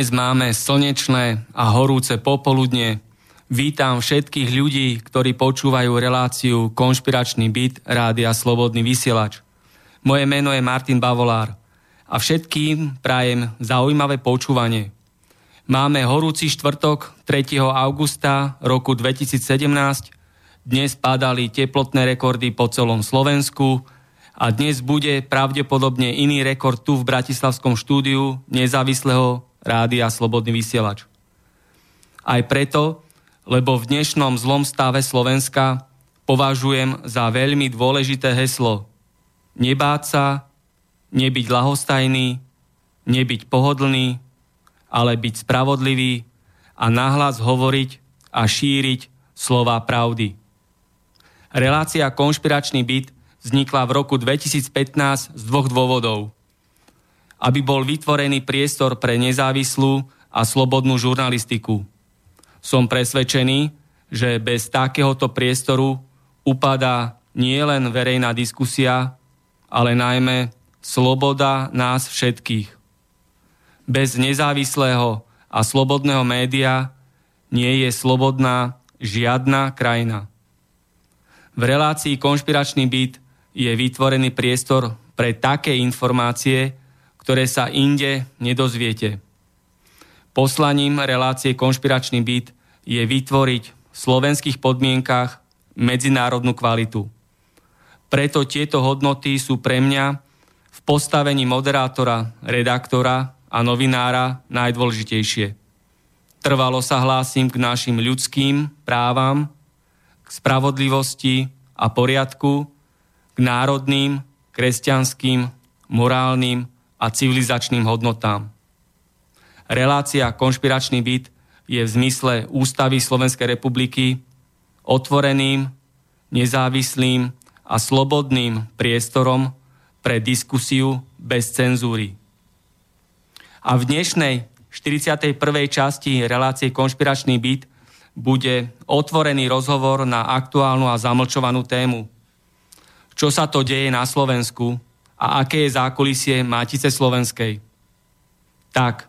Dnes máme slnečné a horúce popoludne. Vítam všetkých ľudí, ktorí počúvajú reláciu Konšpiračný byt Rádia Slobodný vysielač. Moje meno je Martin Bavolár a všetkým prajem zaujímavé počúvanie. Máme horúci štvrtok 3. augusta roku 2017. Dnes padali teplotné rekordy po celom Slovensku a dnes bude pravdepodobne iný rekord tu v Bratislavskom štúdiu nezávislého rádia Slobodný vysielač. Aj preto, lebo v dnešnom zlom stave Slovenska považujem za veľmi dôležité heslo nebáť sa, nebyť lahostajný, nebyť pohodlný, ale byť spravodlivý a nahlas hovoriť a šíriť slova pravdy. Relácia Konšpiračný byt vznikla v roku 2015 z dvoch dôvodov – aby bol vytvorený priestor pre nezávislú a slobodnú žurnalistiku. Som presvedčený, že bez takéhoto priestoru upadá nielen verejná diskusia, ale najmä sloboda nás všetkých. Bez nezávislého a slobodného média nie je slobodná žiadna krajina. V relácii Konšpiračný byt je vytvorený priestor pre také informácie, ktoré sa inde nedozviete. Poslaním relácie Konšpiračný byt je vytvoriť v slovenských podmienkach medzinárodnú kvalitu. Preto tieto hodnoty sú pre mňa v postavení moderátora, redaktora a novinára najdôležitejšie. Trvalo sa hlásim k našim ľudským právam, k spravodlivosti a poriadku, k národným, kresťanským, morálnym a civilizačným hodnotám. Relácia Konšpiračný byt je v zmysle Ústavy Slovenskej republiky otvoreným, nezávislým a slobodným priestorom pre diskusiu bez cenzúry. A v dnešnej 41. časti relácie Konšpiračný byt bude otvorený rozhovor na aktuálnu a zamlčovanú tému. Čo sa to deje na Slovensku a aké je zákulisie Matice Slovenskej. Tak,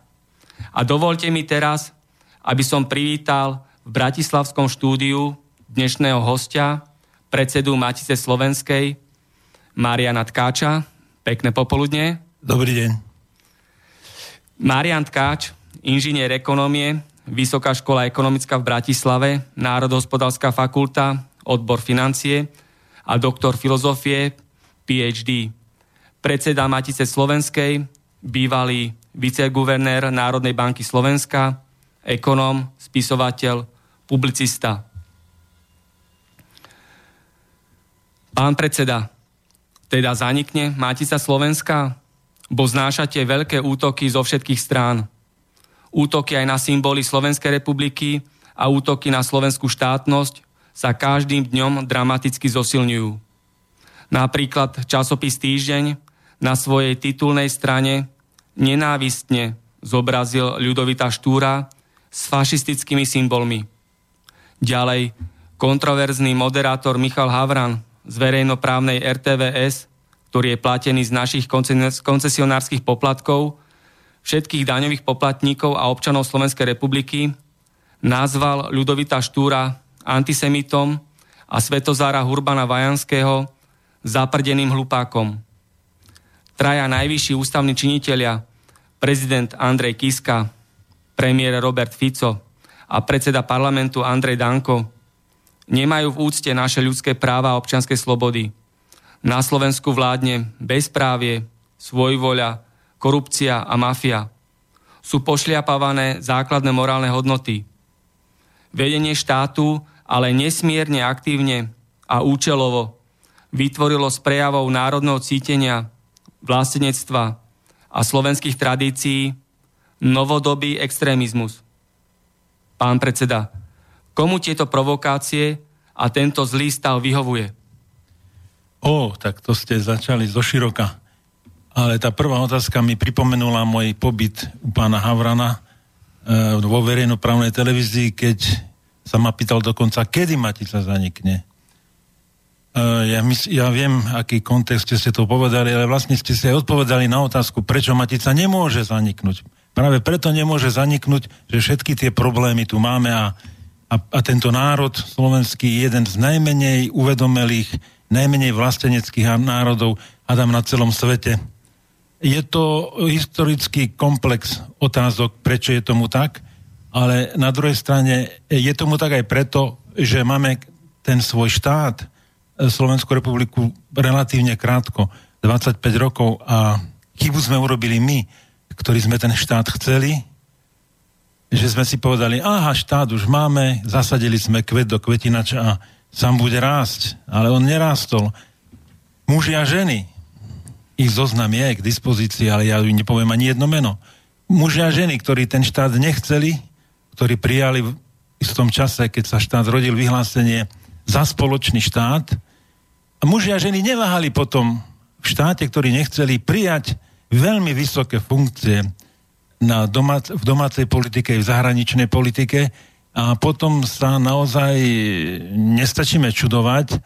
a dovolte mi teraz, aby som privítal v Bratislavskom štúdiu dnešného hostia, predsedu Matice Slovenskej, Mariana Tkáča. Pekné popoludne. Dobrý deň. Marian Tkáč, inžinier ekonomie, Vysoká škola ekonomická v Bratislave, Národohospodárska fakulta, odbor financie a doktor filozofie, PhD predseda Matice Slovenskej, bývalý viceguvernér Národnej banky Slovenska, ekonóm, spisovateľ, publicista. Pán predseda, teda zanikne Matica Slovenska, bo znášate veľké útoky zo všetkých strán. Útoky aj na symboly Slovenskej republiky a útoky na slovenskú štátnosť sa každým dňom dramaticky zosilňujú. Napríklad časopis Týždeň na svojej titulnej strane nenávistne zobrazil Ľudovita Štúra s fašistickými symbolmi. Ďalej, kontroverzný moderátor Michal Havran z verejnoprávnej RTVS, ktorý je platený z našich koncesionárskych poplatkov, všetkých daňových poplatníkov a občanov Slovenskej republiky, nazval Ľudovita Štúra antisemitom a Svetozára Hurbana Vajanského zaprdeným hlupákom. Traja najvyšší ústavní činitelia, prezident Andrej Kiska, premiér Robert Fico a predseda parlamentu Andrej Danko, nemajú v úcte naše ľudské práva a občianske slobody. Na Slovensku vládne bezprávie, svojvoľa, korupcia a mafia. Sú pošliapavané základné morálne hodnoty. Vedenie štátu ale nesmierne aktívne a účelovo vytvorilo z prejavov národného cítenia, vlastenectva a slovenských tradícií novodobý extrémizmus. Pán predseda, komu tieto provokácie a tento zlý stav vyhovuje? Ó, tak to ste začali zo široka. Ale tá prvá otázka mi pripomenula môj pobyt u pána Havrana e, vo verejnoprávnej televízii, keď sa ma pýtal dokonca, kedy Matica zanikne. Uh, ja, mys- ja viem, aký kontext ste to povedali, ale vlastne ste si aj odpovedali na otázku, prečo Matica nemôže zaniknúť. Práve preto nemôže zaniknúť, že všetky tie problémy tu máme a, a, a tento národ slovenský je jeden z najmenej uvedomelých, najmenej vlasteneckých národov, Adam na celom svete. Je to historický komplex otázok, prečo je tomu tak ale na druhej strane je tomu tak aj preto, že máme ten svoj štát, Slovenskú republiku relatívne krátko, 25 rokov a chybu sme urobili my, ktorí sme ten štát chceli, že sme si povedali, aha, štát už máme, zasadili sme kvet do kvetinača a sám bude rásť, ale on nerástol. Muži a ženy, ich zoznam je k dispozícii, ale ja ju nepoviem ani jedno meno. Muži a ženy, ktorí ten štát nechceli, ktorí prijali v istom čase, keď sa štát rodil vyhlásenie za spoločný štát. A muži a ženy neváhali potom v štáte, ktorí nechceli prijať veľmi vysoké funkcie na domác- v domácej politike, v zahraničnej politike a potom sa naozaj nestačíme čudovať,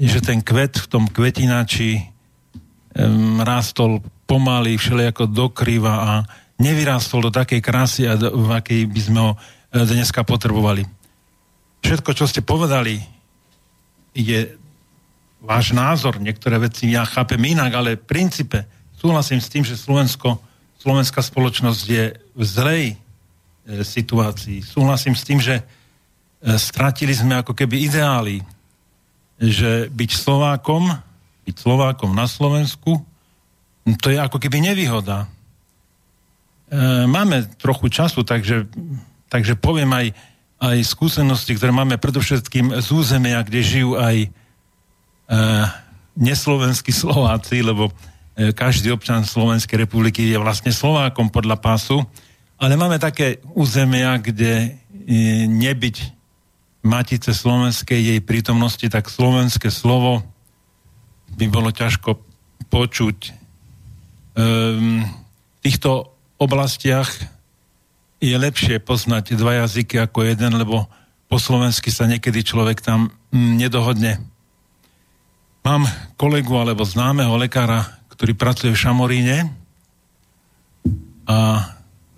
že ten kvet v tom kvetináči um, rástol pomaly, všelijako dokrýva a nevyrástol do takej krásy, a do, v akej by sme ho e, dneska potrebovali. Všetko, čo ste povedali, je váš názor. Niektoré veci ja chápem inak, ale v princípe súhlasím s tým, že Slovensko, slovenská spoločnosť je v zlej e, situácii. Súhlasím s tým, že e, stratili sme ako keby ideály, že byť Slovákom, byť Slovákom na Slovensku, to je ako keby nevýhoda E, máme trochu času, takže, takže poviem aj, aj skúsenosti, ktoré máme predovšetkým z územia, kde žijú aj e, neslovenskí Slováci, lebo e, každý občan Slovenskej republiky je vlastne Slovákom podľa pásu, ale máme také územia, kde e, nebyť Matice Slovenskej jej prítomnosti, tak slovenské slovo by bolo ťažko počuť. Ehm, týchto oblastiach je lepšie poznať dva jazyky ako jeden, lebo po slovensky sa niekedy človek tam mm, nedohodne. Mám kolegu alebo známeho lekára, ktorý pracuje v Šamoríne a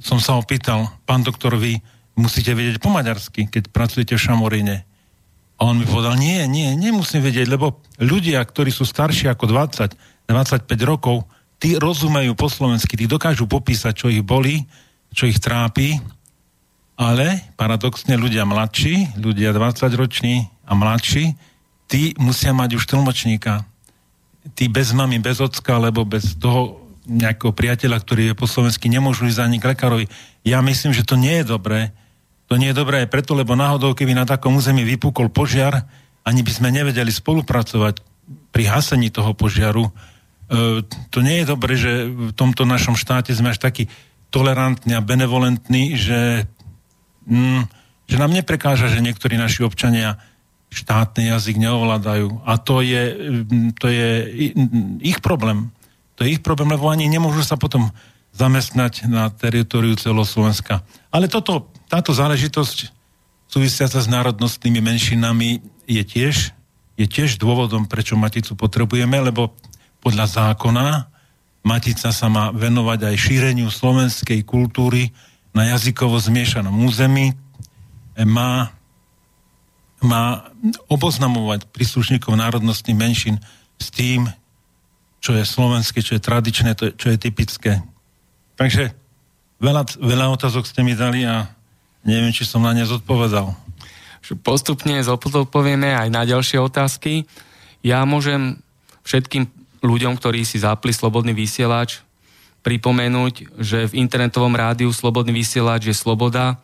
som sa ho pýtal, pán doktor, vy musíte vedieť po maďarsky, keď pracujete v Šamoríne. A on mi povedal, nie, nie, nemusím vedieť, lebo ľudia, ktorí sú starší ako 20, 25 rokov, tí rozumejú po slovensky, tí dokážu popísať, čo ich boli, čo ich trápi, ale paradoxne ľudia mladší, ľudia 20 roční a mladší, tí musia mať už tlmočníka. Tí bez mami, bez ocka, alebo bez toho nejakého priateľa, ktorý je po slovensky, nemôžu ísť ani k lekárovi. Ja myslím, že to nie je dobré. To nie je dobré aj preto, lebo náhodou, keby na takom území vypukol požiar, ani by sme nevedeli spolupracovať pri hasení toho požiaru, E, to nie je dobré, že v tomto našom štáte sme až takí tolerantní a benevolentní, že, mm, že nám neprekáža, že niektorí naši občania štátny jazyk neovládajú. A to je, mm, to je ich problém. To je ich problém, lebo ani nemôžu sa potom zamestnať na teritoriu celoslovenska. Ale toto, táto záležitosť súvisiaca s národnostnými menšinami je tiež, je tiež dôvodom, prečo Maticu potrebujeme, lebo podľa zákona Matica sa má venovať aj šíreniu slovenskej kultúry na jazykovo zmiešanom území, má, má oboznamovať príslušníkov národnostných menšín s tým, čo je slovenské, čo je tradičné, čo je typické. Takže veľa, veľa otázok ste mi dali a neviem, či som na ne zodpovedal. Postupne zodpovieme aj na ďalšie otázky. Ja môžem všetkým ľuďom, ktorí si zapli Slobodný vysielač, pripomenúť, že v internetovom rádiu Slobodný vysielač je sloboda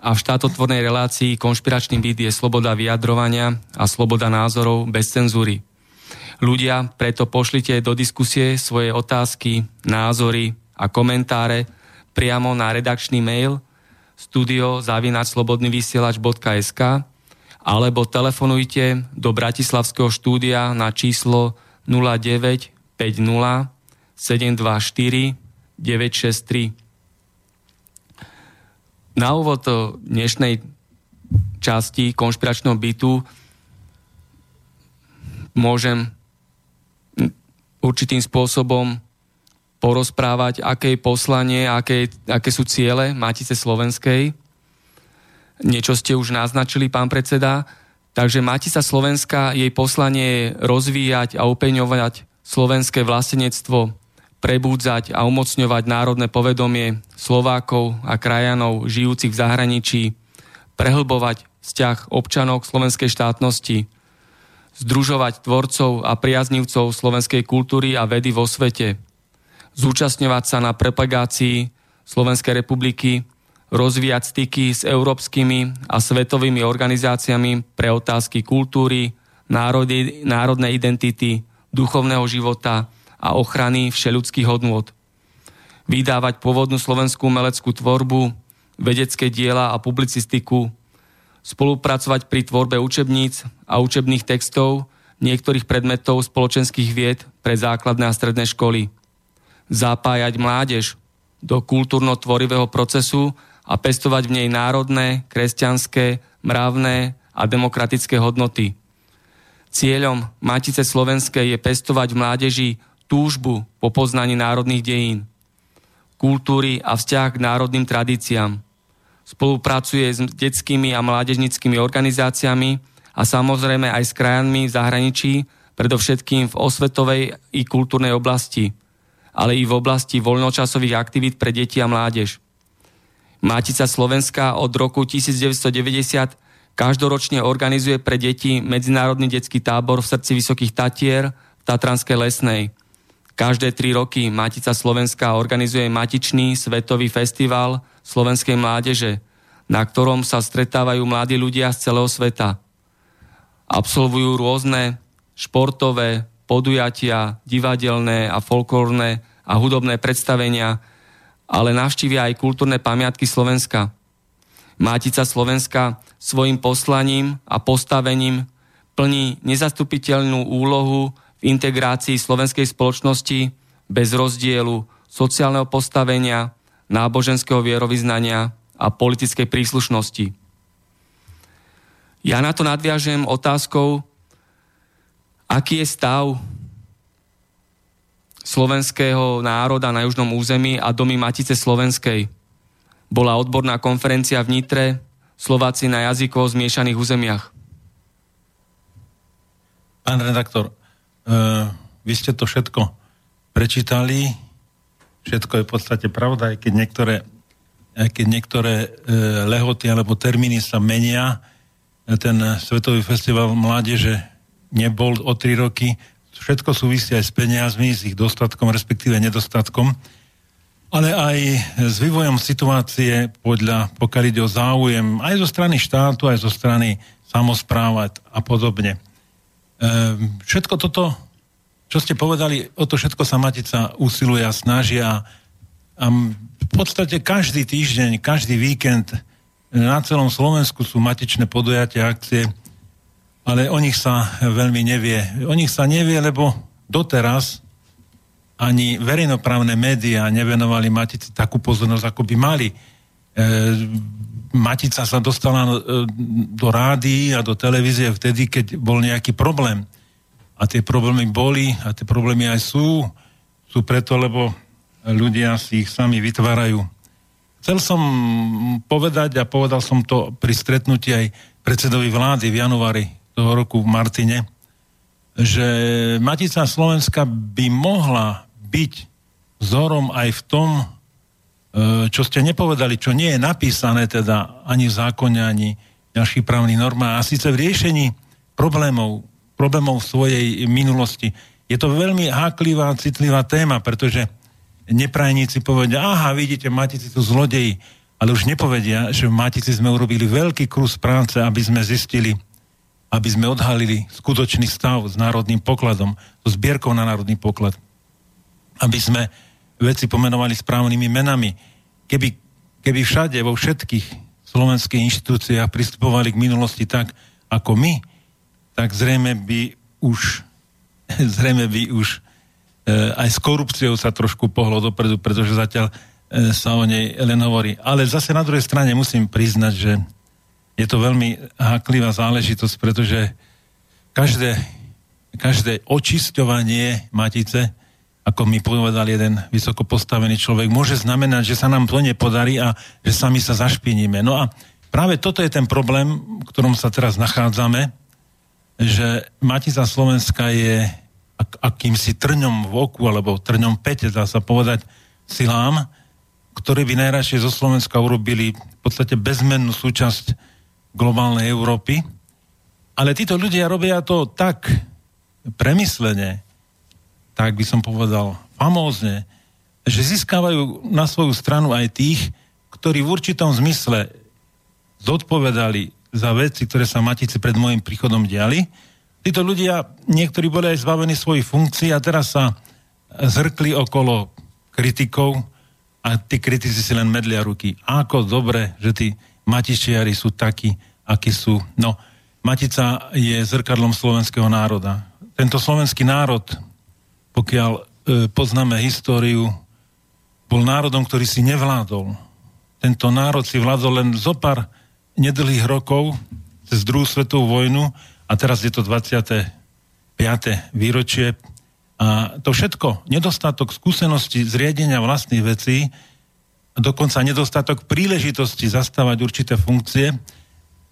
a v štátotvornej relácii konšpiračný byt je sloboda vyjadrovania a sloboda názorov bez cenzúry. Ľudia, preto pošlite do diskusie svoje otázky, názory a komentáre priamo na redakčný mail studio.slobodnyvysielač.sk alebo telefonujte do Bratislavského štúdia na číslo 0950 724 963. Na úvod dnešnej časti konšpiračného bytu môžem určitým spôsobom porozprávať, aké je poslanie, aké, aké sú ciele Matice Slovenskej. Niečo ste už naznačili, pán predseda. Takže Matica Slovenska, jej poslanie je rozvíjať a upeňovať slovenské vlastenectvo, prebúdzať a umocňovať národné povedomie Slovákov a krajanov žijúcich v zahraničí, prehlbovať vzťah občanov k slovenskej štátnosti, združovať tvorcov a priaznivcov slovenskej kultúry a vedy vo svete, zúčastňovať sa na propagácii Slovenskej republiky, rozvíjať styky s európskymi a svetovými organizáciami pre otázky kultúry, národy, národnej identity, duchovného života a ochrany všeľudských hodnôt. Vydávať pôvodnú slovenskú umeleckú tvorbu, vedecké diela a publicistiku, spolupracovať pri tvorbe učebníc a učebných textov niektorých predmetov spoločenských vied pre základné a stredné školy. Zapájať mládež do kultúrno-tvorivého procesu a pestovať v nej národné, kresťanské, mravné a demokratické hodnoty. Cieľom Matice Slovenskej je pestovať v mládeži túžbu po poznaní národných dejín, kultúry a vzťah k národným tradíciám – spolupracuje s detskými a mládežnickými organizáciami a samozrejme aj s krajinami v zahraničí, predovšetkým v osvetovej i kultúrnej oblasti, ale i v oblasti voľnočasových aktivít pre deti a mládež. Mática Slovenska od roku 1990 každoročne organizuje pre deti Medzinárodný detský tábor v srdci Vysokých Tatier v Tatranskej lesnej. Každé tri roky Matica Slovenska organizuje Matičný svetový festival slovenskej mládeže, na ktorom sa stretávajú mladí ľudia z celého sveta. Absolvujú rôzne športové podujatia, divadelné a folklórne a hudobné predstavenia, ale navštívia aj kultúrne pamiatky Slovenska. Mática Slovenska svojim poslaním a postavením plní nezastupiteľnú úlohu v integrácii slovenskej spoločnosti bez rozdielu sociálneho postavenia, náboženského vierovýznania a politickej príslušnosti. Ja na to nadviažem otázkou, aký je stav slovenského národa na južnom území a domy Matice Slovenskej. Bola odborná konferencia v Nitre, Slováci na jazykovo zmiešaných územiach. Pán redaktor, uh, vy ste to všetko prečítali, všetko je v podstate pravda, aj keď niektoré, aj keď niektoré e, lehoty alebo termíny sa menia. Ten Svetový festival mládeže nebol o tri roky. Všetko súvisí aj s peniazmi, s ich dostatkom, respektíve nedostatkom. Ale aj s vývojom situácie podľa, pokiaľ ide o záujem aj zo strany štátu, aj zo strany samozpráva a podobne. E, všetko toto čo ste povedali, o to všetko sa Matica usiluje a snaží a, a v podstate každý týždeň, každý víkend na celom Slovensku sú matičné podujatia, akcie, ale o nich sa veľmi nevie. O nich sa nevie, lebo doteraz ani verejnoprávne médiá nevenovali Matici takú pozornosť, ako by mali. Matica sa dostala e, do rády a do televízie vtedy, keď bol nejaký problém. A tie problémy boli a tie problémy aj sú. Sú preto, lebo ľudia si ich sami vytvárajú. Chcel som povedať a povedal som to pri stretnutí aj predsedovi vlády v januári toho roku v Martine, že Matica Slovenska by mohla byť vzorom aj v tom, E, čo ste nepovedali, čo nie je napísané teda ani v zákone, ani v ďalších právnych normách, a síce v riešení problémov, problémov svojej minulosti. Je to veľmi háklivá, citlivá téma, pretože neprajníci povedia, aha, vidíte, Matici sú zlodeji, ale už nepovedia, že v Matici sme urobili veľký kus práce, aby sme zistili, aby sme odhalili skutočný stav s národným pokladom, so zbierkou na národný poklad. Aby sme veci pomenovali správnymi menami. Keby, keby všade, vo všetkých slovenských inštitúciách pristupovali k minulosti tak, ako my, tak zrejme by už zrejme by už e, aj s korupciou sa trošku pohlo dopredu, pretože zatiaľ e, sa o nej len hovorí. Ale zase na druhej strane musím priznať, že je to veľmi háklivá záležitosť, pretože každé, každé očisťovanie matice ako mi povedal jeden vysoko postavený človek, môže znamenať, že sa nám to nepodarí a že sami sa zašpiníme. No a práve toto je ten problém, v ktorom sa teraz nachádzame, že Matica Slovenska je ak, akýmsi trňom v oku, alebo trňom pete, dá sa povedať, silám, ktoré by najradšej zo Slovenska urobili v podstate bezmennú súčasť globálnej Európy. Ale títo ľudia robia to tak premyslene, tak by som povedal, famózne, že získavajú na svoju stranu aj tých, ktorí v určitom zmysle zodpovedali za veci, ktoré sa Matici pred môjim príchodom diali. Títo ľudia, niektorí boli aj zbavení svojich funkcií a teraz sa zrkli okolo kritikov a tí kritici si len medlia ruky. Ako dobre, že tí matičiari sú takí, akí sú. No, Matica je zrkadlom slovenského národa. Tento slovenský národ pokiaľ e, poznáme históriu, bol národom, ktorý si nevládol. Tento národ si vládol len zo pár nedlhých rokov cez druhú svetovú vojnu a teraz je to 25. výročie a to všetko, nedostatok skúsenosti zriadenia vlastných vecí, dokonca nedostatok príležitosti zastávať určité funkcie,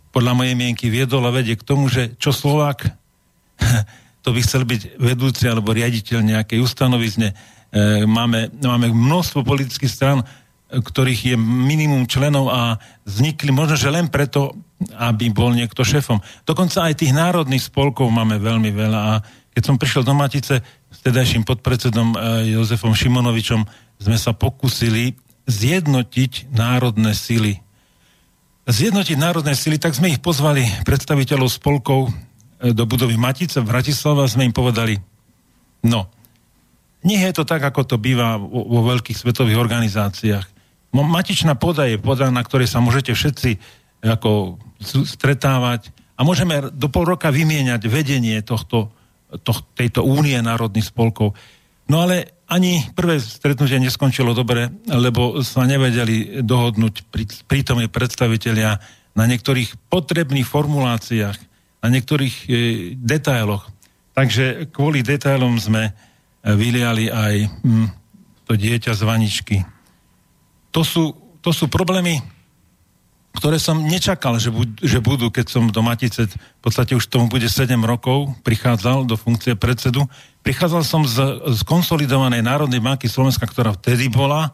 podľa mojej mienky viedol a vedie k tomu, že čo Slovák to by chcel byť vedúci alebo riaditeľ nejakej ustanovizne. E, máme, máme množstvo politických stran, ktorých je minimum členov a vznikli možno, že len preto, aby bol niekto šefom. Dokonca aj tých národných spolkov máme veľmi veľa a keď som prišiel do Matice s tedajším podpredsedom e, Jozefom Šimonovičom, sme sa pokúsili zjednotiť národné sily. Zjednotiť národné sily, tak sme ich pozvali predstaviteľov spolkov E, do budovy Matice v Bratislava sme im povedali, no, nie je to tak, ako to býva vo, vo veľkých svetových organizáciách. Matičná poda je poda, na ktorej sa môžete všetci e, ako stretávať a môžeme do pol roka vymieňať vedenie tohto, to, tejto únie národných spolkov. No ale ani prvé stretnutie neskončilo dobre, lebo sa nevedeli dohodnúť prítomní predstavitelia na niektorých potrebných formuláciách na niektorých e, detailoch. Takže kvôli detailom sme e, vyliali aj hm, to dieťa z vaničky. To sú, to sú problémy, ktoré som nečakal, že, bud, že budú, keď som do Matice, v podstate už tomu bude 7 rokov, prichádzal do funkcie predsedu. Prichádzal som z, z konsolidovanej Národnej banky Slovenska, ktorá vtedy bola,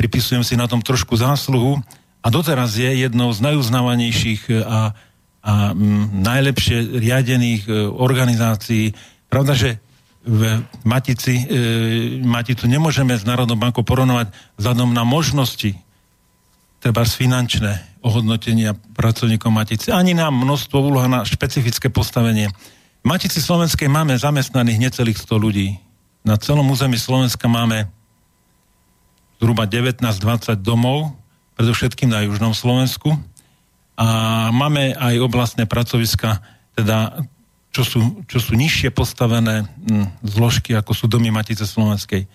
pripisujem si na tom trošku zásluhu, a doteraz je jednou z najuznávanejších e, a a najlepšie riadených e, organizácií. Pravda, že v Matici, e, Maticu nemôžeme s Národnou bankou porovnovať vzhľadom na možnosti, treba finančné ohodnotenia pracovníkov Matice, ani na množstvo úloha na špecifické postavenie. V Matici Slovenskej máme zamestnaných necelých 100 ľudí. Na celom území Slovenska máme zhruba 19-20 domov, predovšetkým na južnom Slovensku a máme aj oblastné pracoviska, teda čo sú, čo sú nižšie postavené hm, zložky, ako sú domy Matice Slovenskej.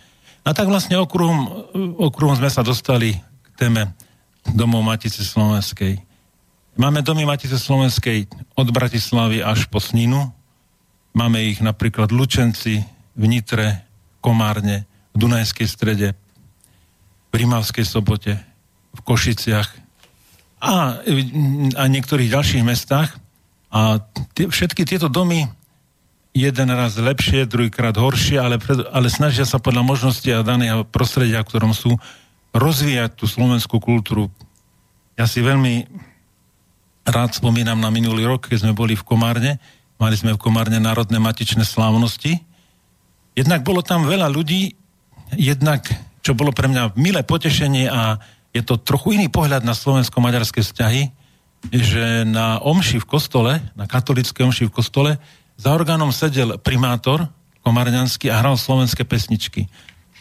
A tak vlastne okruhom, okruhom sme sa dostali k téme domov Matice Slovenskej. Máme domy Matice Slovenskej od Bratislavy až po Sninu. Máme ich napríklad Lučenci, v Nitre, Komárne, v Dunajskej strede, v Rimavskej sobote, v Košiciach a, a niektorých ďalších mestách. A tie, všetky tieto domy jeden raz lepšie, druhýkrát horšie, ale, pred, ale snažia sa podľa možnosti a daného prostredia, v ktorom sú, rozvíjať tú slovenskú kultúru. Ja si veľmi rád spomínam na minulý rok, keď sme boli v Komárne. Mali sme v Komárne národné matičné slávnosti. Jednak bolo tam veľa ľudí, jednak, čo bolo pre mňa milé potešenie a je to trochu iný pohľad na slovensko-maďarské vzťahy, že na omši v kostole, na katolické omši v kostole, za orgánom sedel primátor komárňanský a hral slovenské pesničky.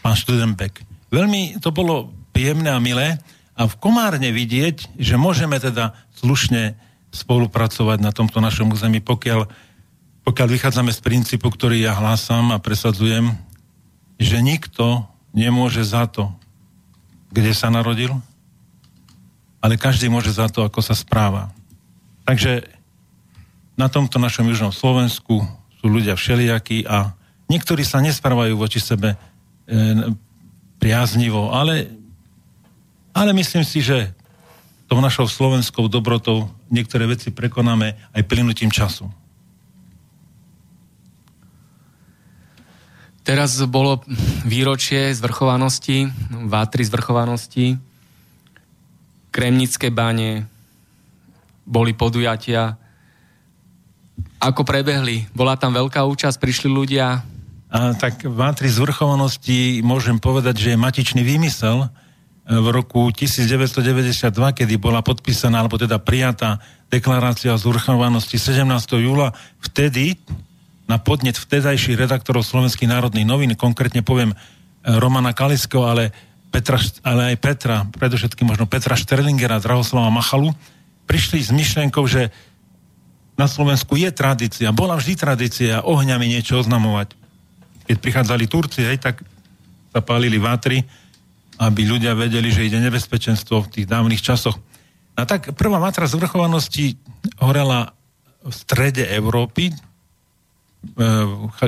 Pán Študenbeck. Veľmi to bolo príjemné a milé a v Komárne vidieť, že môžeme teda slušne spolupracovať na tomto našom území, pokiaľ, pokiaľ vychádzame z princípu, ktorý ja hlásam a presadzujem, že nikto nemôže za to, kde sa narodil, ale každý môže za to, ako sa správa. Takže na tomto našom južnom Slovensku sú ľudia všelijakí a niektorí sa nesprávajú voči sebe e, priaznivo, ale ale myslím si, že tou našou slovenskou dobrotou niektoré veci prekonáme aj plynutím času. Teraz bolo výročie zvrchovanosti, vátry zvrchovanosti, kremnické bane, boli podujatia. Ako prebehli? Bola tam veľká účasť, prišli ľudia? A, tak vátry zvrchovanosti môžem povedať, že je matičný výmysel, v roku 1992, kedy bola podpísaná, alebo teda prijatá deklarácia o zvrchovanosti 17. júla, vtedy na podnet vtedajších redaktorov Slovenských národných novín, konkrétne poviem eh, Romana Kaliského, ale, Petra, ale aj Petra, predovšetkým možno Petra Šterlingera, Drahoslava Machalu, prišli s myšlenkou, že na Slovensku je tradícia, bola vždy tradícia ohňami niečo oznamovať. Keď prichádzali Turci, hej, tak zapálili vátry, aby ľudia vedeli, že ide nebezpečenstvo v tých dávnych časoch. A tak prvá matra zvrchovanosti horela v strede Európy, e,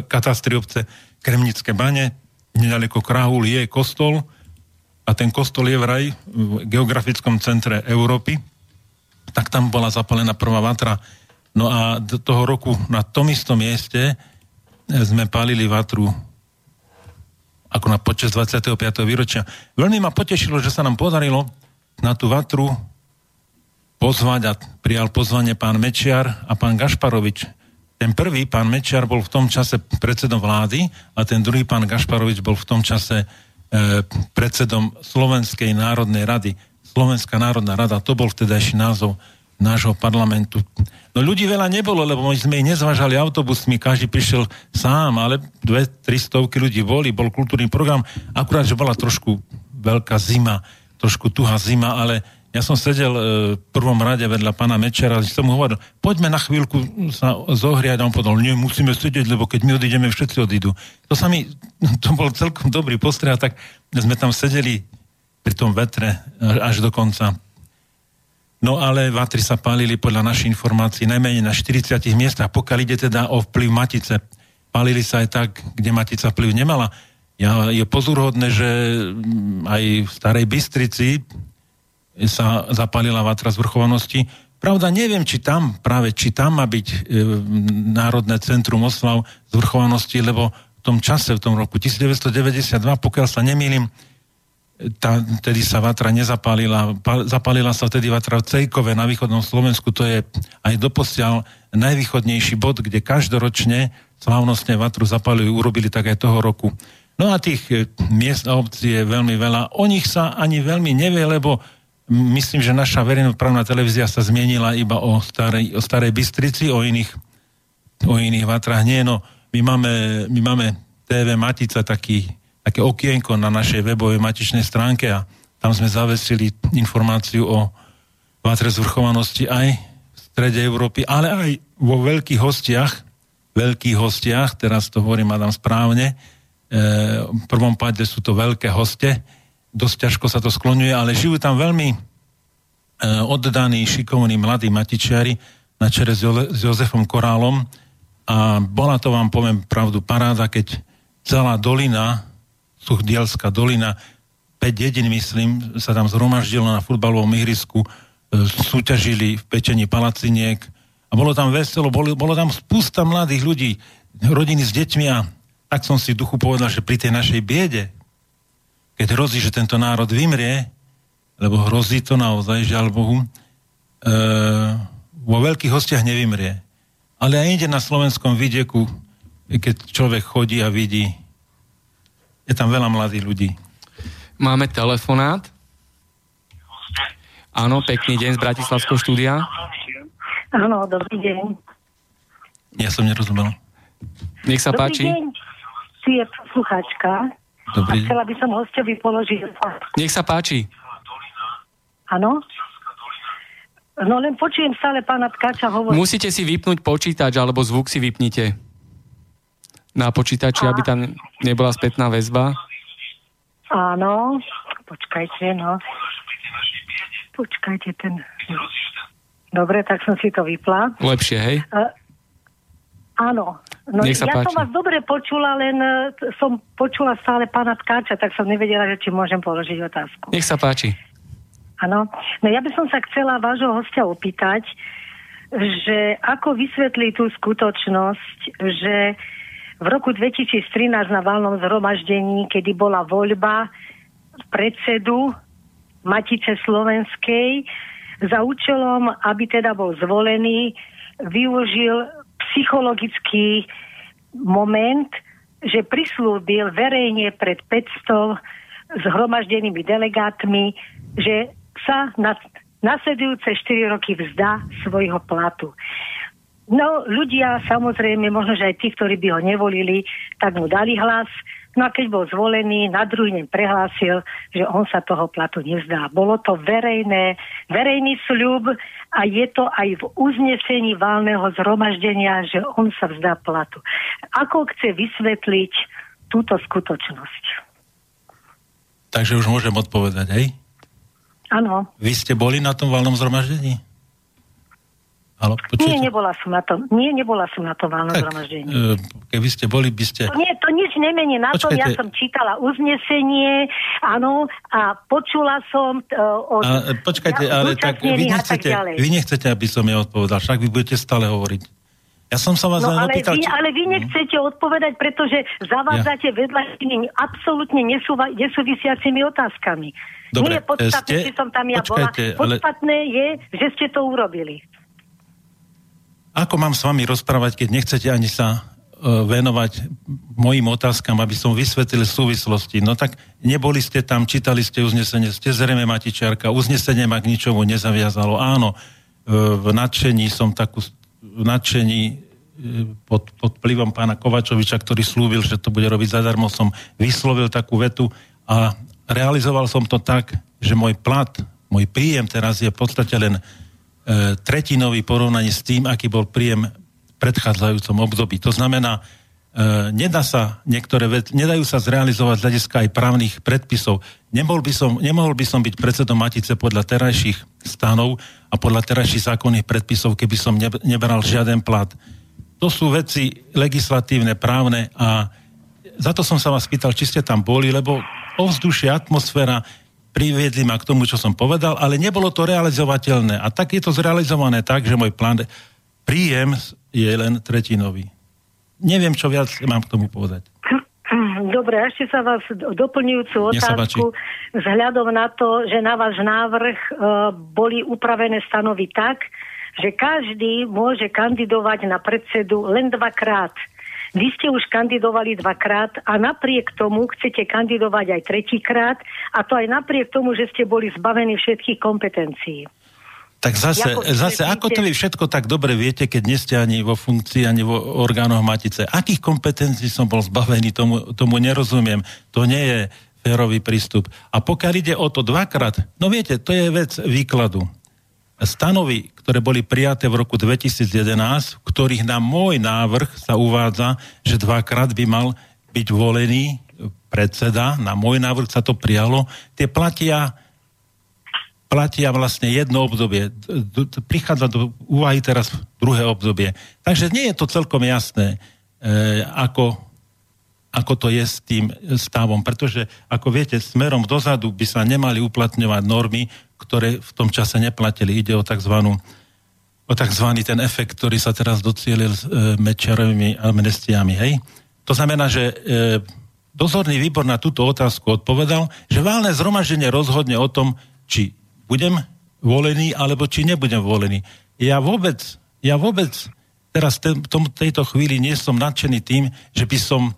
katastri obce Kremnické bane, nedaleko Krahul je kostol a ten kostol je vraj v geografickom centre Európy, tak tam bola zapalená prvá vatra. No a do toho roku na tom istom mieste sme palili vatru ako na počas 25. výročia. Veľmi ma potešilo, že sa nám podarilo na tú vatru pozvať a prijal pozvanie pán Mečiar a pán Gašparovič. Ten prvý, pán Mečiar, bol v tom čase predsedom vlády a ten druhý, pán Gašparovič, bol v tom čase e, predsedom Slovenskej národnej rady. Slovenská národná rada, to bol vtedajší názov nášho parlamentu. No ľudí veľa nebolo, lebo my sme ich nezvážali autobusmi, každý prišiel sám, ale dve, tri stovky ľudí boli, bol kultúrny program, akurát, že bola trošku veľká zima, trošku tuhá zima, ale ja som sedel e, v prvom rade vedľa pána Mečera som mu hovoril, poďme na chvíľku sa zohriať a on povedal, nie, musíme sedieť, lebo keď my odídeme, všetci odídu. To sa mi, to bol celkom dobrý postreh, tak sme tam sedeli pri tom vetre až do konca No ale vatry sa pálili podľa našich informácií najmenej na 40 miestach, pokiaľ ide teda o vplyv Matice. Pálili sa aj tak, kde Matica vplyv nemala. Ja, je pozorhodné, že mm, aj v Starej Bystrici sa zapálila vatra zvrchovanosti. Pravda, neviem, či tam, práve či tam má byť e, Národné centrum oslav zvrchovanosti, lebo v tom čase, v tom roku 1992, pokiaľ sa nemýlim, tá, tedy sa vatra nezapálila. Zapálila sa vtedy vatra v Cejkove na východnom Slovensku. To je aj doposiaľ najvýchodnejší bod, kde každoročne slávnostne vatru zapálujú, urobili tak aj toho roku. No a tých e, miest a obcí je veľmi veľa. O nich sa ani veľmi nevie, lebo myslím, že naša verejnoprávna televízia sa zmienila iba o starej, o starej Bystrici, o iných, o iných vatrách. Nie, no, my máme, my máme TV Matica taký také okienko na našej webovej matičnej stránke a tam sme zavesili informáciu o vátre zvrchovanosti aj v strede Európy, ale aj vo veľkých hostiach, veľkých hostiach, teraz to hovorím, Adam, správne, e, v prvom páde sú to veľké hoste, dosť ťažko sa to skloňuje, ale žijú tam veľmi oddaní, šikovní mladí matičiari na čere s, jo- s Jozefom Korálom a bola to, vám poviem pravdu, paráda, keď celá dolina, Suchdielská dolina, 5 dedin, myslím, sa tam zhromaždilo na futbalovom ihrisku, e, súťažili v pečení palaciniek a bolo tam veselo, bolo, bolo tam spústa mladých ľudí, rodiny s deťmi a tak som si duchu povedal, že pri tej našej biede, keď hrozí, že tento národ vymrie, lebo hrozí to naozaj, žiaľ Bohu, e, vo veľkých hostiach nevymrie. Ale aj inde na slovenskom vidieku, keď človek chodí a vidí, je tam veľa mladých ľudí. Máme telefonát. Áno, pekný deň z Bratislavského štúdia. Áno, dobrý deň. Ja som nerozumel. Nech sa dobrý páči. deň. Tu je posluchačka. Dobrý. A chcela by som hostovi položiť. Nech sa páči. Áno? No len počujem stále pána Tkača hovoriť. Musíte si vypnúť počítač, alebo zvuk si vypnite na počítači, aby tam nebola spätná väzba. Áno. Počkajte, no. Počkajte, ten... Dobre, tak som si to vypla. Lepšie, hej? Uh, áno. No, Nech sa ja páči. som vás dobre počula, len uh, som počula stále pána Tkáča, tak som nevedela, že či môžem položiť otázku. Nech sa páči. Áno. No ja by som sa chcela vášho hostia opýtať, že ako vysvetlí tú skutočnosť, že v roku 2013 na valnom zhromaždení, kedy bola voľba predsedu Matice Slovenskej, za účelom, aby teda bol zvolený, využil psychologický moment, že prislúbil verejne pred 500 zhromaždenými delegátmi, že sa na nasledujúce 4 roky vzdá svojho platu. No, ľudia samozrejme, možno, že aj tí, ktorí by ho nevolili, tak mu dali hlas. No a keď bol zvolený, na druhý deň prehlásil, že on sa toho platu nevzdá. Bolo to verejné, verejný sľub a je to aj v uznesení válneho zhromaždenia, že on sa vzdá platu. Ako chce vysvetliť túto skutočnosť? Takže už môžem odpovedať, hej? Áno. Vy ste boli na tom valnom zhromaždení? Halo, Nie, nebola som na tom. Nie, nebola som na tom válnom zhromaždení. e, keby ste boli, by ste... To, nie, to nič nemení na tom. Ja Počkajte. som čítala uznesenie, áno, a počula som uh, od A, e, počkajte, ja- ale tak vy tak nechcete, ďalej. vy nechcete, aby som ja odpovedal, však vy budete stále hovoriť. Ja som sa vás No ale opýtal, vy, či- ale vy nechcete odpovedať, pretože zavádzate ja. vedľa absolútne nesúva, nesúvisiacimi otázkami. Dobre, Nie je podstatné, ste- či som tam ja počkajte, bola. ale- Podstatné je, že ste to urobili. Ako mám s vami rozprávať, keď nechcete ani sa e, venovať mojim otázkam, aby som vysvetlil súvislosti. No tak neboli ste tam, čítali ste uznesenie, ste zrejme matičiarka, uznesenie ma k ničomu nezaviazalo. Áno, e, v nadšení som takú, v nadšení e, pod, pod vplyvom pána Kovačoviča, ktorý slúbil, že to bude robiť zadarmo, som vyslovil takú vetu a realizoval som to tak, že môj plat, môj príjem teraz je v podstate len tretinový porovnaní s tým, aký bol príjem v predchádzajúcom období. To znamená, e, nedá sa niektoré veci, nedajú sa zrealizovať z hľadiska aj právnych predpisov. Nemohol by, som, nemohol by som byť predsedom Matice podľa terajších stanov a podľa terajších zákonných predpisov, keby som ne, neberal žiaden plat. To sú veci legislatívne, právne a za to som sa vás pýtal, či ste tam boli, lebo ovzdušie, atmosféra priviedli ma k tomu, čo som povedal, ale nebolo to realizovateľné. A tak je to zrealizované tak, že môj plán, príjem je len tretinový. Neviem, čo viac mám k tomu povedať. Dobre, ešte sa vás do- doplňujúcu otázku vzhľadom na to, že na váš návrh e, boli upravené stanovy tak, že každý môže kandidovať na predsedu len dvakrát. Vy ste už kandidovali dvakrát a napriek tomu chcete kandidovať aj tretíkrát a to aj napriek tomu, že ste boli zbavení všetkých kompetencií. Tak zase, Ako zase ako to vy všetko tak dobre viete, keď nie ste ani vo funkcii, ani vo orgánoch Matice? Akých kompetencií som bol zbavený, tomu, tomu nerozumiem. To nie je férový prístup. A pokiaľ ide o to dvakrát, no viete, to je vec výkladu. Stanovy, ktoré boli prijaté v roku 2011, v ktorých na môj návrh sa uvádza, že dvakrát by mal byť volený predseda, na môj návrh sa to prijalo, tie platia platia vlastne jedno obdobie. Prichádza do úvahy teraz druhé obdobie. Takže nie je to celkom jasné, e, ako, ako to je s tým stavom, pretože, ako viete, smerom dozadu by sa nemali uplatňovať normy, ktoré v tom čase neplatili. Ide o tzv. o tzv. ten efekt, ktorý sa teraz docielil s e, Mečiarovými amnestiami. Hej? To znamená, že e, dozorný výbor na túto otázku odpovedal, že válne zhromaždenie rozhodne o tom, či budem volený, alebo či nebudem volený. Ja vôbec, ja vôbec teraz v tom, tejto chvíli nie som nadšený tým, že by som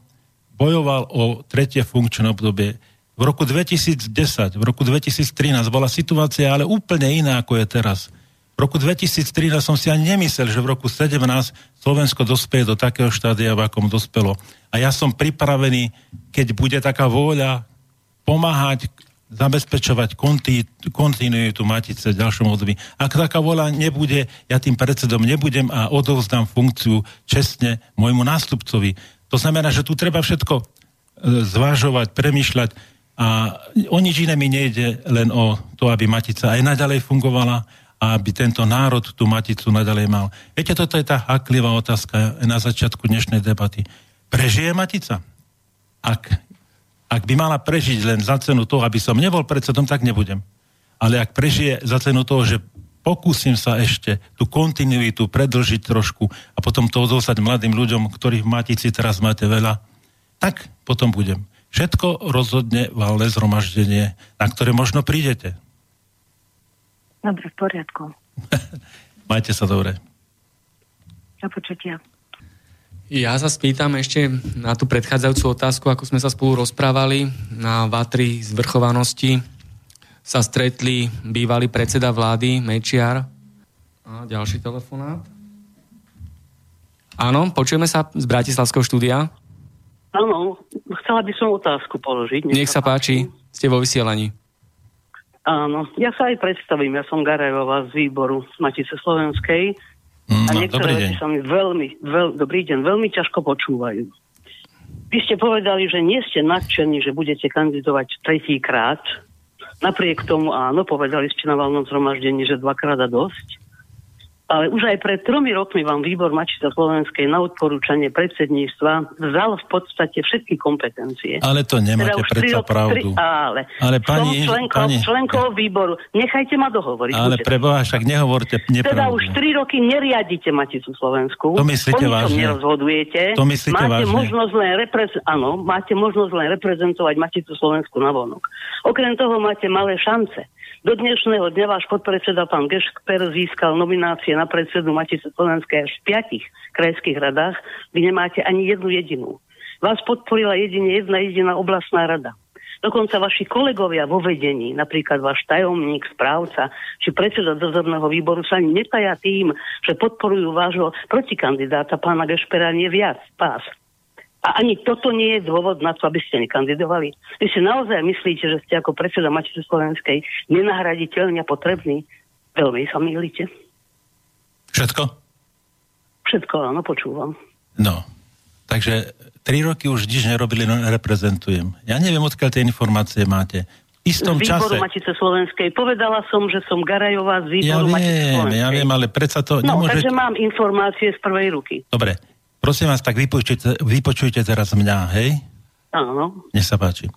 bojoval o tretie funkčné obdobie. V roku 2010, v roku 2013 bola situácia ale úplne iná, ako je teraz. V roku 2013 som si ani nemyslel, že v roku 17 Slovensko dospie do takého štádia, v akom dospelo. A ja som pripravený, keď bude taká vôľa pomáhať zabezpečovať konti, kontinuitu Matice v ďalšom období. Ak taká vola nebude, ja tým predsedom nebudem a odovzdám funkciu čestne môjmu nástupcovi. To znamená, že tu treba všetko e, zvážovať, premyšľať a o nič iné mi nejde len o to, aby Matica aj naďalej fungovala a aby tento národ tú Maticu naďalej mal. Viete, toto je tá haklivá otázka na začiatku dnešnej debaty. Prežije Matica? Ak ak by mala prežiť len za cenu toho, aby som nebol predsedom, tak nebudem. Ale ak prežije za cenu toho, že pokúsim sa ešte tú kontinuitu predlžiť trošku a potom to odostať mladým ľuďom, ktorých v Matici teraz máte veľa, tak potom budem. Všetko rozhodne valné zhromaždenie, na ktoré možno prídete. Dobre, v poriadku. Majte sa dobre. Na počutia. Ja sa spýtam ešte na tú predchádzajúcu otázku, ako sme sa spolu rozprávali. Na Vatri zvrchovanosti sa stretli bývalý predseda vlády Mečiar. A ďalší telefonát. Áno, počujeme sa z Bratislavského štúdia. Áno, chcela by som otázku položiť. Nech, Nech sa páči, ste vo vysielaní. Áno, ja sa aj predstavím, ja som Garajová z výboru Matice Slovenskej Mm, a niektoré veci sa mi veľmi, veľ, dobrý deň, veľmi ťažko počúvajú. Vy ste povedali, že nie ste nadšení, že budete kandidovať tretíkrát. Napriek tomu áno, povedali ste na valnom zhromaždení, že dvakrát a dosť. Ale už aj pred tromi rokmi vám výbor Mačica Slovenskej na odporúčanie predsedníctva vzal v podstate všetky kompetencie. Ale to nemáte teda predsa rok, pravdu. Tri, ale, ale pani, som členkou, pani, členkou výboru. Nechajte ma dohovoriť. Ale preboha, však nehovorte nepravdu. Teda už tri roky neriadite Maticu Slovensku. To myslíte vážne? nerozhodujete. To myslíte máte vážne? Možnosť len reprez- áno, máte možnosť len reprezentovať Maticu Slovensku na vonok. Okrem toho máte malé šance. Do dnešného dňa váš podpredseda pán Gešper získal nominácie na predsedu Matice Slovenskej až v piatich krajských radách, vy nemáte ani jednu jedinú. Vás podporila jedine jedna jediná oblastná rada. Dokonca vaši kolegovia vo vedení, napríklad váš tajomník, správca či predseda dozorného výboru sa ani netaja tým, že podporujú vášho protikandidáta pána Gešpera nie viac, pás. A ani toto nie je dôvod na to, aby ste nekandidovali. Vy si naozaj myslíte, že ste ako predseda Matice Slovenskej nenahraditeľne potrebný? Veľmi sa mýlite. Všetko? Všetko, áno, počúvam. No, takže tri roky už nič nerobili, no reprezentujem. Ja neviem, odkiaľ tie informácie máte. V istom z výboru čase... Matice Slovenskej. Povedala som, že som Garajová z Ja výboru Matice viem, Slovenskej. ja viem, ale predsa to No, nemôžete... takže mám informácie z prvej ruky. Dobre, prosím vás, tak vypočujte, vypočujte teraz mňa, hej? Áno. Nech sa páči.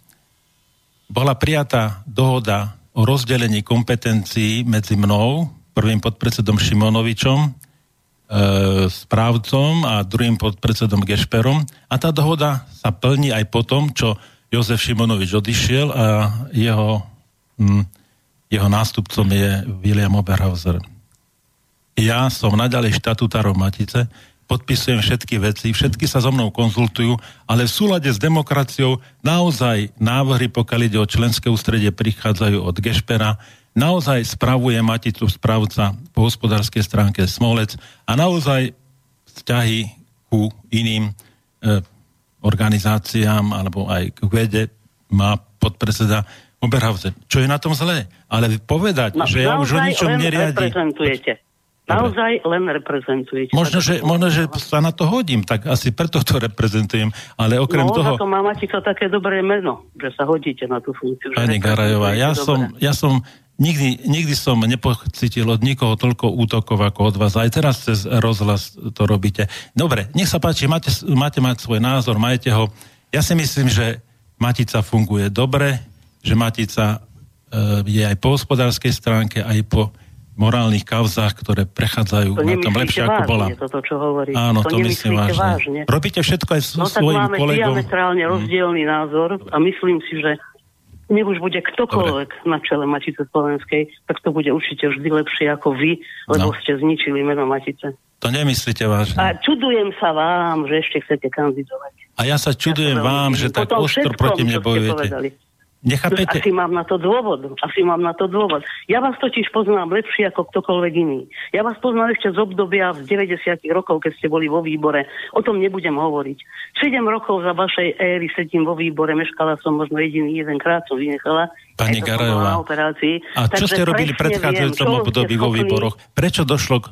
Bola prijatá dohoda o rozdelení kompetencií medzi mnou, prvým podpredsedom Šimonovičom, e, správcom a druhým podpredsedom Gešperom. A tá dohoda sa plní aj po tom, čo Jozef Šimonovič odišiel a jeho, hm, jeho nástupcom je William Oberhauser. Ja som naďalej štatutárom Matice, podpisujem všetky veci, všetky sa so mnou konzultujú, ale v súlade s demokraciou naozaj návrhy, pokiaľ ide o členské ústredie, prichádzajú od Gešpera, naozaj spravuje Maticu správca po hospodárskej stránke Smolec a naozaj vzťahy ku iným e, organizáciám alebo aj k vede má podpredseda Oberhausen. Čo je na tom zlé? Ale povedať, No, že ja už o ničom len Naozaj len reprezentujete. Možno že, možno, že sa na to hodím, tak asi preto to reprezentujem. Ale okrem no, toho... za to má Matica také dobré meno, že sa hodíte na tú funkciu. Pani Garajová, ja som, ja som nikdy, nikdy som nepocítil od nikoho toľko útokov ako od vás. Aj teraz cez rozhlas to robíte. Dobre, nech sa páči, máte, máte mať svoj názor, majte ho. Ja si myslím, že Matica funguje dobre, že Matica e, je aj po hospodárskej stránke, aj po morálnych kauzách, ktoré prechádzajú to na tom lepšie, ako bola. toto, čo hovorí. Áno, to, to myslím vážne. vážne. Robíte všetko aj so no, kolegom. Tak máme diametrálne hmm. rozdielný názor a myslím si, že nech už bude ktokoľvek Dobre. na čele Matice Slovenskej, tak to bude určite vždy lepšie ako vy, lebo no. ste zničili meno Matice. To nemyslíte vážne. A čudujem sa vám, že ešte chcete kandidovať. A ja sa čudujem ja vám, že tak ostro proti mne bojujete. Nechápete? Asi mám na to dôvod. Asi mám na to dôvod. Ja vás totiž poznám lepšie ako ktokoľvek iný. Ja vás poznám ešte z obdobia z 90 rokov, keď ste boli vo výbore. O tom nebudem hovoriť. 7 rokov za vašej éry sedím vo výbore, meškala som možno jediný jeden krát, som vynechala. Pani Garajová, a čo ste robili v predchádzajúcom období vo výboroch? Prečo došlo k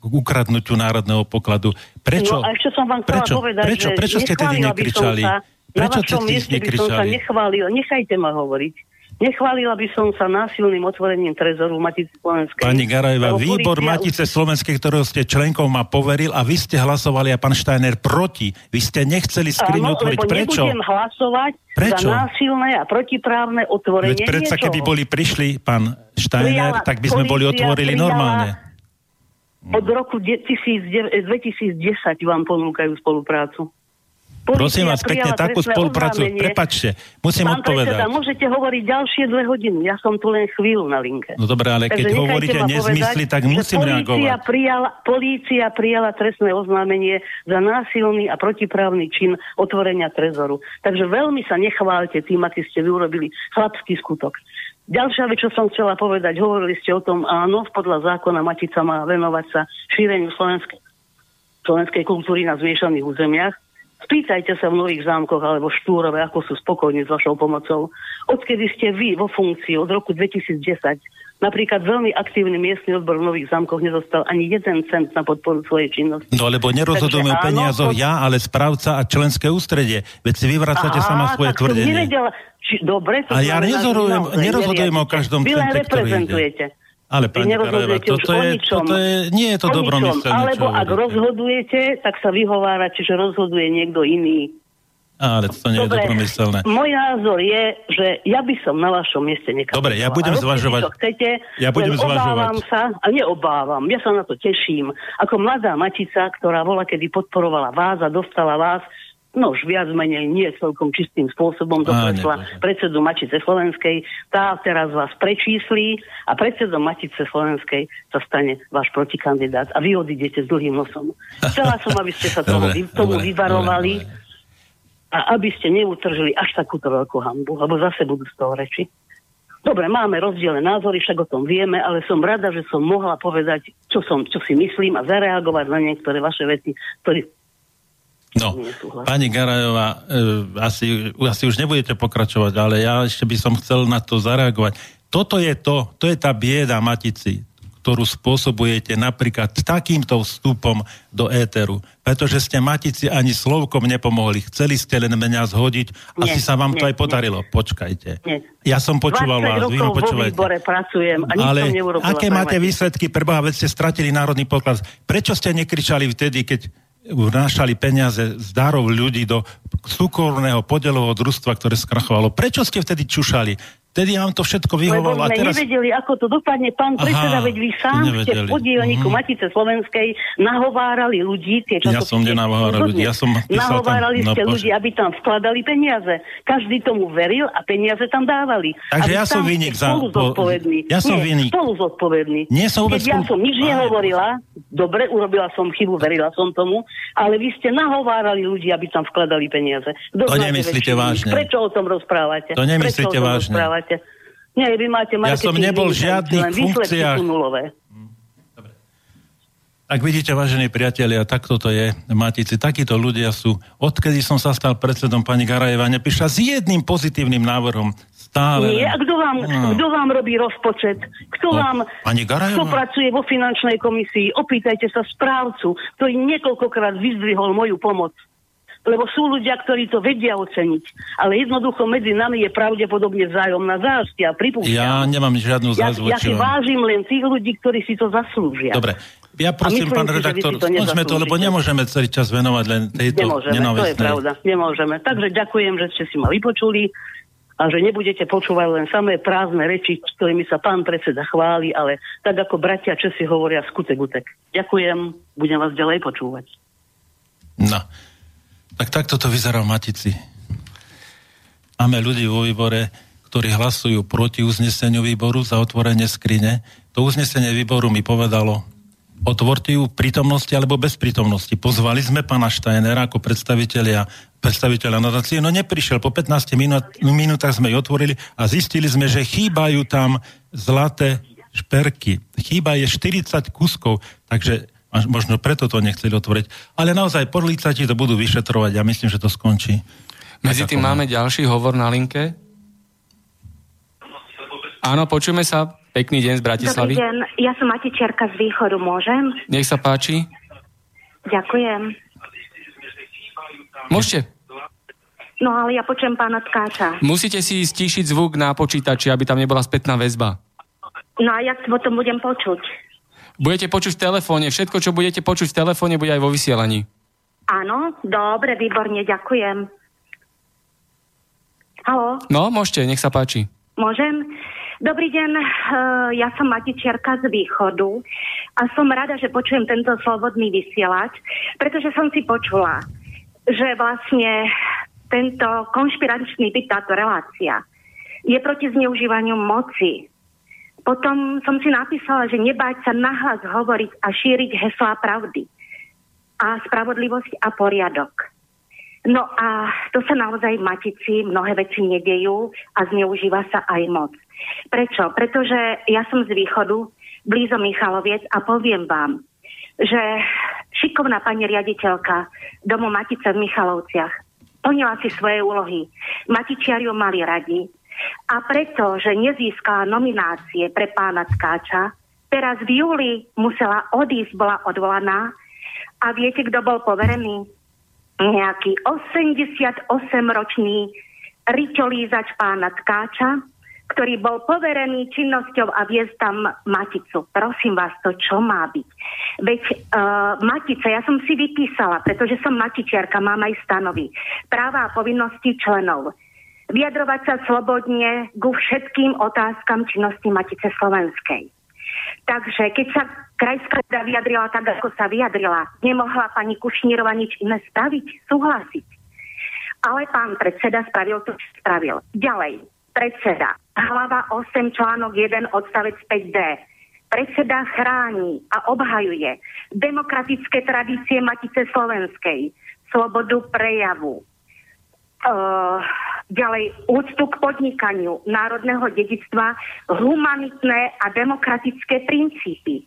k ukradnutiu národného pokladu. Prečo? No a ešte som vám prečo, povedať, prečo, prečo ste tedy nekričali? Sa, Prečo na vašom mieste by som sa nechválil, nechajte ma hovoriť. Nechválila by som sa násilným otvorením trezoru Matice Slovenskej. Pani Garajová, výbor Matice Slovenskej, ktorého ste členkou, ma poveril a vy ste hlasovali a pán Steiner proti. Vy ste nechceli skriňu otvoriť. Prečo? nebudem hlasovať Prečo? za násilné a protiprávne otvorenie Veď predsa, keby boli prišli, pán prijala, tak by sme boli otvorili prijala, normálne. Od roku 2010 vám ponúkajú spoluprácu. Prosím vás pekne, takú spoluprácu, prepačte, musím Pán odpovedať. Predseda, môžete hovoriť ďalšie dve hodiny, ja som tu len chvíľu na linke. No dobré, ale keď hovoríte nezmysly, tak musím reagovať. Prijala, polícia prijala trestné oznámenie za násilný a protiprávny čin otvorenia trezoru. Takže veľmi sa nechválte tým, aký ste vyrobili chlapský skutok. Ďalšia vec, čo som chcela povedať, hovorili ste o tom, áno, podľa zákona Matica má venovať sa šíreniu slovenskej, slovenskej kultúry na zmiešaných územiach. Spýtajte sa v Nových zámkoch alebo Štúrove, ako sú spokojní s vašou pomocou. Odkedy ste vy vo funkcii od roku 2010, napríklad veľmi aktívny miestny odbor v Nových zámkoch nedostal ani jeden cent na podporu svojej činnosti. No lebo nerozhodujeme o peniazoch to... ja, ale správca a členské ústredie. Veď si vyvracate Aha, sama svoje tvrdenie. Nevedela, či, dobre, to a ja nerozhodujem o každom cente, ktorý ide. Ale pani Karajeva, toto, je, ničom, toto je, nie je to dobromyselné. Alebo ak rozhodujete, tak sa vyhovárate, že rozhoduje niekto iný. Ale to nie Dobre, je dobromyselné. Môj názor je, že ja by som na vašom mieste nekal. Dobre, ja budem zvažovať. chcete, ja budem zvažovať. sa, a neobávam, ja sa na to teším. Ako mladá matica, ktorá bola, kedy podporovala vás a dostala vás no už viac menej nie celkom čistým spôsobom dopresla predsedu Matice Slovenskej. Tá teraz vás prečíslí a predsedom Matice Slovenskej sa stane váš protikandidát a vy odídete s dlhým nosom. Chcela som, aby ste sa tomu, dobre, tomu dobre, vyvarovali dobre. a aby ste neutržili až takúto veľkú hambu, lebo zase budú z toho reči. Dobre, máme rozdielne názory, však o tom vieme, ale som rada, že som mohla povedať, čo, som, čo si myslím a zareagovať na niektoré vaše veci, ktoré No, pani Garajová, e, asi, asi už nebudete pokračovať, ale ja ešte by som chcel na to zareagovať. Toto je to, to je tá bieda Matici, ktorú spôsobujete napríklad takýmto vstupom do éteru. Pretože ste Matici ani slovkom nepomohli. Chceli ste len mňa zhodiť. Nie, asi sa vám nie, to aj podarilo. Nie. Počkajte. Nie. Ja som počúval vás. Vy ma počúvajte. pracujem a Ale aké máte výsledky? Preboha, veď ste stratili národný poklad. Prečo ste nekričali vtedy, keď vnášali peniaze z darov ľudí do súkorného podelového družstva, ktoré skrachovalo. Prečo ste vtedy čušali? Vtedy vám to všetko vyhovalo. Lebo sme teraz... nevedeli, ako to dopadne. Pán Aha, predseda, veď vy sám ste v podielniku mm. Matice Slovenskej nahovárali ľudí. Tie ja som nenahováral ľudí, ja som Nahovárali tam, ste no, ľudí, aby tam vkladali peniaze. Každý tomu veril a peniaze tam dávali. Takže ja som vynik za... Spolu zodpovedný. Ja som vynik. spolu zodpovedný. Nie som vôbec... Ja som nič nehovorila, dobre, urobila som chybu, verila som tomu, ale vy ste nahovárali ľudí, aby tam vkladali peniaze. Kto to nemyslíte vážne. Prečo o tom rozprávate? To nemyslíte vážne. Rozprávate? Nie, vy máte Ja som nebol v žiadnych funkciách. Ak vidíte, vážení priatelia, takto to je, Matici, takíto ľudia sú. Odkedy som sa stal predsedom pani Garajeva, nepíša s jedným pozitívnym návrhom. Stále. Nie, a kto vám, no. kto vám robí rozpočet? Kto no, vám pani Garajeva? kto pracuje vo finančnej komisii? Opýtajte sa správcu, ktorý niekoľkokrát vyzdvihol moju pomoc lebo sú ľudia, ktorí to vedia oceniť. Ale jednoducho medzi nami je pravdepodobne vzájomná zášť a pripúšťam. Ja nemám žiadnu zázvu. Ja, ja si vážim len tých ľudí, ktorí si to zaslúžia. Dobre. Ja prosím, pán redaktor, skončme to, lebo nemôžeme celý čas venovať len tejto Nemôžeme, to je pravda, nemôžeme. Takže ďakujem, že ste si ma vypočuli a že nebudete počúvať len samé prázdne reči, ktorými sa pán predseda chváli, ale tak ako bratia Česi hovoria skutek utek. Ďakujem, budem vás ďalej počúvať. No, tak takto to vyzerá v Matici. Máme ľudí vo výbore, ktorí hlasujú proti uzneseniu výboru za otvorenie skrine. To uznesenie výboru mi povedalo, otvorte ju prítomnosti alebo bez prítomnosti. Pozvali sme pána Štajnera ako predstaviteľia, predstaviteľa nadácie, no neprišiel. Po 15 minút, minútach sme ju otvorili a zistili sme, že chýbajú tam zlaté šperky. Chýba je 40 kuskov, takže možno preto to nechceli otvoriť. Ale naozaj podlicati to budú vyšetrovať ja myslím, že to skončí. Medzi tým máme ďalší hovor na linke. Áno, počujeme sa. Pekný deň z Bratislavy. Dobrý deň, ja som Matičerka z Východu, môžem? Nech sa páči. Ďakujem. Môžete. No ale ja počujem pána Tkáča. Musíte si stíšiť zvuk na počítači, aby tam nebola spätná väzba. No a jak potom budem počuť? Budete počuť v telefóne. Všetko, čo budete počuť v telefóne, bude aj vo vysielaní. Áno, dobre, výborne, ďakujem. Halo? No, môžete, nech sa páči. Môžem? Dobrý deň, eh, ja som Matičiarka z Východu a som rada, že počujem tento slobodný vysielač, pretože som si počula, že vlastne tento konšpiračný byt, táto relácia, je proti zneužívaniu moci. Potom som si napísala, že nebáť sa nahlas hovoriť a šíriť heslá pravdy a spravodlivosť a poriadok. No a to sa naozaj v Matici mnohé veci nedejú a zneužíva sa aj moc. Prečo? Pretože ja som z východu, blízo Michaloviec a poviem vám, že šikovná pani riaditeľka domu Matice v Michalovciach plnila si svoje úlohy. Matičiari mali radi a preto, že nezískala nominácie pre pána Tkáča, teraz v júli musela odísť, bola odvolaná a viete, kto bol poverený? Nejaký 88-ročný ričolízač pána Tkáča, ktorý bol poverený činnosťou a viesť tam Maticu. Prosím vás, to čo má byť? Veď uh, Matica, ja som si vypísala, pretože som matičiarka, mám aj stanovy. Práva a povinnosti členov. Vyjadrovať sa slobodne ku všetkým otázkam činnosti Matice Slovenskej. Takže keď sa krajská rada vyjadrila tak, ako sa vyjadrila, nemohla pani Kušnírova nič iné spraviť, súhlasiť. Ale pán predseda spravil to, čo spravil. Ďalej, predseda hlava 8, článok 1, odstavec 5d. Predseda chráni a obhajuje demokratické tradície Matice Slovenskej, slobodu prejavu, uh, ďalej úctu k podnikaniu národného dedictva, humanitné a demokratické princípy.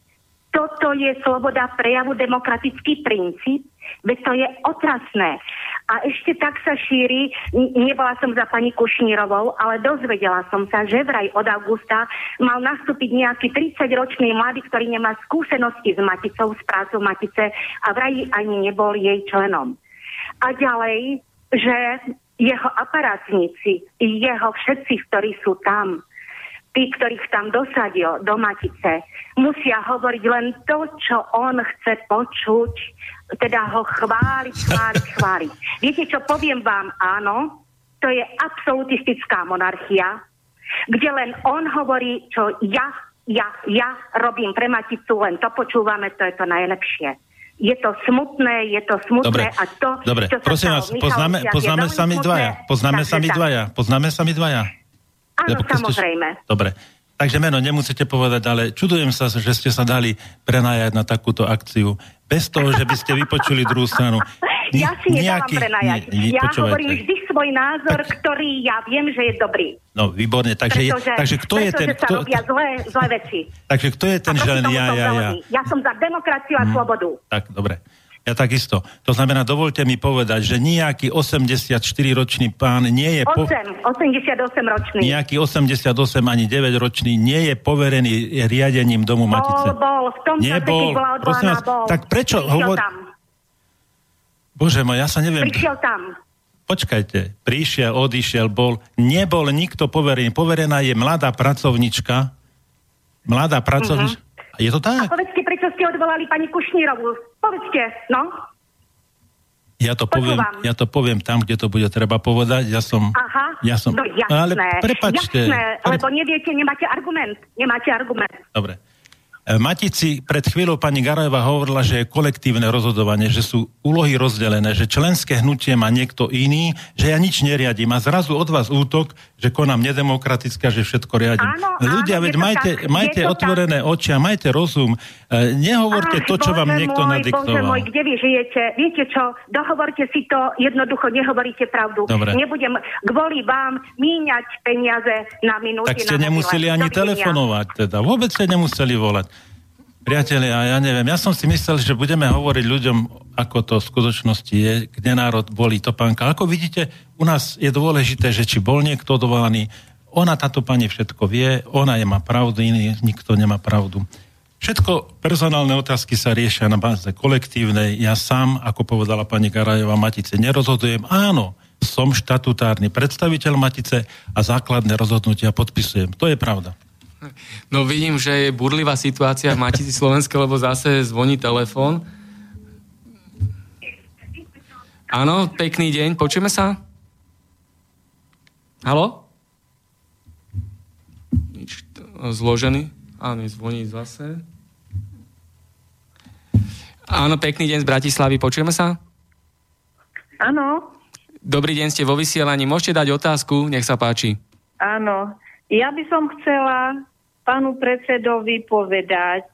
Toto je sloboda prejavu, demokratický princíp, veď to je otrasné. A ešte tak sa šíri, nebola som za pani Kušnírovou, ale dozvedela som sa, že vraj od augusta mal nastúpiť nejaký 30-ročný mladý, ktorý nemá skúsenosti s Maticou, s prácou Matice a vraj ani nebol jej členom. A ďalej, že jeho aparátnici, jeho všetci, ktorí sú tam, tí, ktorých tam dosadil do Matice, musia hovoriť len to, čo on chce počuť, teda ho chváliť, chváliť, chváliť. Viete, čo poviem vám? Áno, to je absolutistická monarchia, kde len on hovorí, čo ja, ja, ja robím pre Maticu, len to počúvame, to je to najlepšie. Je to smutné, je to smutné dobre, a to, dobre. čo sa Prosím vás, poznáme, poznáme sa mi dvaja. Poznáme sa mi dvaja. Poznáme sa mi dvaja. Áno, Lebo samozrejme. Ste... Dobre. Takže meno nemusíte povedať, ale čudujem sa, že ste sa dali prenajať na takúto akciu. Bez toho, že by ste vypočuli druhú stranu. Ja si nedávam prenajať. Nie, ja hovorím vždy svoj názor, tak... ktorý ja viem, že je dobrý. No, výborne. Takže, pretože, takže kto pretože je ten... Pretože sa robia zlé, zlé veci. Takže kto je ten, že len ja, ja, ja? Ja som za demokraciu a hmm. slobodu. Tak, dobre. Ja takisto. To znamená, dovolte mi povedať, že nejaký 84-ročný pán nie je... 8, po... 88-ročný. Nejaký 88 ani 9-ročný nie je poverený riadením domu bol, Matice. Bol, v tom Nebol. čase, keď bola odvolaná, vás, bol. Tak prečo hovor... Bože môj, ja sa neviem... Prišiel tam. Počkajte, prišiel, odišiel, bol, nebol nikto poverený. Poverená je mladá pracovnička. Mladá pracovnička. Uh-huh. Je to tak? A povedzte, prečo ste odvolali pani Kušnírovú? Povedzte, no. Ja to, poviem, ja to poviem tam, kde to bude treba povedať. Ja som... Aha, ja som, no jasné, ale prepačte. Jasné, lebo neviete, nemáte argument. Nemáte argument. Dobre. E, Matici, pred chvíľou pani Garajeva hovorila, že je kolektívne rozhodovanie, že sú úlohy rozdelené, že členské hnutie má niekto iný, že ja nič neriadím a zrazu od vás útok, že konám nedemokratické, že všetko riadím. Áno, Ľudia, áno, veď majte, tak, majte otvorené tak. oči a majte rozum. E, nehovorte Ach, to, čo vám niekto môj, nadiktoval. Bože môj, kde vy žijete? Viete čo? Dohovorte si to, jednoducho nehovoríte pravdu. Dobre. Nebudem kvôli vám míňať peniaze na minúty. Tak ste na nemuseli mobile. ani telefonovať teda. Vôbec ste nemuseli volať. Priatelia, ja neviem, ja som si myslel, že budeme hovoriť ľuďom, ako to v skutočnosti je, kde národ bolí topánka. Ako vidíte, u nás je dôležité, že či bol niekto odvolaný, ona, táto pani všetko vie, ona je má pravdu, iný, nikto nemá pravdu. Všetko personálne otázky sa riešia na báze kolektívnej. Ja sám, ako povedala pani Garajová Matice, nerozhodujem. Áno, som štatutárny predstaviteľ Matice a základné rozhodnutia podpisujem. To je pravda. No vidím, že je burlivá situácia v Matici Slovenske, lebo zase zvoní telefón. Áno, pekný deň, počujeme sa? Halo? Nič, zložený. Áno, zvoní zase. Áno, pekný deň z Bratislavy, počujeme sa? Áno, Dobrý deň, ste vo vysielaní, môžete dať otázku, nech sa páči. áno. Ja by som chcela pánu predsedovi povedať,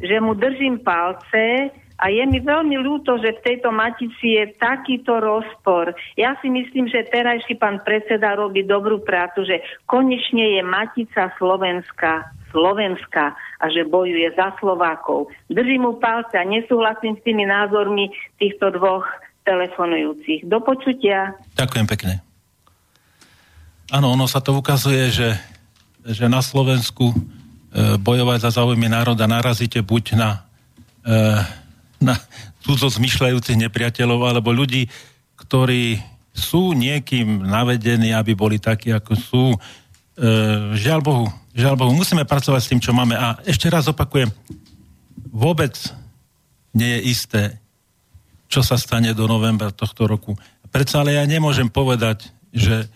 že mu držím palce a je mi veľmi ľúto, že v tejto matici je takýto rozpor. Ja si myslím, že terajší pán predseda robí dobrú prácu, že konečne je matica Slovenska Slovenska a že bojuje za Slovákov. Držím mu palce a nesúhlasím s tými názormi týchto dvoch telefonujúcich. Do počutia. Ďakujem pekne. Áno, ono sa to ukazuje, že, že na Slovensku e, bojovať za záujmy národa narazíte buď na, e, na cudzo zmyšľajúcich nepriateľov, alebo ľudí, ktorí sú niekým navedení, aby boli takí, ako sú. E, žiaľ Bohu, žiaľ Bohu, musíme pracovať s tým, čo máme. A ešte raz opakujem, vôbec nie je isté, čo sa stane do novembra tohto roku. Predsa ale ja nemôžem povedať, že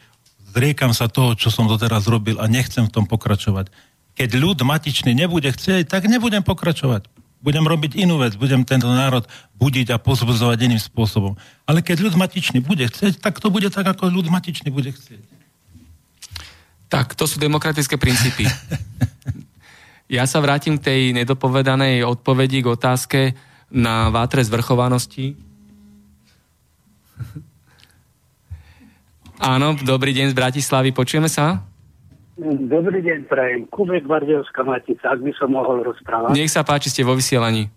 zriekam sa toho, čo som doteraz robil a nechcem v tom pokračovať. Keď ľud matičný nebude chcieť, tak nebudem pokračovať. Budem robiť inú vec, budem tento národ budiť a pozbudzovať iným spôsobom. Ale keď ľud matičný bude chcieť, tak to bude tak, ako ľud matičný bude chcieť. Tak, to sú demokratické princípy. Ja sa vrátim k tej nedopovedanej odpovedi k otázke na vátre zvrchovanosti. Áno, dobrý deň z Bratislavy, počujeme sa? Dobrý deň, prajem. Kubek Bardejovská Matica, ak by som mohol rozprávať. Nech sa páči, ste vo vysielaní.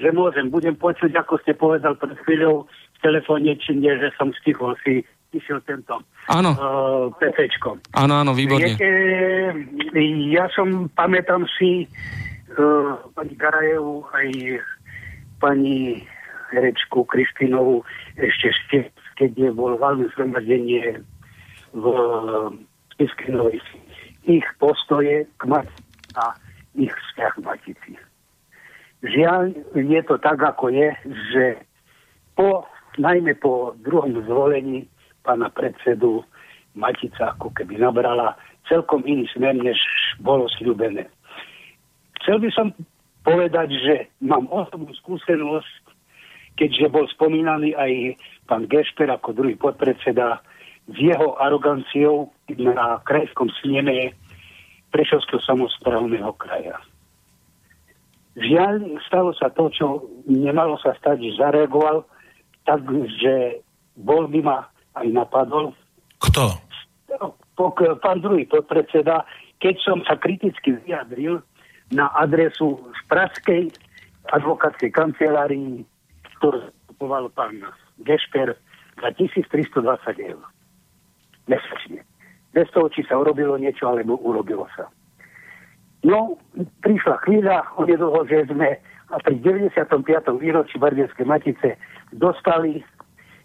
Že môžem, budem počuť, ako ste povedal pred chvíľou v telefóne, či nie, že som stichol si išiel tento Áno, uh, PCčko. áno, áno, výborne. Viete, ja som, pamätám si uh, pani Garajevu aj pani herečku Kristinovu ešte ste, keď je bol valné zhromaždenie v Spiskej Novej. Ich postoje k Matici a ich vzťah k Matici. Žiaľ, je to tak, ako je, že po, najmä po druhom zvolení pána predsedu Matica ako keby nabrala celkom iný smer, než bolo sľubené. Chcel by som povedať, že mám osobnú skúsenosť, keďže bol spomínaný aj pán Gešper ako druhý podpredseda s jeho aroganciou na krajskom sneme Prešovského samozprávneho kraja. Žiaľ, stalo sa to, čo nemalo sa stať, že zareagoval tak, že bol by ma aj napadol. Kto? Pán druhý podpredseda, keď som sa kriticky vyjadril na adresu z Praskej advokátskej kancelárii, ktorú pán Gešper za 1320 eur. Mesačne. Bez toho, či sa urobilo niečo, alebo urobilo sa. No, prišla chvíľa, onedlho, že sme a pri 95. výročí Bardejskej Matice dostali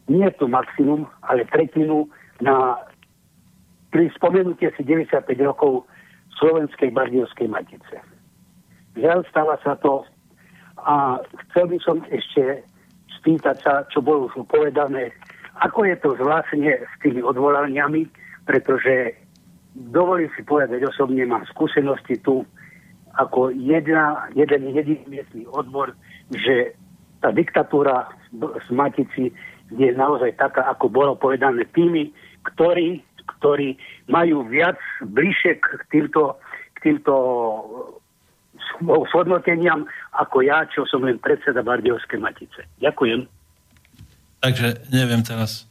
nie to maximum, ale tretinu na pri spomenutie si 95 rokov Slovenskej Bardiovskej Matice. Žiaľ, stáva sa to a chcel by som ešte spýtať sa, čo bolo už povedané, ako je to vlastne s tými odvolaniami, pretože dovolím si povedať osobne, mám skúsenosti tu ako jedna, jeden jediný miestný odbor, že tá diktatúra z Matici je naozaj taká, ako bolo povedané tými, ktorí, ktorí majú viac bližšie k týmto, k týmto shodnoteniam ako ja, čo som len predseda Bardiovskej Matice. Ďakujem. Takže neviem teraz,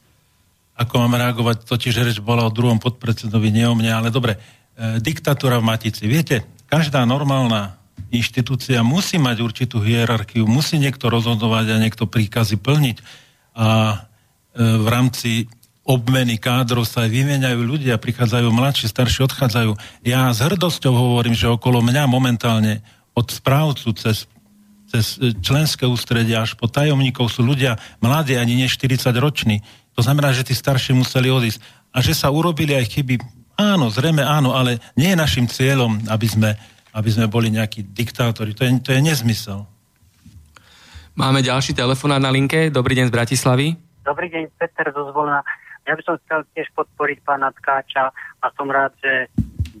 ako mám reagovať, totiž reč bola o druhom podpredsedovi, nie o mne, ale dobre. E, diktatúra v Matici. Viete, každá normálna inštitúcia musí mať určitú hierarchiu, musí niekto rozhodovať a niekto príkazy plniť. A e, v rámci obmeny kádrov sa aj vymieňajú ľudia, prichádzajú mladší, starší, odchádzajú. Ja s hrdosťou hovorím, že okolo mňa momentálne od správcu cez, cez členské ústredie až po tajomníkov sú ľudia mladí, ani nie 40 roční. To znamená, že tí starší museli odísť. A že sa urobili aj chyby, áno, zrejme áno, ale nie je našim cieľom, aby sme, aby sme boli nejakí diktátori. To je, to je nezmysel. Máme ďalší telefonát na linke. Dobrý deň z Bratislavy. Dobrý deň, Peter zo Zvolna. Ja by som chcel tiež podporiť pána Tkáča a som rád, že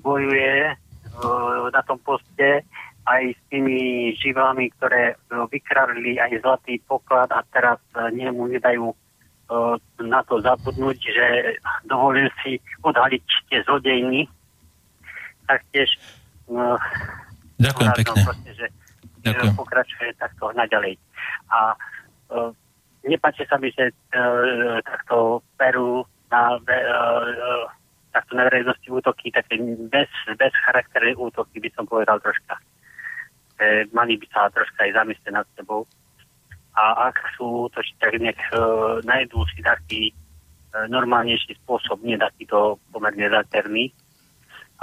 bojuje uh, na tom poste aj s tými živami, ktoré uh, vykradli aj zlatý poklad a teraz uh, nemu nedajú na to zabudnúť, že dovolil si odhaliť tie zlodejny. tiež uh, Ďakujem pekne. Proste, že, Ďakujem. pokračuje takto naďalej. A nepáči sa mi, že uh, takto perú na, uh, takto na verejnosti útoky, také bez, bez charaktery útoky by som povedal troška. E, mali by sa troška aj zamyslieť nad sebou. A ak sú útočiť, tak nech uh, najdú si taký uh, normálnejší spôsob, nie takýto pomerne zaterný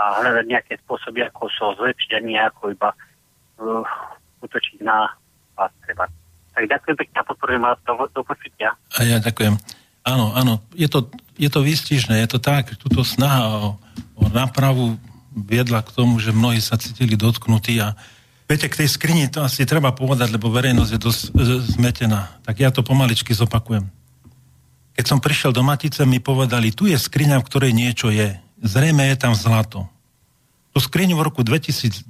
a hľadať nejaké spôsoby, ako sa so zlepšiť a nie ako iba uh, útočiť na vás treba. Tak ďakujem pekne a podporujem vás do, do počutia. A ja ďakujem. Áno, áno, je to, je to výstižné, je to tak, túto snaha o, o nápravu viedla k tomu, že mnohí sa cítili dotknutí a viete, k tej skrini to asi treba povedať, lebo verejnosť je dosť zmetená. Tak ja to pomaličky zopakujem. Keď som prišiel do Matice, mi povedali, tu je skriňa, v ktorej niečo je. Zrejme je tam zlato. Tú skriňu v roku 2012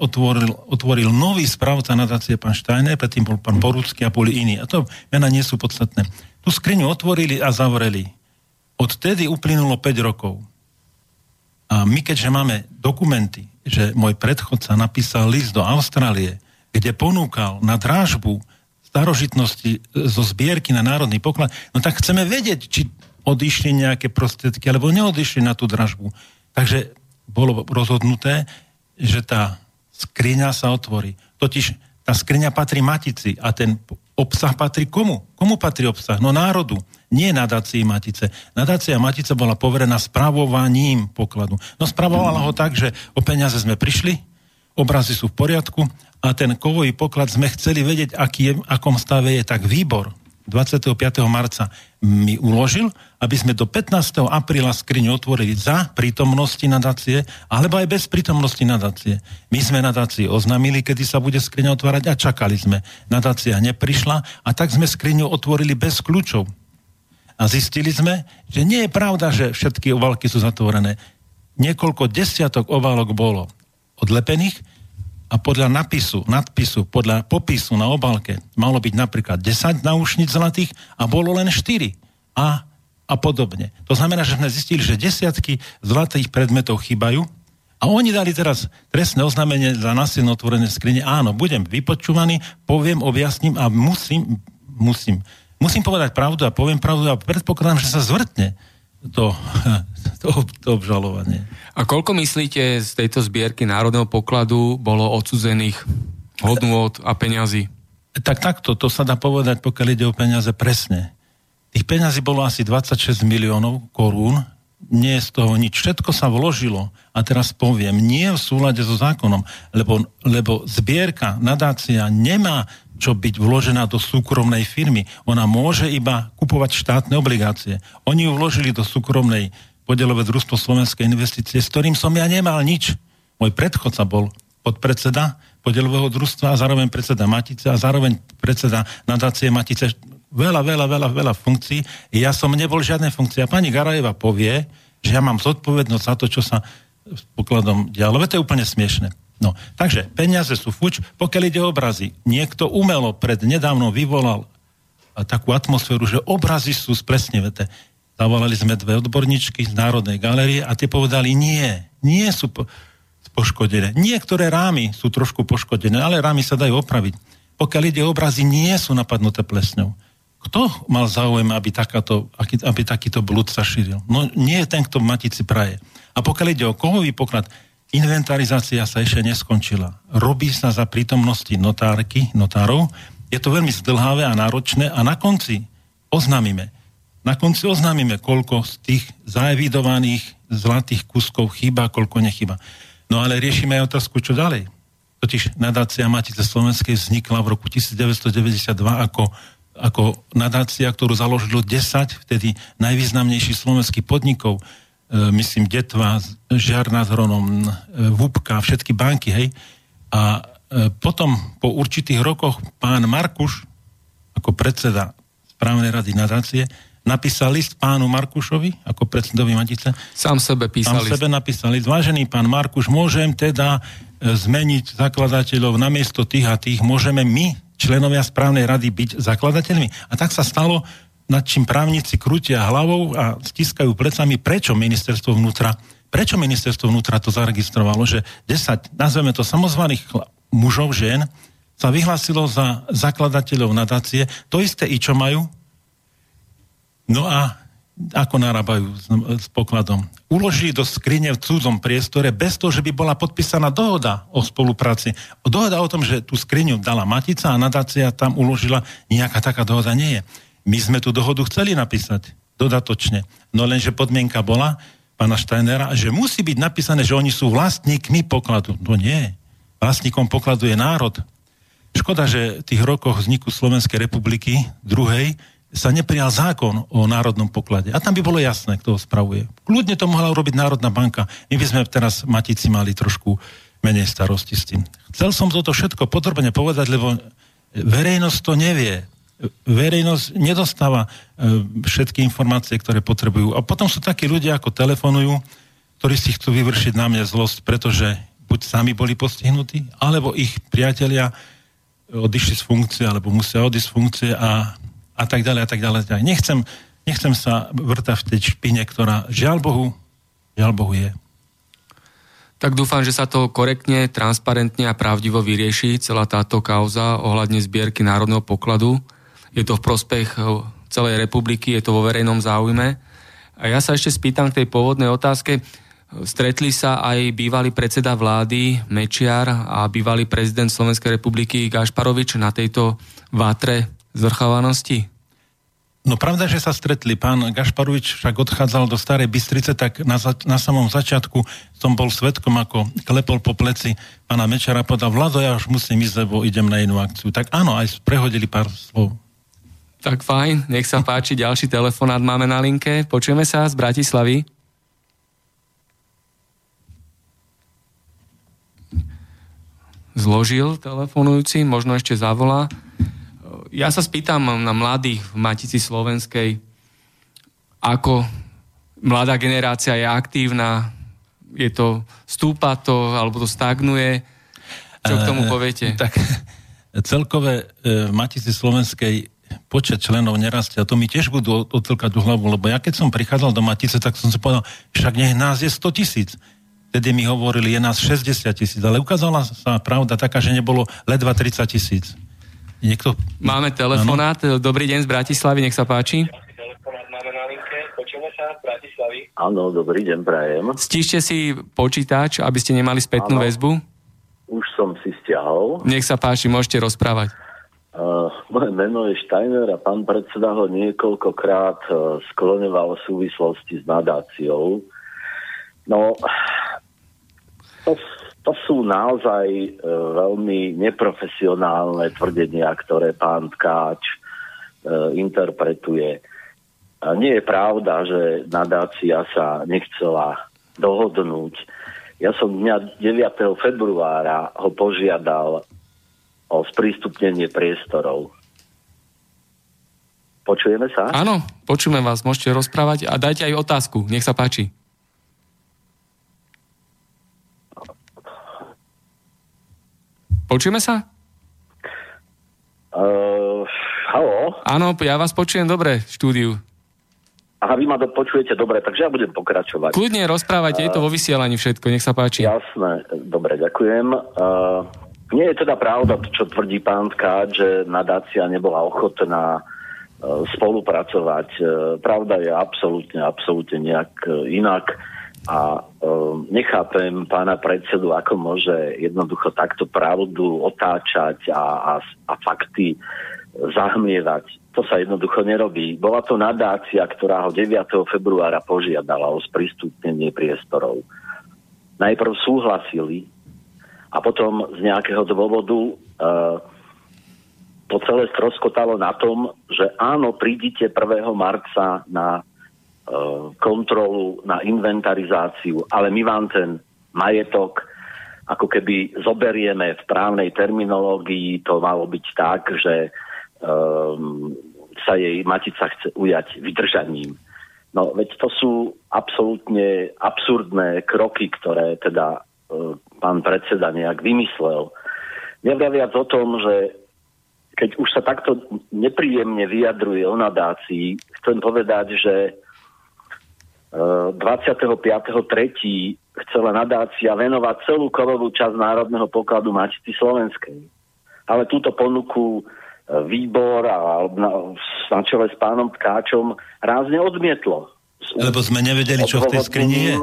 otvoril, otvoril nový správca nadácie pán Štajner, predtým bol pán Porúcky a boli iní. A to mena nie sú podstatné. Tú skriňu otvorili a zavreli. Odtedy uplynulo 5 rokov. A my, keďže máme dokumenty, že môj predchodca napísal list do Austrálie, kde ponúkal na drážbu starožitnosti zo zbierky na národný poklad, no tak chceme vedieť, či odišli nejaké prostriedky, alebo neodišli na tú dražbu. Takže bolo rozhodnuté, že tá skriňa sa otvorí. Totiž tá skriňa patrí Matici a ten obsah patrí komu? Komu patrí obsah? No národu, nie nadácii Matice. Nadácia Matice bola poverená spravovaním pokladu. No spravovala ho tak, že o peniaze sme prišli, obrazy sú v poriadku a ten kovový poklad sme chceli vedieť, aký je, akom stave je, tak výbor 25. marca mi uložil, aby sme do 15. apríla skriňu otvorili za prítomnosti nadácie, alebo aj bez prítomnosti nadácie. My sme nadácii oznámili, kedy sa bude skriňa otvárať a čakali sme. Nadácia neprišla a tak sme skriňu otvorili bez kľúčov. A zistili sme, že nie je pravda, že všetky ovalky sú zatvorené. Niekoľko desiatok oválok bolo odlepených, a podľa napisu, nadpisu, podľa popisu na obálke malo byť napríklad 10 náušnic zlatých a bolo len 4. A, a podobne. To znamená, že sme zistili, že desiatky zlatých predmetov chýbajú a oni dali teraz trestné oznámenie za nasilno otvorené skrine. Áno, budem vypočúvaný, poviem, objasním a musím, musím, musím povedať pravdu a poviem pravdu a predpokladám, že sa zvrtne to, to, to obžalovanie. A koľko myslíte z tejto zbierky národného pokladu bolo odsudzených hodnôt a peňazí? Tak takto, to sa dá povedať, pokiaľ ide o peniaze presne. Tých peňazí bolo asi 26 miliónov korún nie je z toho nič. Všetko sa vložilo a teraz poviem, nie v súlade so zákonom, lebo, lebo zbierka, nadácia nemá čo byť vložená do súkromnej firmy. Ona môže iba kupovať štátne obligácie. Oni ju vložili do súkromnej podielové družstvo Slovenskej investície, s ktorým som ja nemal nič. Môj predchodca bol podpredseda podielového družstva a zároveň predseda Matice a zároveň predseda nadácie Matice. Veľa, veľa, veľa, veľa funkcií. Ja som nebol žiadnej funkcie. A pani Garajeva povie, že ja mám zodpovednosť za to, čo sa s pokladom dialo. To je úplne smiešne. No, takže peniaze sú fuč, pokiaľ ide o obrazy. Niekto umelo pred nedávno vyvolal takú atmosféru, že obrazy sú spresnevete. Zavolali sme dve odborníčky z Národnej galerie a tie povedali, nie, nie sú po- poškodené. Niektoré rámy sú trošku poškodené, ale rámy sa dajú opraviť. Pokiaľ ide o obrazy, nie sú napadnuté plesňou. Kto mal záujem, aby, takáto, aby takýto blúd sa šíril? No nie je ten, kto matici praje. A pokiaľ ide o kovový poklad, inventarizácia sa ešte neskončila. Robí sa za prítomnosti notárky, notárov. Je to veľmi zdlhavé a náročné a na konci oznámime. Na konci oznámime, koľko z tých zaevidovaných zlatých kuskov chýba, koľko nechyba. No ale riešime aj otázku, čo ďalej. Totiž nadácia Matice Slovenskej vznikla v roku 1992 ako, ako nadácia, ktorú založilo 10 vtedy najvýznamnejších slovenských podnikov E, myslím, Detva, Žiar nad Hronom, e, Vúbka, všetky banky, hej. A e, potom po určitých rokoch pán Markuš, ako predseda správnej rady nadácie, napísal list pánu Markušovi, ako predsedovi Matice. Sám sebe písal Sám list. sebe napísal list. Vážený pán Markuš, môžem teda zmeniť zakladateľov namiesto tých a tých, môžeme my, členovia správnej rady, byť zakladateľmi. A tak sa stalo, nad čím právnici krútia hlavou a stiskajú plecami, prečo ministerstvo vnútra, prečo ministerstvo vnútra to zaregistrovalo, že 10, nazveme to samozvaných mužov, žien, sa vyhlásilo za zakladateľov nadácie, to isté i čo majú. No a ako narábajú s, s pokladom. Uložili do skrine v cudzom priestore bez toho, že by bola podpísaná dohoda o spolupráci. Dohoda o tom, že tú skriňu dala Matica a nadácia tam uložila, nejaká taká dohoda nie je. My sme tú dohodu chceli napísať dodatočne. No lenže podmienka bola pána Steinera, že musí byť napísané, že oni sú vlastníkmi pokladu. No nie. Vlastníkom pokladu je národ. Škoda, že v tých rokoch vzniku Slovenskej republiky druhej sa neprijal zákon o národnom poklade. A tam by bolo jasné, kto ho spravuje. Kľudne to mohla urobiť Národná banka. My by sme teraz Matici mali trošku menej starosti s tým. Chcel som toto všetko podrobne povedať, lebo verejnosť to nevie verejnosť nedostáva e, všetky informácie, ktoré potrebujú. A potom sú takí ľudia, ako telefonujú, ktorí si chcú vyvršiť na mňa zlosť, pretože buď sami boli postihnutí, alebo ich priatelia odišli z funkcie, alebo musia odísť z funkcie a, a tak ďalej, a tak ďalej. Nechcem, nechcem sa vrtať v tej špine, ktorá žiaľ Bohu, žiaľ Bohu je. Tak dúfam, že sa to korektne, transparentne a pravdivo vyrieši celá táto kauza ohľadne zbierky národného pokladu je to v prospech eh, celej republiky, je to vo verejnom záujme. A ja sa ešte spýtam k tej pôvodnej otázke. Stretli sa aj bývalý predseda vlády Mečiar a bývalý prezident Slovenskej republiky Gašparovič na tejto vátre zvrchovanosti? No pravda, že sa stretli. Pán Gašparovič však odchádzal do Starej Bystrice, tak na, za, na samom začiatku som bol svetkom, ako klepol po pleci pána Mečara a povedal, Vlado, ja už musím ísť, lebo idem na inú akciu. Tak áno, aj prehodili pár slov. Tak fajn, nech sa páči, ďalší telefonát máme na linke. Počujeme sa z Bratislavy. Zložil telefonujúci, možno ešte zavolá. Ja sa spýtam na mladých v Matici Slovenskej, ako mladá generácia je aktívna, je to, stúpa to, alebo to stagnuje. Čo k tomu eh, poviete? E, tak celkové e, Matici Slovenskej počet členov nerastie. A to mi tiež budú otlkať do hlavu, lebo ja keď som prichádzal do Matice, tak som si povedal, však nech nás je 100 tisíc. Vtedy mi hovorili, je nás 60 tisíc, ale ukázala sa pravda taká, že nebolo ledva 30 tisíc. Niekto... Máme telefonát. Ano? Dobrý deň z Bratislavy, nech sa páči. Áno, dobrý deň, prajem. Stíšte si počítač, aby ste nemali spätnú ano. väzbu. Už som si stiahol. Nech sa páči, môžete rozprávať. Uh, moje meno je Steiner a pán predseda ho niekoľkokrát uh, skloňoval v súvislosti s nadáciou. No, to, to sú naozaj uh, veľmi neprofesionálne tvrdenia, ktoré pán Tkáč uh, interpretuje. A nie je pravda, že nadácia sa nechcela dohodnúť. Ja som dňa 9. februára ho požiadal o sprístupnenie priestorov. Počujeme sa? Áno, počujeme vás, môžete rozprávať a dajte aj otázku, nech sa páči. Počujeme sa? Uh, halo? Áno, ja vás počujem dobre v štúdiu. Aha, vy ma počujete dobre, takže ja budem pokračovať. Kľudne rozprávajte, uh, je to vo vysielaní všetko, nech sa páči. Jasné, dobre, ďakujem. Uh, nie je teda pravda, čo tvrdí pán Tkáč, že nadácia nebola ochotná e, spolupracovať. E, pravda je absolútne, absolútne nejak e, inak a nechápem pána predsedu, ako môže jednoducho takto pravdu otáčať a, a, a fakty zahmievať. To sa jednoducho nerobí. Bola to nadácia, ktorá ho 9. februára požiadala o sprístupnenie priestorov. Najprv súhlasili, a potom z nejakého dôvodu uh, to celé stroskotalo na tom, že áno, prídite 1. marca na kontrolu, na inventarizáciu, ale my vám ten majetok ako keby zoberieme v právnej terminológii, to malo byť tak, že um, sa jej matica chce ujať vydržaním. No veď to sú absolútne absurdné kroky, ktoré teda uh, pán predseda nejak vymyslel. Nevraviac o tom, že keď už sa takto nepríjemne vyjadruje o nadácii, chcem povedať, že 25.3. E, chcela nadácia venovať celú kovovú časť Národného pokladu Matici Slovenskej. Ale túto ponuku e, výbor a na, čele s pánom Tkáčom rázne odmietlo. Lebo sme nevedeli, čo v tej skrini je.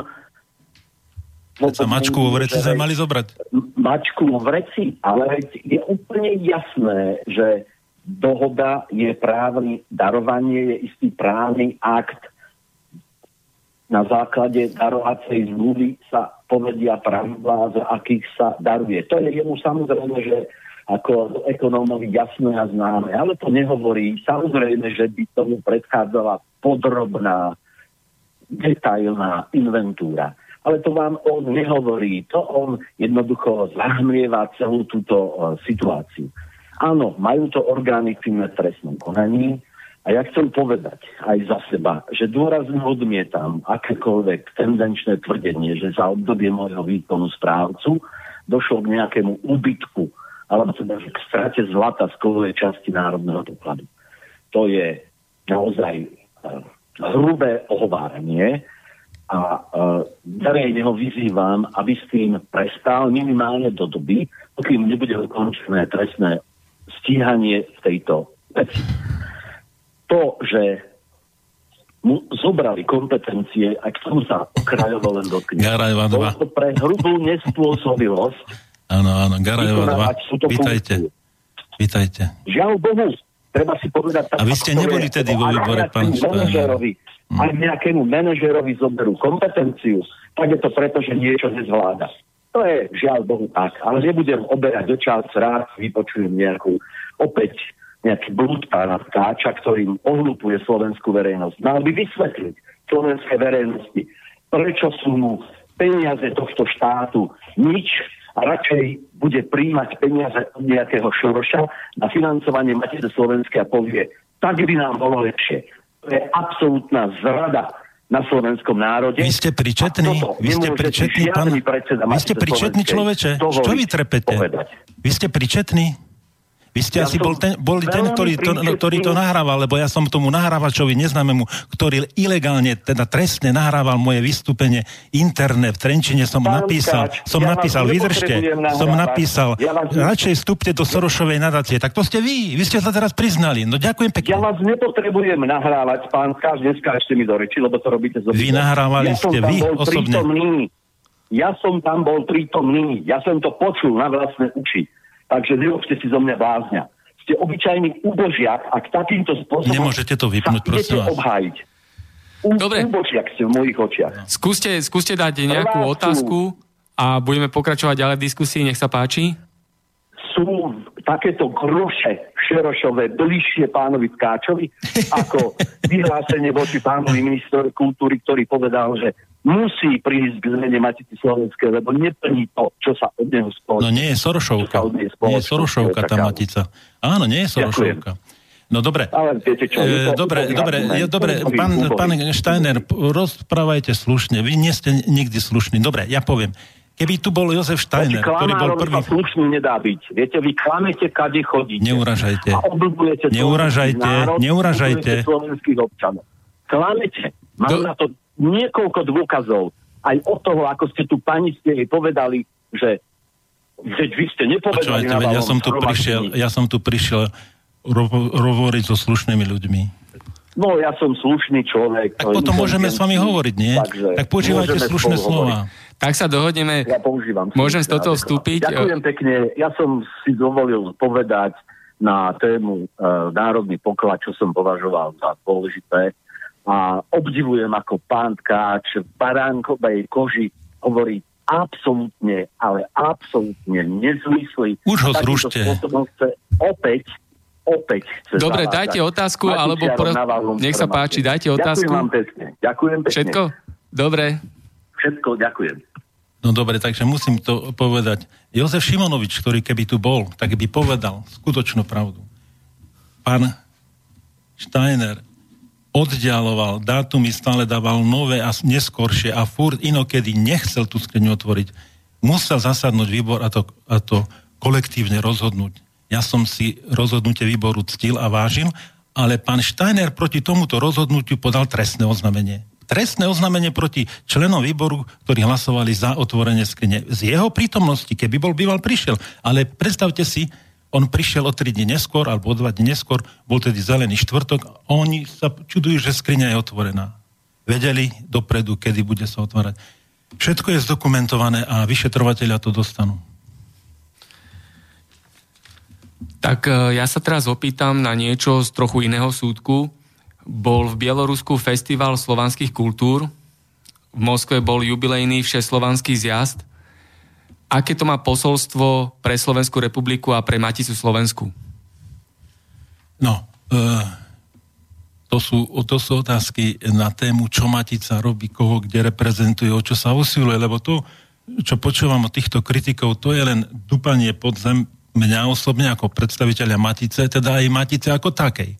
Keď sa mačku vo vreci sme mali zobrať. Mačku vo vreci, ale je úplne jasné, že dohoda je právny, darovanie je istý právny akt. Na základe darovacej zmluvy sa povedia pravidlá, za akých sa daruje. To je jemu samozrejme, že ako ekonómovi jasné a známe, ale to nehovorí. Samozrejme, že by tomu predchádzala podrobná, detailná inventúra ale to vám on nehovorí. To on jednoducho zahmlieva celú túto uh, situáciu. Áno, majú to orgány činné trestnom konaní a ja chcem povedať aj za seba, že dôrazne odmietam akékoľvek tendenčné tvrdenie, že za obdobie môjho výkonu správcu došlo k nejakému úbytku alebo teda k strate zlata z kovovej časti národného dokladu. To je naozaj uh, hrubé ohováranie a verejne ho vyzývam, aby s tým prestal minimálne do doby, pokým nebude ukončené trestné stíhanie v tejto veci. To, že mu zobrali kompetencie, a k tomu sa okrajovo len dotkne. Garajova 2. To pre hrubú nespôsobilosť Áno, áno, Garajova 2. Vítajte. Vítajte. Žiaľ Bohu, treba si povedať... A vy ste neboli tedy vo výbore, pán Steiner. Hmm. Ak nejakému manažerovi zoberú kompetenciu, tak je to preto, že niečo nezvláda. To je žiaľ Bohu tak. Ale nebudem oberať do čas, rád vypočujem nejakú opäť nejaký blúd pána Tkáča, ktorým ohlupuje slovenskú verejnosť. Mal by vysvetliť slovenskej verejnosti, prečo sú mu peniaze tohto štátu nič a radšej bude príjmať peniaze od nejakého šoroša na financovanie Matice Slovenskej a povie, tak by nám bolo lepšie to je absolútna zrada na slovenskom národe. Vy ste pričetný, vy ste pričetný, pán, vy ste pričetný človeče, čo vy trepete? Povedať. Vy ste pričetný? Vy ste ja asi bol ten, boli ten, ktorý to, ktorý to nahrával, lebo ja som tomu nahrávačovi neznámemu, ktorý ilegálne, teda trestne nahrával moje vystúpenie interné v Trenčine som Pán napísal, Káč, som ja napísal, vydržte, som napísal, ja vás... radšej vstúpte do Sorošovej nadácie. Tak to ste vy, vy ste sa teraz priznali. No ďakujem pekne. Ja vás nepotrebujem nahrávať, pán Káč, dneska ešte mi do reči, lebo to robíte zo Vy nahrávali ja ste, vy osobne. Prítomný. Ja som tam bol prítomný, ja som to počul na vlastné uči. Takže neročte si zo mňa blázňa. ste obyčajný ubožiak a k takýmto spôsobom Nemôžete to vypnúť, sa prosím vás. obhájiť. U, Dobre. Ubožiak ste v mojich očiach. Skúste, skúste dať nejakú Prvá sú- otázku a budeme pokračovať ďalej v diskusii. Nech sa páči. Sú takéto groše Šerošové bližšie pánovi Tkáčovi ako vyhlásenie voči pánovi minister kultúry, ktorý povedal, že musí prísť k zmene Matici Slovenskej, lebo neplní to, čo sa od neho spoločí. No nie je Sorošovka. Nie je Sorošovka tá matica. Áno, nie je Sorošovka. No dobre. Ale viete čo, E, dobre, dobre, je, dobre, pán, pán Steiner, rozprávajte slušne. Vy nie ste nikdy slušní. Dobre, ja poviem. Keby tu bol Jozef Steiner, ktorý bol prvý... slušný nedá byť. Viete, vy klamete, kade chodíte. Neuražajte. A oblbujete Neuražajte, národ, neuražajte. slovenských občanov. Klamete. Mám Do- na to niekoľko dôkazov. Aj od toho, ako ste tu pani ste jej povedali, že veď vy ste nepovedali Počúvajte, ja som tu prišiel, ja som tu prišiel ro- hovoriť so slušnými ľuďmi. No, ja som slušný človek. Tak potom môžeme s vami hovoriť, nie? Takže Tak používajte slušné slova. Tak sa dohodneme. Ja používam. Môžem z adekvátne. vstúpiť? Ďakujem pekne. Ja som si dovolil povedať na tému e, národný poklad, čo som považoval za dôležité. A obdivujem, ako pán Tkáč v baránkovej koži hovorí absolútne, ale absolútne nezmysly. Už ho zrušte. chce opäť opäť chce Dobre, zavádzať dajte otázku, Matičiarom alebo pro- nech sa páči, dajte otázku. Ďakujem vám pekne. Ďakujem pekne. Všetko? Dobre. Všetko, ďakujem. No dobre, takže musím to povedať. Jozef Šimonovič, ktorý keby tu bol, tak by povedal skutočnú pravdu. Pán Steiner oddialoval, dátumy stále dával nové a neskoršie a furt inokedy nechcel tú skriňu otvoriť. Musel zasadnúť výbor a to, a to kolektívne rozhodnúť. Ja som si rozhodnutie výboru ctil a vážil, ale pán Steiner proti tomuto rozhodnutiu podal trestné oznámenie. Trestné oznámenie proti členom výboru, ktorí hlasovali za otvorenie skrine. Z jeho prítomnosti, keby bol býval, prišiel. Ale predstavte si, on prišiel o 3 dní neskôr, alebo o 2 dní neskôr, bol tedy zelený štvrtok, a oni sa čudujú, že skriňa je otvorená. Vedeli dopredu, kedy bude sa otvárať. Všetko je zdokumentované a vyšetrovateľia to dostanú. Tak e, ja sa teraz opýtam na niečo z trochu iného súdku. Bol v Bielorusku festival slovanských kultúr, v Moskve bol jubilejný všeslovanský zjazd. Aké to má posolstvo pre Slovenskú republiku a pre Maticu Slovensku? No, e, to, sú, to sú otázky na tému, čo Matica robí, koho kde reprezentuje, o čo sa usiluje, lebo to, čo počúvam od týchto kritikov, to je len dupanie pod zem mňa osobne ako predstaviteľa Matice, teda aj Matice ako takej.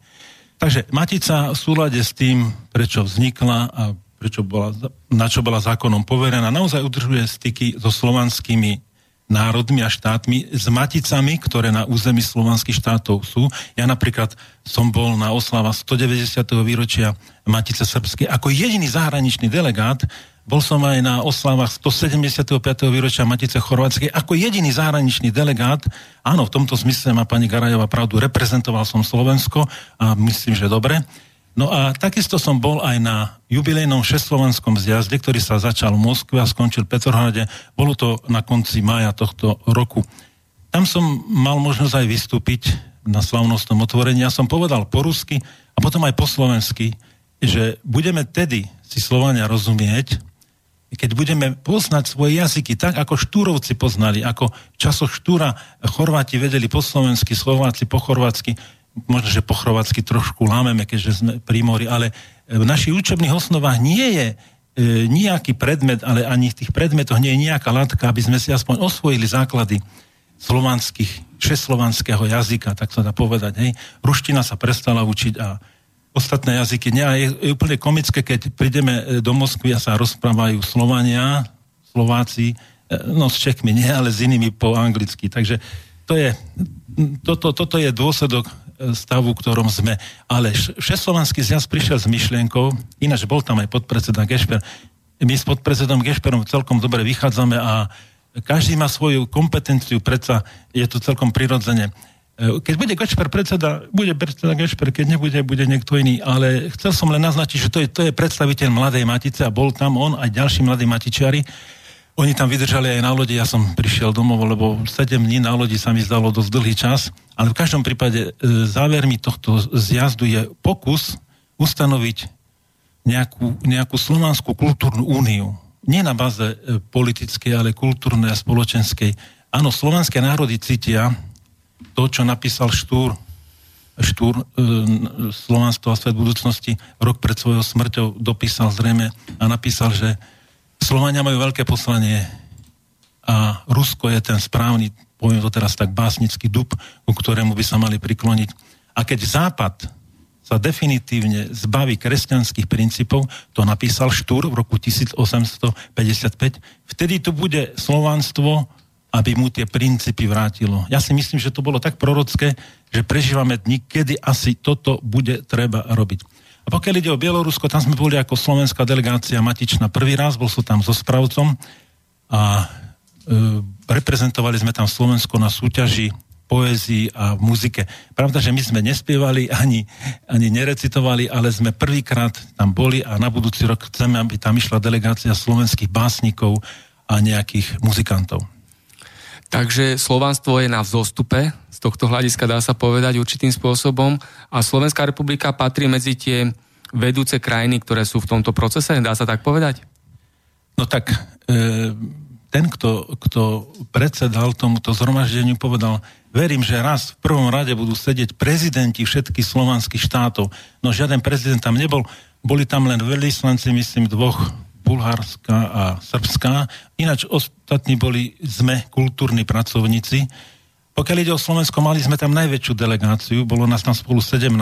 Takže Matica v súlade s tým, prečo vznikla a prečo bola, na čo bola zákonom poverená, naozaj udržuje styky so slovanskými národmi a štátmi, s maticami, ktoré na území slovanských štátov sú. Ja napríklad som bol na oslava 190. výročia Matice Srbskej ako jediný zahraničný delegát, bol som aj na oslavách 175. výročia Matice Chorvátskej ako jediný zahraničný delegát. Áno, v tomto zmysle má pani Garajová pravdu, reprezentoval som Slovensko a myslím, že dobre. No a takisto som bol aj na jubilejnom šestlovanskom zjazde, ktorý sa začal v Moskve a skončil v Petrohrade. Bolo to na konci mája tohto roku. Tam som mal možnosť aj vystúpiť na slavnostnom otvorení. Ja som povedal po rusky a potom aj po slovensky, že budeme tedy si Slovania rozumieť, keď budeme poznať svoje jazyky tak, ako Štúrovci poznali, ako v časoch Štúra Chorváti vedeli po slovensky, Slováci po chorvátsky, možno, že po chorvátsky trošku lámeme, keďže sme pri mori, ale v našich učebných osnovách nie je e, nejaký predmet, ale ani v tých predmetoch nie je nejaká látka, aby sme si aspoň osvojili základy slovanských, šeslovanského jazyka, tak sa dá povedať. Hej. Ruština sa prestala učiť a ostatné jazyky. Nie, je, je úplne komické, keď prídeme do Moskvy a sa rozprávajú Slovania, Slováci, no s Čechmi nie, ale s inými po anglicky. Takže to je, toto, toto je dôsledok stavu, v ktorom sme. Ale Všeslovanský zjazd prišiel s myšlienkou, ináč bol tam aj podpredseda Gešper. My s podpredsedom Gešperom celkom dobre vychádzame a každý má svoju kompetenciu, predsa je to celkom prirodzene. Keď bude Gešper predseda, bude predseda Gešper, keď nebude, bude niekto iný. Ale chcel som len naznačiť, že to je, to je predstaviteľ Mladej Matice a bol tam on aj ďalší mladí Matičiari. Oni tam vydržali aj na lodi, ja som prišiel domov, lebo 7 dní na lodi sa mi zdalo dosť dlhý čas, ale v každom prípade e, závermi tohto zjazdu je pokus ustanoviť nejakú, nejakú slovanskú kultúrnu úniu. Nie na báze e, politickej, ale kultúrnej a spoločenskej. Áno, slovanské národy cítia to, čo napísal Štúr, Štúr, e, Slovanstvo a svet budúcnosti, rok pred svojou smrťou dopísal zrejme a napísal, že Slovania majú veľké poslanie a Rusko je ten správny, poviem to teraz tak, básnický dub, ku ktorému by sa mali prikloniť. A keď Západ sa definitívne zbaví kresťanských princípov, to napísal Štúr v roku 1855, vtedy tu bude slovanstvo, aby mu tie princípy vrátilo. Ja si myslím, že to bolo tak prorocké, že prežívame dni, kedy asi toto bude treba robiť. A pokiaľ ide o Bielorusko, tam sme boli ako slovenská delegácia Matičná prvý raz, bol som tam so spravcom a e, reprezentovali sme tam Slovensko na súťaži poézii a muzike. Pravda, že my sme nespievali ani, ani nerecitovali, ale sme prvýkrát tam boli a na budúci rok chceme, aby tam išla delegácia slovenských básnikov a nejakých muzikantov. Takže slovanstvo je na vzostupe, z tohto hľadiska dá sa povedať určitým spôsobom a Slovenská republika patrí medzi tie vedúce krajiny, ktoré sú v tomto procese, dá sa tak povedať? No tak, e, ten, kto, kto predsedal tomuto zhromaždeniu, povedal, verím, že raz v prvom rade budú sedieť prezidenti všetkých slovanských štátov. No žiaden prezident tam nebol, boli tam len veľvyslanci, myslím, dvoch Bulharska a Srbska. Ináč ostatní boli sme kultúrni pracovníci. Pokiaľ ide o Slovensko, mali sme tam najväčšiu delegáciu, bolo nás tam spolu 17,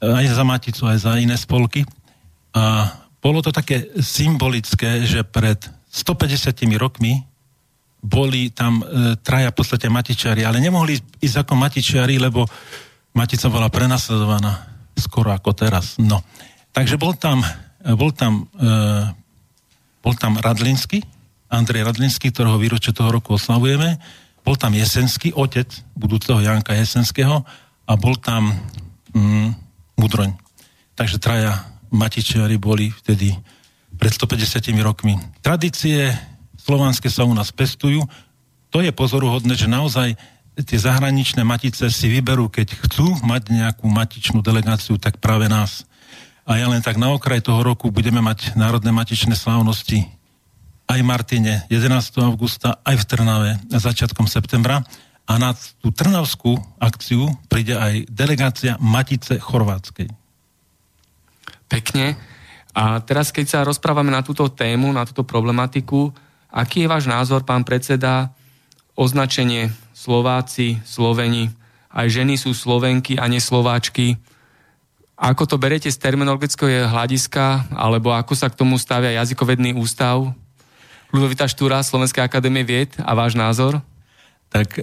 aj za Maticu, aj za iné spolky. A bolo to také symbolické, že pred 150 rokmi boli tam e, traja v podstate matičiari, ale nemohli ísť ako matičiari, lebo matica bola prenasledovaná skoro ako teraz. No. Takže bol tam, bol tam bol tam Radlinsky, Andrej Radlinsky, ktorého výročie toho roku oslavujeme. Bol tam Jesenský, otec budúceho Janka Jesenského a bol tam mm, Mudroň. Takže traja Matičiari boli vtedy pred 150 rokmi. Tradície slovanské sa u nás pestujú. To je pozoruhodné, že naozaj tie zahraničné matice si vyberú, keď chcú mať nejakú matičnú delegáciu, tak práve nás. A ja len tak na okraj toho roku budeme mať národné matičné slávnosti aj v Martine 11. augusta, aj v Trnave na začiatkom septembra. A na tú trnavskú akciu príde aj delegácia Matice Chorvátskej. Pekne. A teraz, keď sa rozprávame na túto tému, na túto problematiku, aký je váš názor, pán predseda, označenie Slováci, Sloveni, aj ženy sú Slovenky a neslováčky, ako to berete z terminologického hľadiska, alebo ako sa k tomu stavia jazykovedný ústav? Ludovita Štúra, Slovenskej akadémie vied a váš názor? Tak e,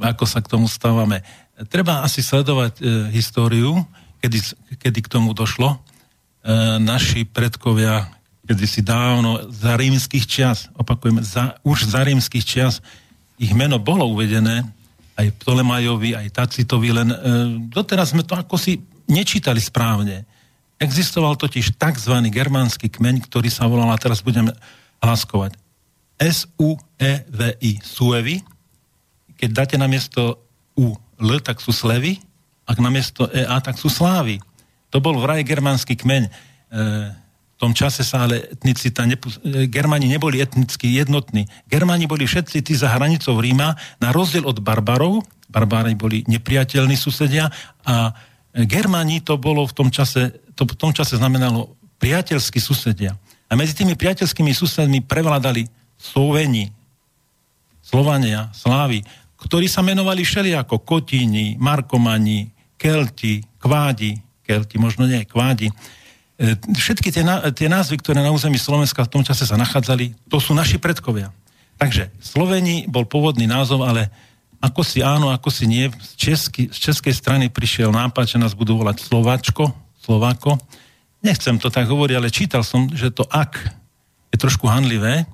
ako sa k tomu stávame? Treba asi sledovať e, históriu, kedy, kedy k tomu došlo. E, naši predkovia, kedy si dávno za rímskych čias, opakujem, za, už za rímskych čias, ich meno bolo uvedené, aj Ptolemajovi, aj Tacitovi, len e, doteraz sme to ako si nečítali správne. Existoval totiž tzv. germánsky kmeň, ktorý sa volal, a teraz budem hlaskovať, S-U-E-V-I, Suevi. Keď dáte na miesto U L, tak sú slevy, ak na miesto E-A, tak sú slávy. To bol vraj germánsky kmeň. E, v tom čase sa ale etnicita, nepus- e, Germáni neboli etnicky jednotní. Germáni boli všetci tí za hranicou Ríma, na rozdiel od barbarov, barbári boli nepriateľní susedia a Germáni to bolo v tom čase, to v tom čase znamenalo priateľskí susedia. A medzi tými priateľskými susedmi prevládali Sloveni, Slovania, Slávy, ktorí sa menovali všelijako Kotíni, Markomani, Kelti, Kvádi, Kelti, možno nie, Kvádi. E, všetky tie, tie názvy, ktoré na území Slovenska v tom čase sa nachádzali, to sú naši predkovia. Takže Sloveni bol pôvodný názov, ale ako si áno, ako si nie. Z, česky, z českej strany prišiel nápad, že nás budú volať Slováčko, Slováko. Nechcem to tak hovoriť, ale čítal som, že to ak je trošku hanlivé,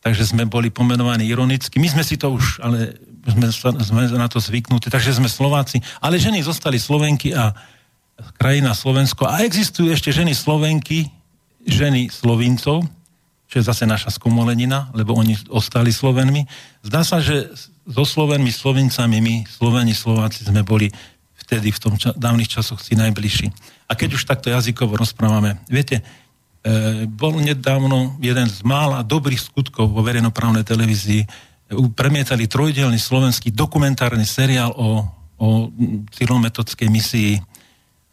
takže sme boli pomenovaní ironicky. My sme si to už, ale sme, sme na to zvyknutí, takže sme Slováci. Ale ženy zostali Slovenky a krajina Slovensko. A existujú ešte ženy Slovenky, ženy Slovincov, čo je zase naša skomolenina, lebo oni ostali Slovenmi. Zdá sa, že so Slovenmi, Slovencami my, Sloveni, Slováci sme boli vtedy v tom ča- dávnych časoch si najbližší. A keď už takto jazykovo rozprávame, viete, e, bol nedávno jeden z mála dobrých skutkov vo verejnoprávnej televízii, e, premietali trojdelný slovenský dokumentárny seriál o, o cyrometodskej misii.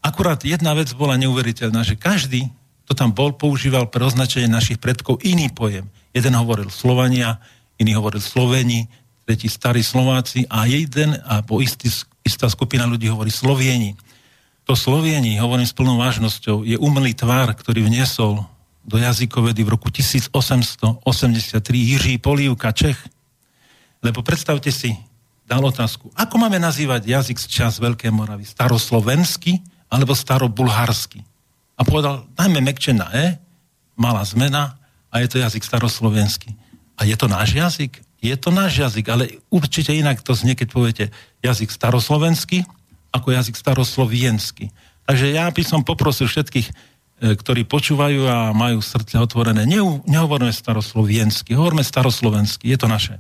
Akurát jedna vec bola neuveriteľná, že každý, kto tam bol, používal pre označenie našich predkov iný pojem. Jeden hovoril Slovania, iný hovoril Sloveni, tretí starí Slováci a jeden, a po istý, istá skupina ľudí hovorí Slovieni. To Slovieni, hovorím s plnou vážnosťou, je umelý tvár, ktorý vniesol do jazykovedy v roku 1883 Jiří Polívka, Čech. Lebo predstavte si, dal otázku, ako máme nazývať jazyk z čas Veľkej Moravy? Staroslovenský alebo starobulharsky? A povedal, dajme mekče E, malá zmena a je to jazyk staroslovenský. A je to náš jazyk? Je to náš jazyk, ale určite inak to znie, keď poviete jazyk staroslovenský ako jazyk staroslovienský. Takže ja by som poprosil všetkých, e, ktorí počúvajú a majú srdce otvorené, ne, nehovorme starosloviensky, hovorme staroslovenský, je to naše.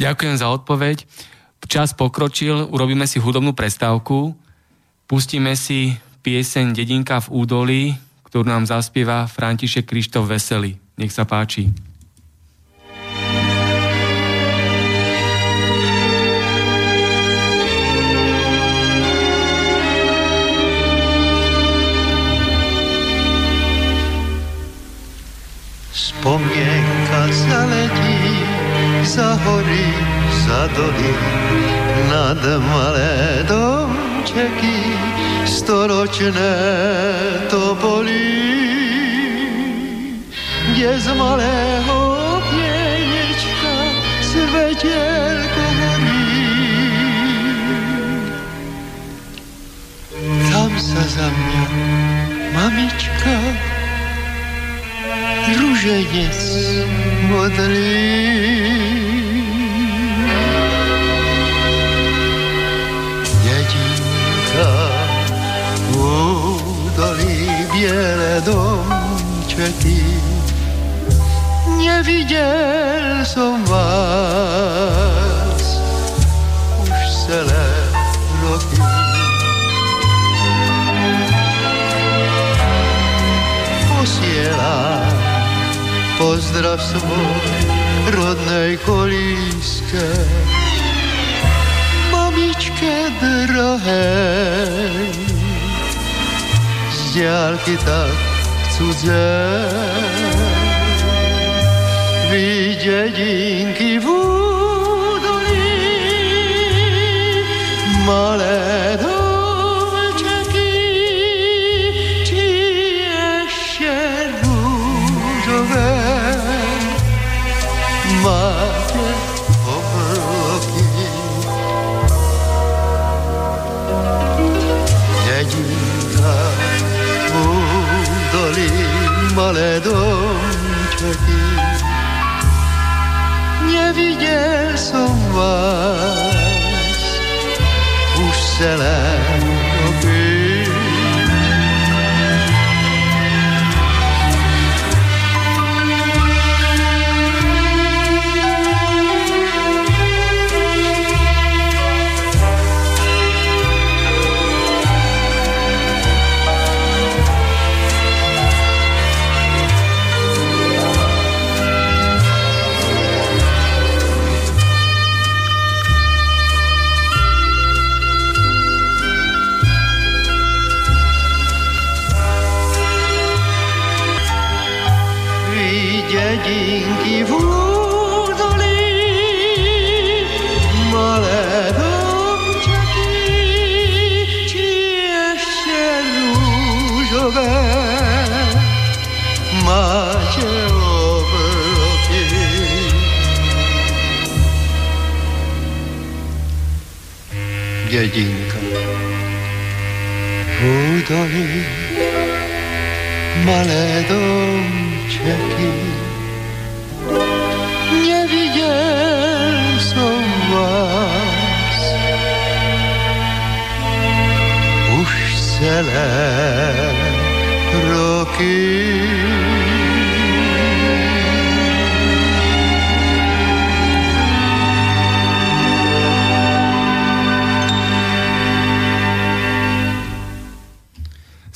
Ďakujem za odpoveď. Čas pokročil, urobíme si hudobnú prestávku, pustíme si pieseň Dedinka v údolí, ktorú nám zaspieva František Krištof Veselý. Nech sa páči. Vzpomněnka zaletí za hory, za doly, nad malé domčeky, storočné topolí. Kde z malého pěnečka svetelko horí. Tam sa za mňa mamička rúženec modlí. Dedinka údolí biele domčeky, nevidel som vás už celé roky. Posielam pozdrav svoj rodnej kolíske. Mamičke z diálky tak cudze. Vy dedinky v údolí, malé vás už celé roky.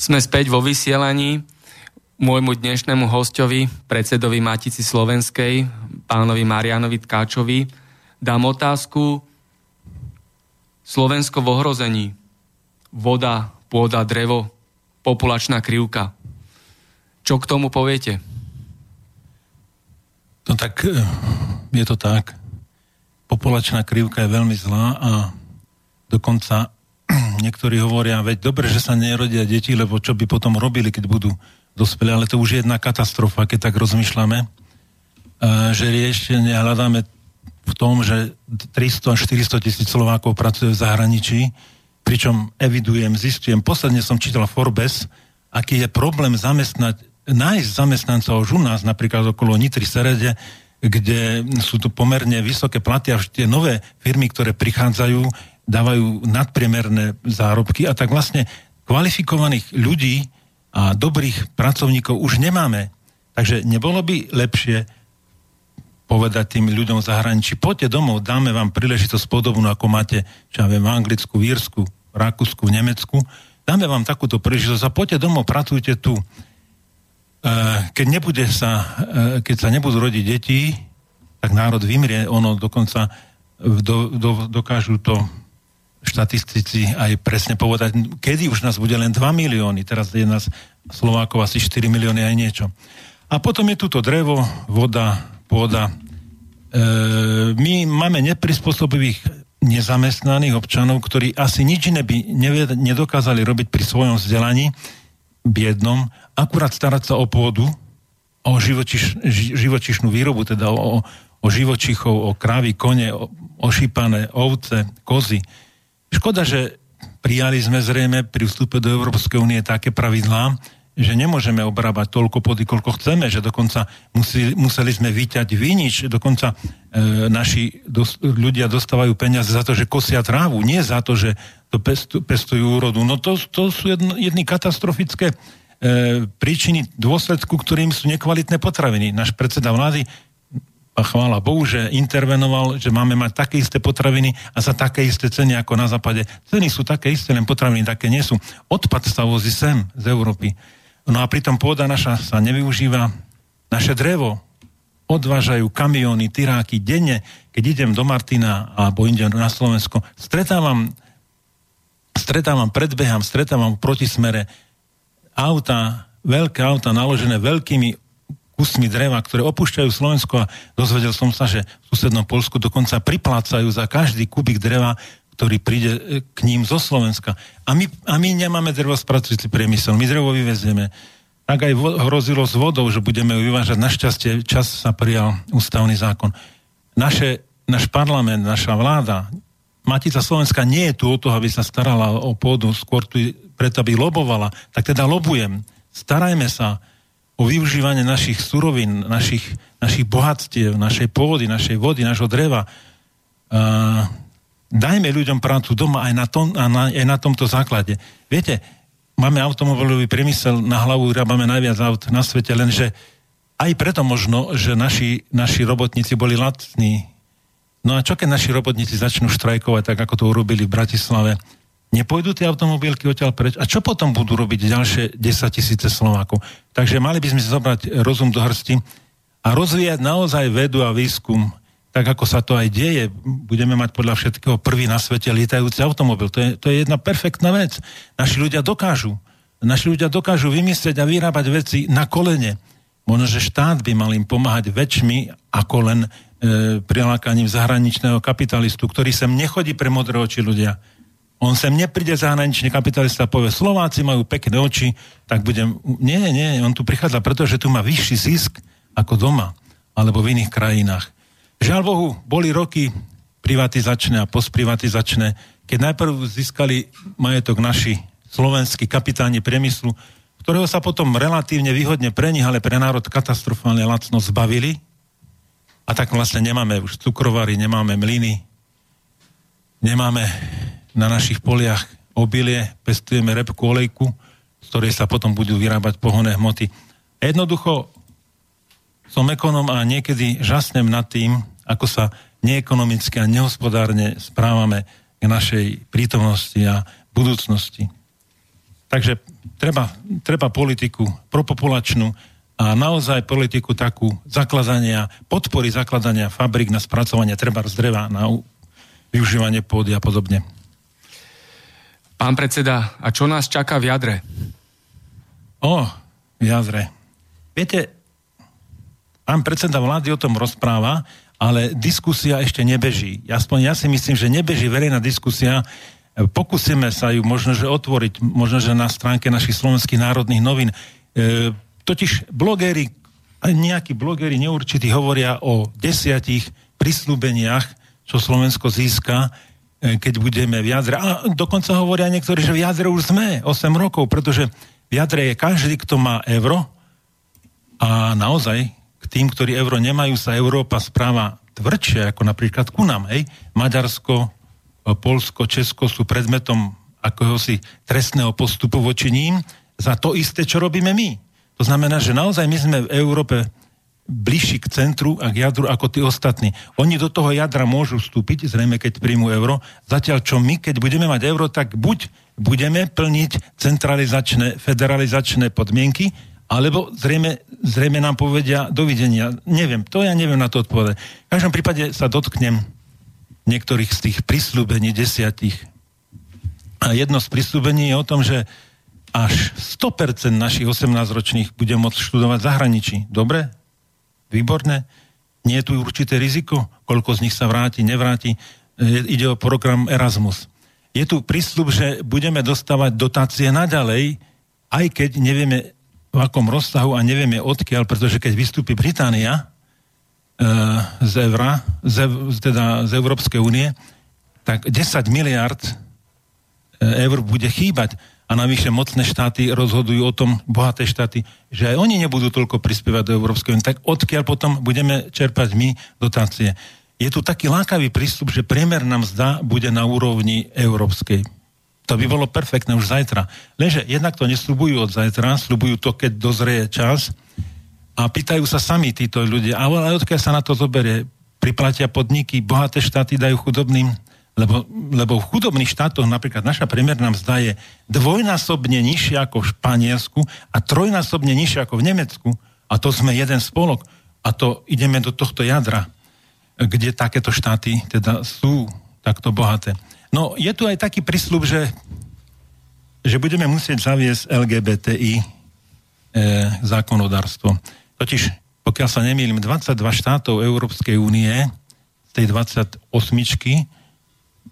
Sme späť vo vysielaní. Môjmu dnešnému hostovi, predsedovi Matici Slovenskej, pánovi Marianovi Tkáčovi, dám otázku Slovensko v ohrození. Voda, pôda, drevo, populačná krivka. Čo k tomu poviete? No tak eh, je to tak. Populačná krivka je veľmi zlá a dokonca niektorí hovoria, veď dobre, že sa nerodia deti, lebo čo by potom robili, keď budú dospelí, ale to už je jedna katastrofa, keď tak rozmýšľame, že riešenie hľadáme v tom, že 300 až 400 tisíc Slovákov pracuje v zahraničí, pričom evidujem, zistujem, posledne som čítal Forbes, aký je problém zamestnať, nájsť zamestnancov už u nás, napríklad okolo Nitry Serede, kde sú tu pomerne vysoké platy a tie nové firmy, ktoré prichádzajú, dávajú nadpriemerné zárobky a tak vlastne kvalifikovaných ľudí a dobrých pracovníkov už nemáme. Takže nebolo by lepšie povedať tým ľuďom v zahraničí, poďte domov, dáme vám príležitosť podobnú, ako máte, čo ja viem, v Anglicku, v Írsku, v Rakúsku, v Nemecku, dáme vám takúto príležitosť a poďte domov, pracujte tu. E, keď, nebude sa, e, keď sa nebudú rodiť deti, tak národ vymrie, ono dokonca do, do, dokážu to štatistici aj presne povedať, kedy už nás bude len 2 milióny, teraz je nás Slovákov asi 4 milióny aj niečo. A potom je tu to drevo, voda, pôda. E, my máme neprispôsobivých nezamestnaných občanov, ktorí asi nič iné by nedokázali robiť pri svojom vzdelaní biednom, akurát starať sa o pôdu, o živočiš, živočišnú výrobu, teda o, o živočichov, o krávy, kone, o, o šípané ovce, kozy. Škoda, že prijali sme zrejme pri vstupe do Európskej únie také pravidlá, že nemôžeme obrábať toľko pody, koľko chceme, že dokonca museli, museli sme vyťať vinič, dokonca e, naši dos, ľudia dostávajú peniaze za to, že kosia trávu, nie za to, že to pestu, pestujú úrodu. No to, to sú jedno, jedny katastrofické e, príčiny dôsledku, ktorým sú nekvalitné potraviny. Náš predseda vlády a chvála Bohu, že intervenoval, že máme mať také isté potraviny a za také isté ceny ako na západe. Ceny sú také isté, len potraviny také nie sú. Odpad sa vozí sem z Európy. No a pritom pôda naša sa nevyužíva. Naše drevo odvážajú kamióny, tyráky denne. Keď idem do Martina alebo idem na Slovensko, stretávam, stretávam, predbehám, stretávam v protismere auta, veľké auta naložené veľkými kusmi dreva, ktoré opúšťajú Slovensko a dozvedel som sa, že v susednom Polsku dokonca priplácajú za každý kubik dreva, ktorý príde e, k ním zo Slovenska. A my, a my nemáme spracujúci priemysel, my drevo vyvezieme. Tak aj hrozilo s vodou, že budeme ju vyvážať. Našťastie čas sa prijal ústavný zákon. Naše, náš parlament, naša vláda, Matica Slovenska nie je tu o to, aby sa starala o pôdu, skôr tu preto, aby lobovala. Tak teda lobujem. Starajme sa, o využívanie našich surovín, našich, našich bohatstiev, našej pôdy, našej vody, našho dreva. Uh, dajme ľuďom prácu doma aj na, tom, na, aj na tomto základe. Viete, máme automobilový priemysel, na hlavu vyrábame najviac aut na svete, lenže aj preto možno, že naši, naši robotníci boli lacní. No a čo keď naši robotníci začnú štrajkovať, tak ako to urobili v Bratislave? Nepôjdu tie automobilky odtiaľ preč. A čo potom budú robiť ďalšie 10 tisíce Slovákov? Takže mali by sme zobrať rozum do hrsti a rozvíjať naozaj vedu a výskum, tak ako sa to aj deje. Budeme mať podľa všetkého prvý na svete lietajúci automobil. To je, to je jedna perfektná vec. Naši ľudia dokážu. Naši ľudia dokážu vymyslieť a vyrábať veci na kolene. Možno, že štát by mal im pomáhať väčšmi ako len e, prilákaním zahraničného kapitalistu, ktorý sem nechodí pre modré oči ľudia on sem nepríde zahraničný kapitalista a povie, Slováci majú pekné oči, tak budem... Nie, nie, on tu prichádza, pretože tu má vyšší zisk ako doma, alebo v iných krajinách. Žiaľ Bohu, boli roky privatizačné a postprivatizačné, keď najprv získali majetok naši slovenskí kapitáni priemyslu, ktorého sa potom relatívne výhodne pre nich, ale pre národ katastrofálne lacno zbavili. A tak vlastne nemáme už cukrovary, nemáme mlyny, nemáme na našich poliach obilie, pestujeme repku, olejku, z ktorej sa potom budú vyrábať pohonné hmoty. Jednoducho som ekonom a niekedy žasnem nad tým, ako sa neekonomicky a nehospodárne správame k našej prítomnosti a budúcnosti. Takže treba, treba politiku propopulačnú a naozaj politiku takú zakladania, podpory zakladania fabrik na spracovanie treba z dreva na využívanie pôdy a podobne. Pán predseda, a čo nás čaká v jadre? O, v jadre. Viete, pán predseda vlády o tom rozpráva, ale diskusia ešte nebeží. Aspoň ja si myslím, že nebeží verejná diskusia. Pokúsime sa ju možno, že otvoriť, možno, že na stránke našich slovenských národných novín. E, totiž blogéri, nejakí blogéri neurčití hovoria o desiatich prislúbeniach, čo Slovensko získa, keď budeme v jadre. A dokonca hovoria niektorí, že v jadre už sme 8 rokov, pretože v jadre je každý, kto má euro a naozaj k tým, ktorí euro nemajú, sa Európa správa tvrdšie, ako napríklad ku nám. Hej? Maďarsko, e, Polsko, Česko sú predmetom akohosi trestného postupu voči ním za to isté, čo robíme my. To znamená, že naozaj my sme v Európe bližší k centru a k jadru ako tí ostatní. Oni do toho jadra môžu vstúpiť, zrejme keď príjmu euro, zatiaľ čo my, keď budeme mať euro, tak buď budeme plniť centralizačné, federalizačné podmienky, alebo zrejme, zrejme nám povedia dovidenia. Neviem, to ja neviem na to odpovedať. V každom prípade sa dotknem niektorých z tých prislúbení desiatich. A jedno z prislúbení je o tom, že až 100% našich 18-ročných bude môcť študovať v zahraničí. Dobre? Výborné? Nie je tu určité riziko? Koľko z nich sa vráti, nevráti? E, ide o program Erasmus. Je tu prísľub, že budeme dostávať dotácie naďalej, aj keď nevieme v akom rozsahu a nevieme odkiaľ, pretože keď vystúpi Británia e, z Evra, z, teda z Európskej únie, tak 10 miliard e, eur bude chýbať. A navyše mocné štáty rozhodujú o tom, bohaté štáty, že aj oni nebudú toľko prispievať do Európskej únie. Tak odkiaľ potom budeme čerpať my dotácie? Je tu taký lákavý prístup, že priemer nám zdá bude na úrovni európskej to by bolo perfektné už zajtra. Lenže jednak to nesľubujú od zajtra, slubujú to, keď dozrie čas a pýtajú sa sami títo ľudia, ale odkiaľ sa na to zoberie? Priplatia podniky, bohaté štáty dajú chudobným, lebo, lebo v chudobných štátoch napríklad naša priemerná mzda je dvojnásobne nižšia ako v Španielsku a trojnásobne nižšia ako v Nemecku. A to sme jeden spolok. A to ideme do tohto jadra, kde takéto štáty teda sú takto bohaté. No, je tu aj taký prísľub, že, že budeme musieť zaviesť LGBTI e, zákonodárstvo. Totiž, pokiaľ sa nemýlim, 22 štátov Európskej únie, z tej 28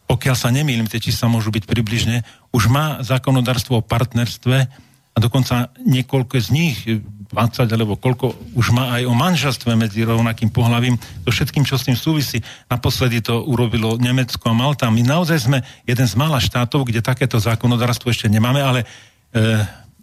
pokiaľ sa nemýlim, tie čísla môžu byť približne, už má zákonodárstvo o partnerstve a dokonca niekoľko z nich 20 alebo koľko už má aj o manželstve medzi rovnakým pohľavím, to všetkým, čo s tým súvisí. Naposledy to urobilo Nemecko a Malta. My naozaj sme jeden z mála štátov, kde takéto zákonodárstvo ešte nemáme, ale e,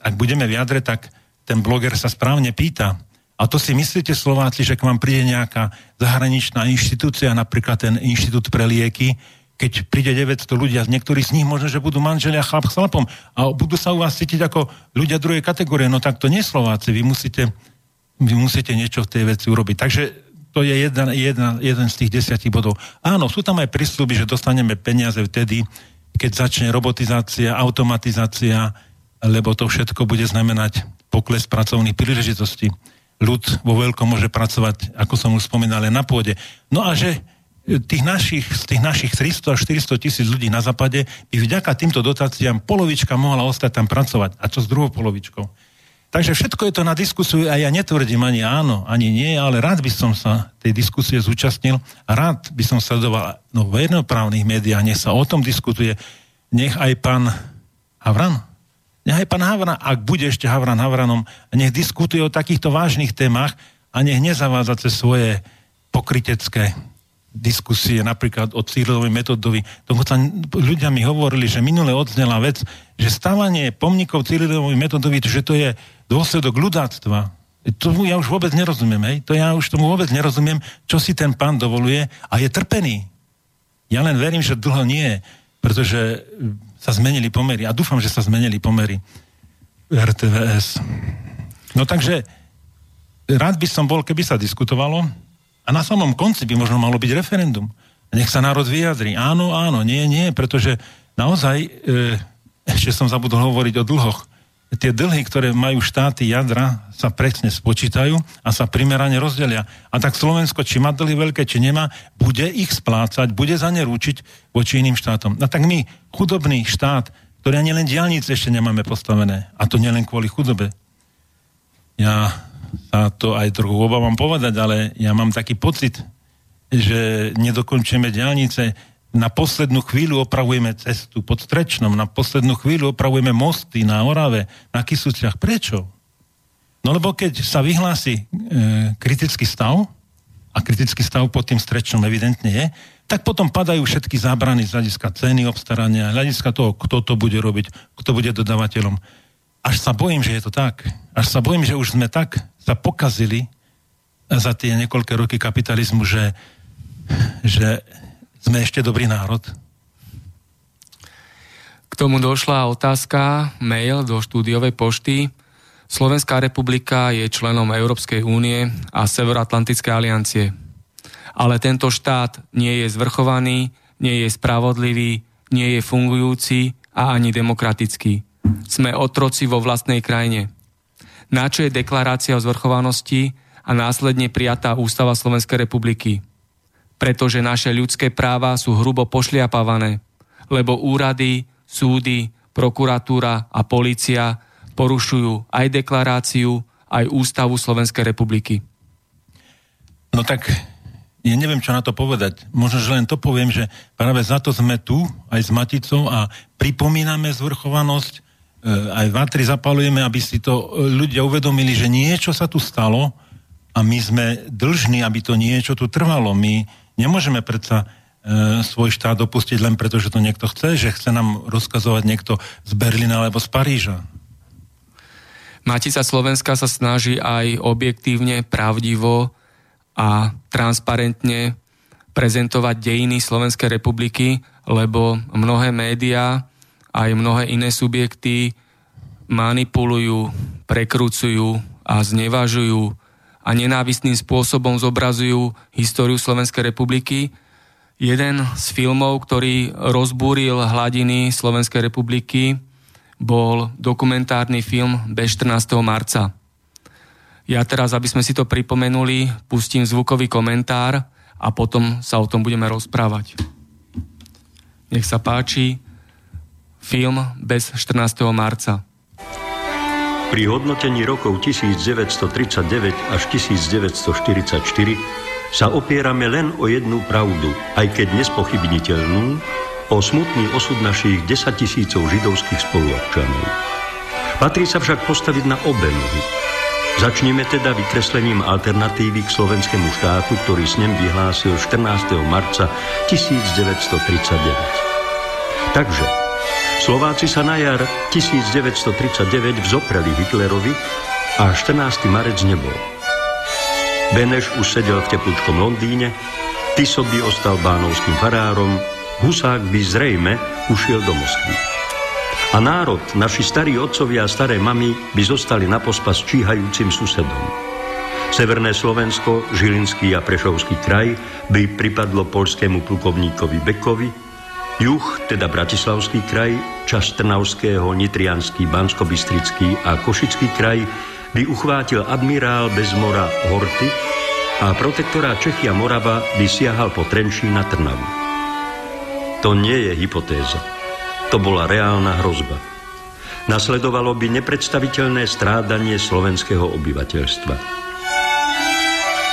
ak budeme v jadre, tak ten bloger sa správne pýta. A to si myslíte, Slováci, že k vám príde nejaká zahraničná inštitúcia, napríklad ten inštitút pre lieky, keď príde 900 ľudia, niektorí z nich možno, že budú manželia chlap s chlapom a budú sa u vás cítiť ako ľudia druhej kategórie, no tak to nie Slováci, vy musíte, vy musíte niečo v tej veci urobiť. Takže to je jedna, jedna, jeden z tých desiatich bodov. Áno, sú tam aj prísľuby, že dostaneme peniaze vtedy, keď začne robotizácia, automatizácia, lebo to všetko bude znamenať pokles pracovných príležitostí. Ľud vo veľkom môže pracovať, ako som už spomínal, na pôde. No a že tých našich, z tých našich 300 až 400 tisíc ľudí na západe by vďaka týmto dotáciám polovička mohla ostať tam pracovať. A čo s druhou polovičkou? Takže všetko je to na diskusiu a ja netvrdím ani áno, ani nie, ale rád by som sa tej diskusie zúčastnil a rád by som sledoval no, v jednoprávnych médiách, nech sa o tom diskutuje, nech aj pán Havran, nech aj pán Havran, ak bude ešte Havran Havranom, nech diskutuje o takýchto vážnych témach a nech nezavádza cez svoje pokrytecké diskusie napríklad o Cyrilovi metodovi. Dokonca ľudia mi hovorili, že minule odznela vec, že stávanie pomníkov Cyrilovi metodovi, že to je dôsledok ľudáctva. Tomu ja už vôbec nerozumiem, hej? To ja už tomu vôbec nerozumiem, čo si ten pán dovoluje a je trpený. Ja len verím, že dlho nie, pretože sa zmenili pomery. A dúfam, že sa zmenili pomery RTVS. No takže rád by som bol, keby sa diskutovalo, a na samom konci by možno malo byť referendum. Nech sa národ vyjadri. Áno, áno, nie, nie, pretože naozaj, e, ešte som zabudol hovoriť o dlhoch. tie dlhy, ktoré majú štáty jadra, sa presne spočítajú a sa primerane rozdelia. A tak Slovensko, či má dlhy veľké, či nemá, bude ich splácať, bude za ne rúčiť voči iným štátom. A tak my, chudobný štát, ktorý ani len diálnice ešte nemáme postavené, a to nielen kvôli chudobe. Ja sa to aj trochu obávam povedať, ale ja mám taký pocit, že nedokončíme diálnice, na poslednú chvíľu opravujeme cestu pod Strečnom, na poslednú chvíľu opravujeme mosty na Orave, na Kisuciach. Prečo? No lebo keď sa vyhlási e, kritický stav, a kritický stav pod tým Strečnom evidentne je, tak potom padajú všetky zábrany z hľadiska ceny obstarania, hľadiska toho, kto to bude robiť, kto bude dodávateľom. Až sa bojím, že je to tak. Až sa bojím, že už sme tak sa pokazili za tie niekoľké roky kapitalizmu, že, že sme ešte dobrý národ? K tomu došla otázka, mail do štúdiovej pošty. Slovenská republika je členom Európskej únie a Severoatlantickej aliancie. Ale tento štát nie je zvrchovaný, nie je spravodlivý, nie je fungujúci a ani demokratický. Sme otroci vo vlastnej krajine. Na čo je deklarácia o zvrchovanosti a následne prijatá Ústava Slovenskej republiky – pretože naše ľudské práva sú hrubo pošliapavané, lebo úrady, súdy, prokuratúra a policia porušujú aj deklaráciu, aj ústavu Slovenskej republiky. No tak ja neviem, čo na to povedať. Možno, že len to poviem, že práve za to sme tu, aj s Maticou a pripomíname zvrchovanosť, aj vatry zapalujeme, aby si to e, ľudia uvedomili, že niečo sa tu stalo a my sme dlžní, aby to niečo tu trvalo. My Nemôžeme predsa e, svoj štát opustiť len preto, že to niekto chce, že chce nám rozkazovať niekto z Berlína alebo z Paríža. Matica Slovenska sa snaží aj objektívne, pravdivo a transparentne prezentovať dejiny Slovenskej republiky, lebo mnohé médiá, aj mnohé iné subjekty manipulujú, prekrúcujú a znevažujú a nenávistným spôsobom zobrazujú históriu Slovenskej republiky. Jeden z filmov, ktorý rozbúril hladiny Slovenskej republiky, bol dokumentárny film Bez 14. marca. Ja teraz, aby sme si to pripomenuli, pustím zvukový komentár a potom sa o tom budeme rozprávať. Nech sa páči film Bez 14. marca. Pri hodnotení rokov 1939 až 1944 sa opierame len o jednu pravdu, aj keď nespochybniteľnú, o smutný osud našich 10 tisícov židovských spoluobčanov. Patrí sa však postaviť na obe nohy. Začneme teda vykreslením alternatívy k slovenskému štátu, ktorý s ním vyhlásil 14. marca 1939. Takže Slováci sa na jar 1939 vzopreli Hitlerovi a 14. marec nebol. Beneš už sedel v teplúčkom Londýne, Tiso by ostal bánovským farárom, Husák by zrejme ušiel do Moskvy. A národ, naši starí otcovia a staré mamy by zostali na pospas číhajúcim susedom. Severné Slovensko, Žilinský a Prešovský kraj by pripadlo polskému plukovníkovi Bekovi, Juh, teda Bratislavský kraj, čas Trnavského, Nitrianský, Banskobystrický a Košický kraj by uchvátil admirál bez mora Horty a protektorát Čechia Morava by siahal po Trenčí na Trnavu. To nie je hypotéza. To bola reálna hrozba. Nasledovalo by nepredstaviteľné strádanie slovenského obyvateľstva.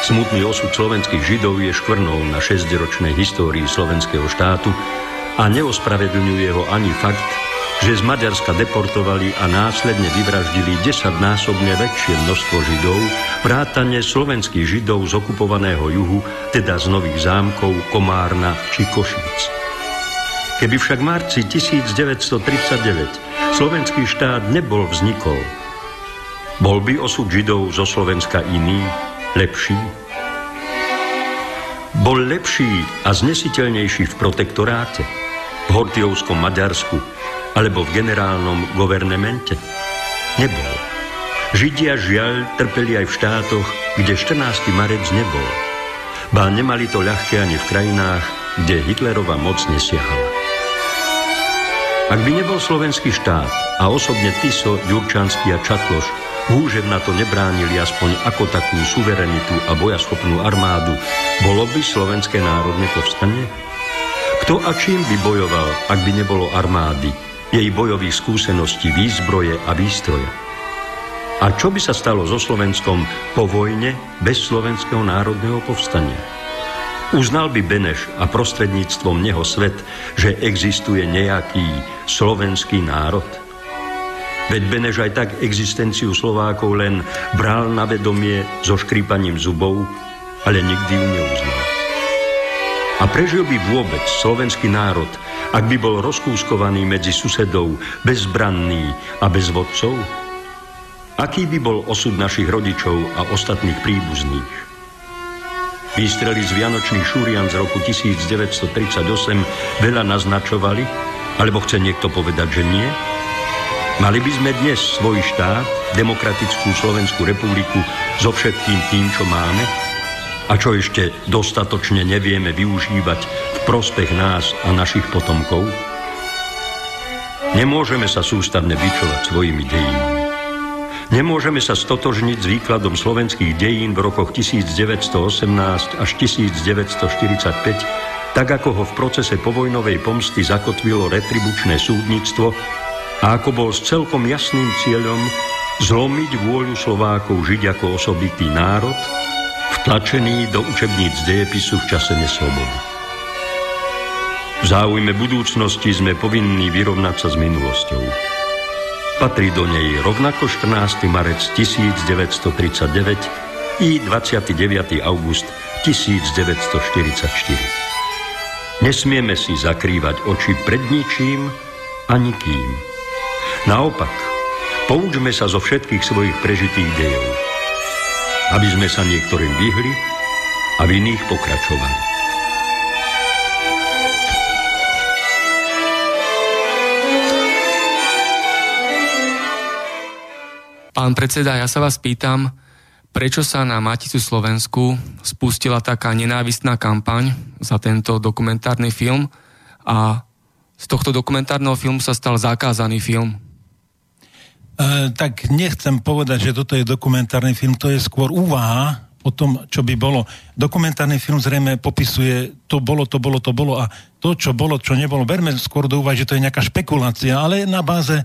Smutný osud slovenských židov je škvrnou na šesťročnej histórii slovenského štátu, a neospravedlňuje ho ani fakt, že z Maďarska deportovali a následne vyvraždili desaťnásobne väčšie množstvo Židov, vrátane slovenských Židov z okupovaného juhu, teda z Nových zámkov, Komárna či Košíc. Keby však v marci 1939 slovenský štát nebol vznikol, bol by osud Židov zo Slovenska iný, lepší? Bol lepší a znesiteľnejší v protektoráte? V Hortiovskom Maďarsku alebo v generálnom governemente? Nebol. Židia žiaľ trpeli aj v štátoch, kde 14. marec nebol. Ba nemali to ľahké ani v krajinách, kde Hitlerova moc nesiahala. Ak by nebol slovenský štát a osobne Tiso, Ďurčanský a Čatloš húžev na to nebránili aspoň ako takú suverenitu a bojaschopnú armádu, bolo by slovenské národné povstanie? Kto a čím by bojoval, ak by nebolo armády, jej bojových skúseností, výzbroje a výstroja? A čo by sa stalo so Slovenskom po vojne bez slovenského národného povstania? Uznal by Beneš a prostredníctvom neho svet, že existuje nejaký slovenský národ? Veď Beneš aj tak existenciu Slovákov len bral na vedomie so škrípaním zubov, ale nikdy ju neuznal. A prežil by vôbec slovenský národ, ak by bol rozkúskovaný medzi susedov, bezbranný a bez vodcov? Aký by bol osud našich rodičov a ostatných príbuzných? Výstrely z Vianočných šúrian z roku 1938 veľa naznačovali, alebo chce niekto povedať, že nie? Mali by sme dnes svoj štát, demokratickú Slovenskú republiku, so všetkým tým, čo máme? A čo ešte dostatočne nevieme využívať v prospech nás a našich potomkov? Nemôžeme sa sústavne vyčovať svojimi dejinami. Nemôžeme sa stotožniť s výkladom slovenských dejín v rokoch 1918 až 1945, tak ako ho v procese povojnovej pomsty zakotvilo retribučné súdnictvo a ako bol s celkom jasným cieľom zlomiť vôľu Slovákov žiť ako osobitý národ, vtlačený do učebníc dejepisu v čase neslobody. V záujme budúcnosti sme povinní vyrovnať sa s minulosťou. Patrí do nej rovnako 14. marec 1939 i 29. august 1944. Nesmieme si zakrývať oči pred ničím a nikým. Naopak, poučme sa zo všetkých svojich prežitých dejov, aby sme sa niektorým vyhli a v iných pokračovali. Pán predseda, ja sa vás pýtam, prečo sa na Maticu Slovensku spustila taká nenávistná kampaň za tento dokumentárny film a z tohto dokumentárneho filmu sa stal zakázaný film? E, tak nechcem povedať, že toto je dokumentárny film, to je skôr úvaha o tom, čo by bolo. Dokumentárny film zrejme popisuje to bolo, to bolo, to bolo a to, čo bolo, čo nebolo. Berme skôr do úvahy, že to je nejaká špekulácia, ale na báze e,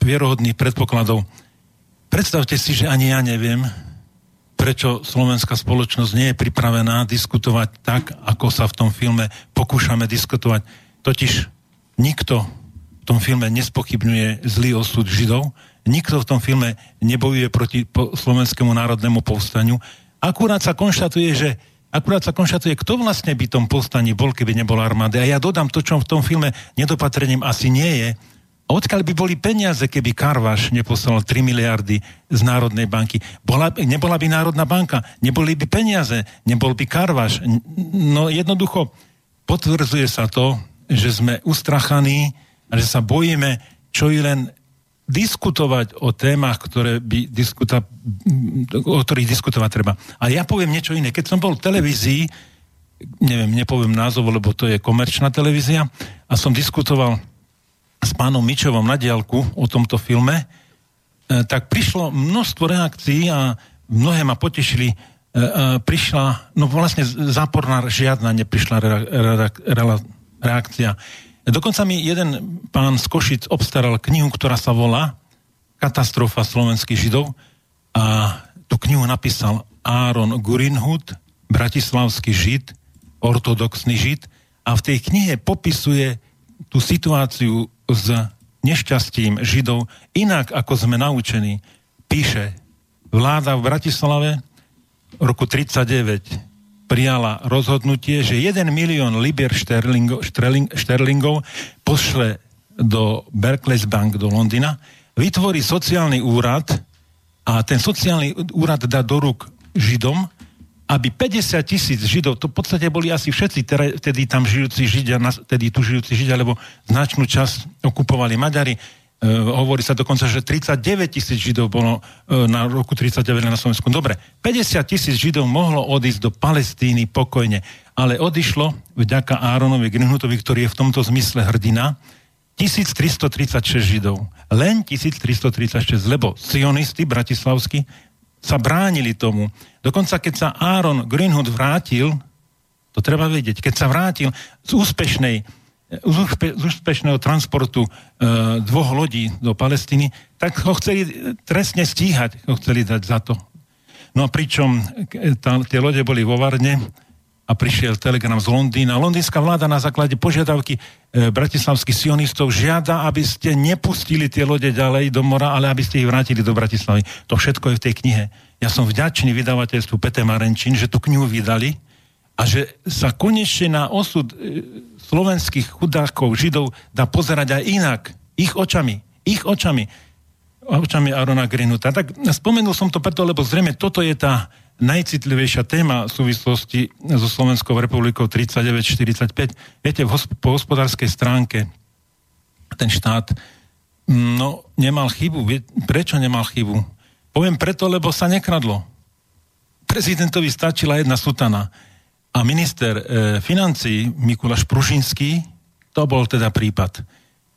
vierohodných predpokladov. Predstavte si, že ani ja neviem, prečo slovenská spoločnosť nie je pripravená diskutovať tak, ako sa v tom filme pokúšame diskutovať. Totiž nikto v tom filme nespochybňuje zlý osud Židov, nikto v tom filme nebojuje proti slovenskému národnému povstaniu. Akurát sa konštatuje, že akurát sa konštatuje, kto vlastne by tom povstaní bol, keby nebol armády. A ja dodám to, čo v tom filme nedopatrením asi nie je, a odkiaľ by boli peniaze, keby Karvaš neposlal 3 miliardy z Národnej banky? Bola, nebola by Národná banka, neboli by peniaze, nebol by Karvaš. No jednoducho potvrdzuje sa to, že sme ustrachaní a že sa bojíme čo i len diskutovať o témach, ktoré by diskuta, o ktorých diskutovať treba. A ja poviem niečo iné. Keď som bol v televízii, neviem, nepoviem názov, lebo to je komerčná televízia, a som diskutoval s pánom Mičovom na diálku o tomto filme, e, tak prišlo množstvo reakcií a mnohé ma potešili. E, e, prišla, no vlastne záporná žiadna neprišla re, re, re, reakcia. Dokonca mi jeden pán z Košic obstaral knihu, ktorá sa volá Katastrofa slovenských židov a tú knihu napísal Áron Gurinhut, bratislavský žid, ortodoxný žid a v tej knihe popisuje tú situáciu s nešťastím Židov inak, ako sme naučení. Píše, vláda v Bratislave v roku 39 prijala rozhodnutie, že 1 milión liber šterlingov, šterlingov pošle do Berkeley Bank do Londýna, vytvorí sociálny úrad a ten sociálny úrad dá do rúk Židom aby 50 tisíc Židov, to v podstate boli asi všetci vtedy tam žijúci Židia, tedy tu žijúci Židia, lebo značnú časť okupovali Maďari. E, hovorí sa dokonca, že 39 tisíc Židov bolo e, na roku 39 na Slovensku. Dobre, 50 tisíc Židov mohlo odísť do Palestíny pokojne, ale odišlo vďaka Áronovi Grinhutovi, ktorý je v tomto zmysle hrdina, 1336 Židov. Len 1336, lebo sionisti bratislavskí sa bránili tomu. Dokonca keď sa Aaron Greenwood vrátil, to treba vedieť, keď sa vrátil z úspešnej z úspešného transportu e, dvoch lodí do Palestíny, tak ho chceli trestne stíhať, ho chceli dať za to. No a pričom tá, tie lode boli vo Varne a prišiel telegram z Londýna. Londýnska vláda na základe požiadavky e, bratislavských sionistov žiada, aby ste nepustili tie lode ďalej do mora, ale aby ste ich vrátili do Bratislavy. To všetko je v tej knihe. Ja som vďačný vydavateľstvu Pete Marenčín, že tú knihu vydali a že sa konečne na osud e, slovenských chudákov, židov dá pozerať aj inak. Ich očami. Ich očami. Očami Arona Grinuta. Tak spomenul som to preto, lebo zrejme toto je tá najcitlivejšia téma v súvislosti so Slovenskou republikou 39-45. Viete, po hospodárskej stránke ten štát no, nemal chybu. Prečo nemal chybu? Poviem preto, lebo sa nekradlo. Prezidentovi stačila jedna sutana. A minister e, financí Mikuláš Prušinský, to bol teda prípad.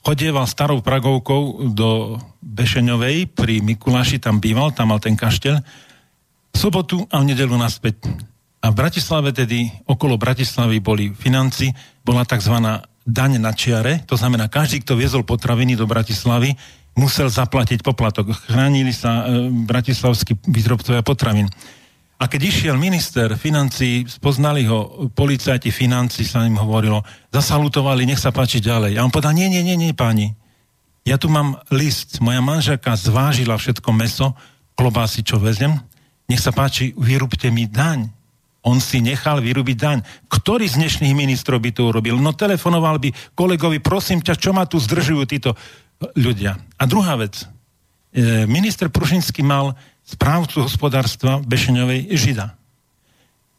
Chodieval starou Pragovkou do Bešeňovej, pri Mikuláši tam býval, tam mal ten kaštel, sobotu a v nedelu naspäť. A v Bratislave tedy, okolo Bratislavy boli financi, bola tzv. daň na čiare, to znamená, každý, kto viezol potraviny do Bratislavy, musel zaplatiť poplatok. Chránili sa e, bratislavskí výrobcovia potravín. A keď išiel minister financí, spoznali ho policajti financí, sa im hovorilo, zasalutovali, nech sa páči ďalej. A on povedal, nie, nie, nie, nie, páni. Ja tu mám list, moja manželka zvážila všetko meso, klobásy, čo vezem, nech sa páči, vyrúbte mi daň. On si nechal vyrubiť daň. Ktorý z dnešných ministrov by to urobil? No telefonoval by kolegovi, prosím ťa, čo ma tu zdržujú títo ľudia. A druhá vec. E, minister Prušinský mal správcu hospodárstva Bešeňovej Žida.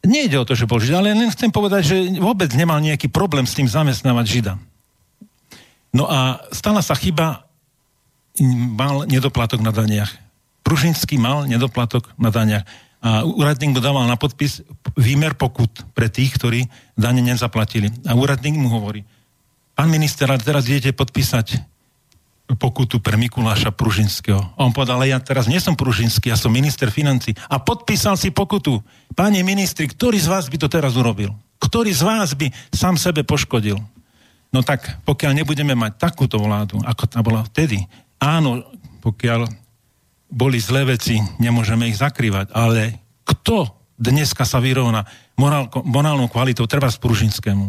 Nejde o to, že bol Žida, ale len chcem povedať, že vôbec nemal nejaký problém s tým zamestnávať Žida. No a stala sa chyba, mal nedoplatok na daniach Pružinský mal nedoplatok na daniach a úradník mu dával na podpis výmer pokut pre tých, ktorí dane nezaplatili. A úradník mu hovorí, pán minister, teraz idete podpísať pokutu pre Mikuláša Pružinského. On povedal, ale ja teraz nie som Pružinský, ja som minister financí. A podpísal si pokutu. Páni ministri, ktorý z vás by to teraz urobil? Ktorý z vás by sám sebe poškodil? No tak, pokiaľ nebudeme mať takúto vládu, ako tá bola vtedy, áno, pokiaľ boli zlé veci, nemôžeme ich zakrývať, ale kto dneska sa vyrovná morál, morálnou kvalitou, treba z Pružinskému?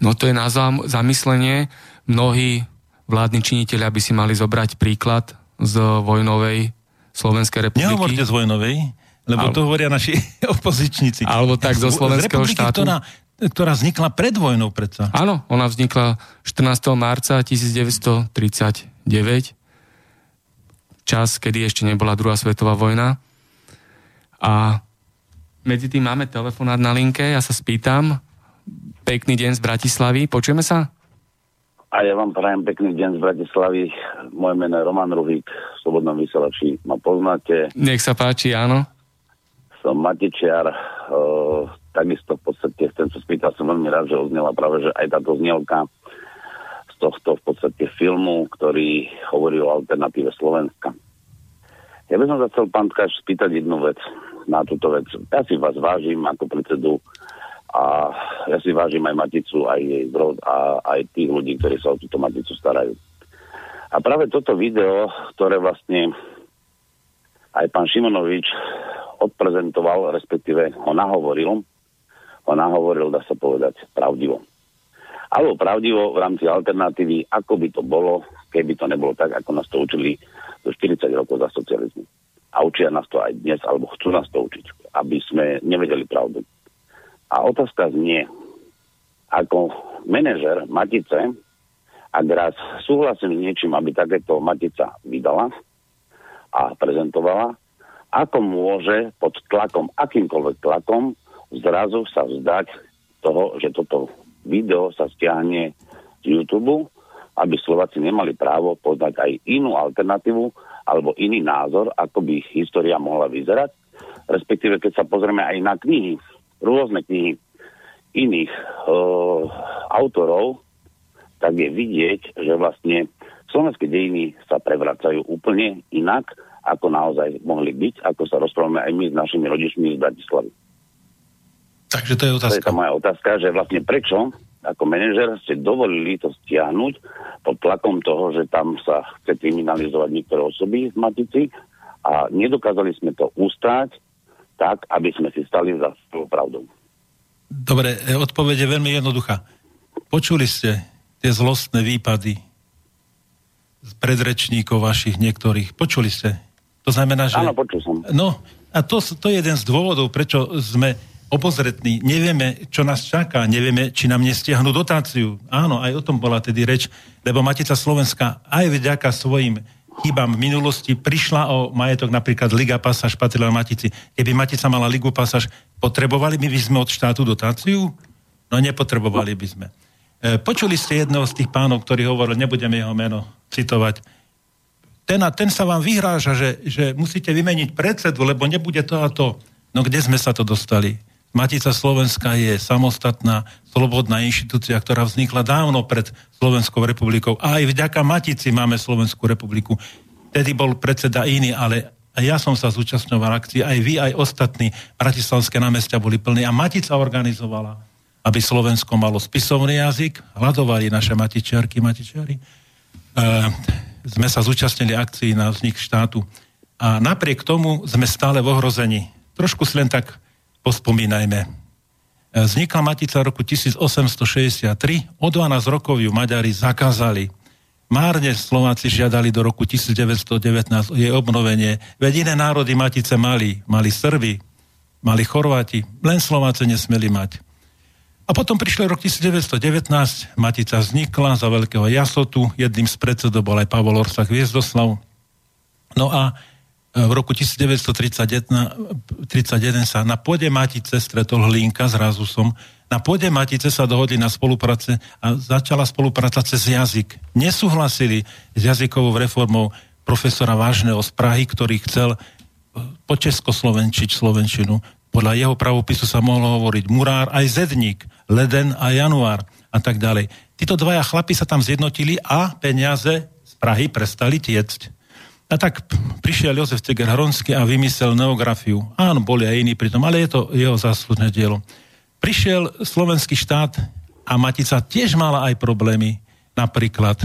No to je na zamyslenie. Mnohí vládni činiteľi by si mali zobrať príklad z vojnovej Slovenskej republiky. Nehovorte z vojnovej, lebo Al... to hovoria naši opozičníci. Alebo tak zo Slovenského z štátu. Ktorá, ktorá vznikla pred vojnou predsa. Áno, ona vznikla 14. marca 1939 čas, kedy ešte nebola druhá svetová vojna. A medzi tým máme telefonát na linke, ja sa spýtam. Pekný deň z Bratislavy, počujeme sa? A ja vám prajem pekný deň z Bratislavy. Moje meno je Roman Ruhík, v Slobodnom vysielači ma poznáte. Nech sa páči, áno. Som Matičiar, e, takisto v podstate chcem sa spýtať, som veľmi rád, že oznela práve, že aj táto znielka tohto v podstate filmu, ktorý hovorí o alternatíve Slovenska. Ja by som sa chcel, pán Tkač, spýtať jednu vec na túto vec. Ja si vás vážim ako predsedu a ja si vážim aj Maticu, aj jej zrod a aj tých ľudí, ktorí sa o túto Maticu starajú. A práve toto video, ktoré vlastne aj pán Šimonovič odprezentoval, respektíve ho nahovoril, ho nahovoril, dá sa povedať, pravdivo alebo pravdivo v rámci alternatívy, ako by to bolo, keby to nebolo tak, ako nás to učili do 40 rokov za socializmu. A učia nás to aj dnes, alebo chcú nás to učiť, aby sme nevedeli pravdu. A otázka znie, ako manažer Matice, ak raz súhlasím s niečím, aby takéto Matica vydala a prezentovala, ako môže pod tlakom, akýmkoľvek tlakom, zrazu sa vzdať toho, že toto video sa stiahne z YouTube, aby Slováci nemali právo poznať aj inú alternatívu alebo iný názor, ako by história mohla vyzerať. Respektíve, keď sa pozrieme aj na knihy, rôzne knihy iných uh, autorov, tak je vidieť, že vlastne slovenské dejiny sa prevracajú úplne inak, ako naozaj mohli byť, ako sa rozprávame aj my s našimi rodičmi z Bratislavy. Takže to je otázka. To je tá moja otázka, že vlastne prečo ako manažer ste dovolili to stiahnuť pod tlakom toho, že tam sa chce kriminalizovať niektoré osoby z Matici a nedokázali sme to ustáť tak, aby sme si stali za svojou pravdou. Dobre, e, odpoveď je veľmi jednoduchá. Počuli ste tie zlostné výpady z predrečníkov vašich niektorých. Počuli ste? To znamená, že... Áno, počul som. No, a to, to je jeden z dôvodov, prečo sme obozretní, nevieme, čo nás čaká, nevieme, či nám nestiahnu dotáciu. Áno, aj o tom bola tedy reč, lebo Matica Slovenska aj vďaka svojim chybám v minulosti prišla o majetok napríklad Liga Pasáž patrila Matici. Keby Matica mala Ligu Pasáž, potrebovali by sme od štátu dotáciu? No nepotrebovali by sme. E, počuli ste jedného z tých pánov, ktorý hovoril, nebudeme jeho meno citovať, ten a ten sa vám vyhráža, že, že musíte vymeniť predsedu, lebo nebude to a to. No kde sme sa to dostali? Matica Slovenska je samostatná, slobodná inštitúcia, ktorá vznikla dávno pred Slovenskou republikou. A aj vďaka Matici máme Slovenskú republiku. Tedy bol predseda iný, ale ja som sa zúčastňoval akcii, aj vy, aj ostatní bratislavské námestia boli plní a Matica organizovala, aby Slovensko malo spisovný jazyk, hľadovali naše matičiarky, matičiary. E, sme sa zúčastnili akcii na vznik štátu a napriek tomu sme stále v ohrození. Trošku si len tak pospomínajme. Vznikla Matica v roku 1863, o 12 rokov ju Maďari zakázali. Márne Slováci žiadali do roku 1919 o jej obnovenie, veď iné národy Matice mali. Mali Srby, mali Chorváti, len Slováci nesmeli mať. A potom prišiel rok 1919, Matica vznikla za veľkého jasotu, jedným z predsedov bol aj Pavol Orsak Viezdoslav. No a v roku 1931 31 sa na pôde Matice stretol Hlinka s Razusom. Na pôde Matice sa dohodli na spolupráce a začala spolupráca cez jazyk. Nesúhlasili s jazykovou reformou profesora Vážneho z Prahy, ktorý chcel e, po českoslovenčiť slovenčinu. Podľa jeho pravopisu sa mohlo hovoriť murár aj zedník, leden a január a tak ďalej. Títo dvaja chlapi sa tam zjednotili a peniaze z Prahy prestali tiecť. A tak prišiel Jozef Ceger Hronsky a vymyslel neografiu. Áno, boli aj iní pri tom, ale je to jeho záslužné dielo. Prišiel slovenský štát a Matica tiež mala aj problémy. Napríklad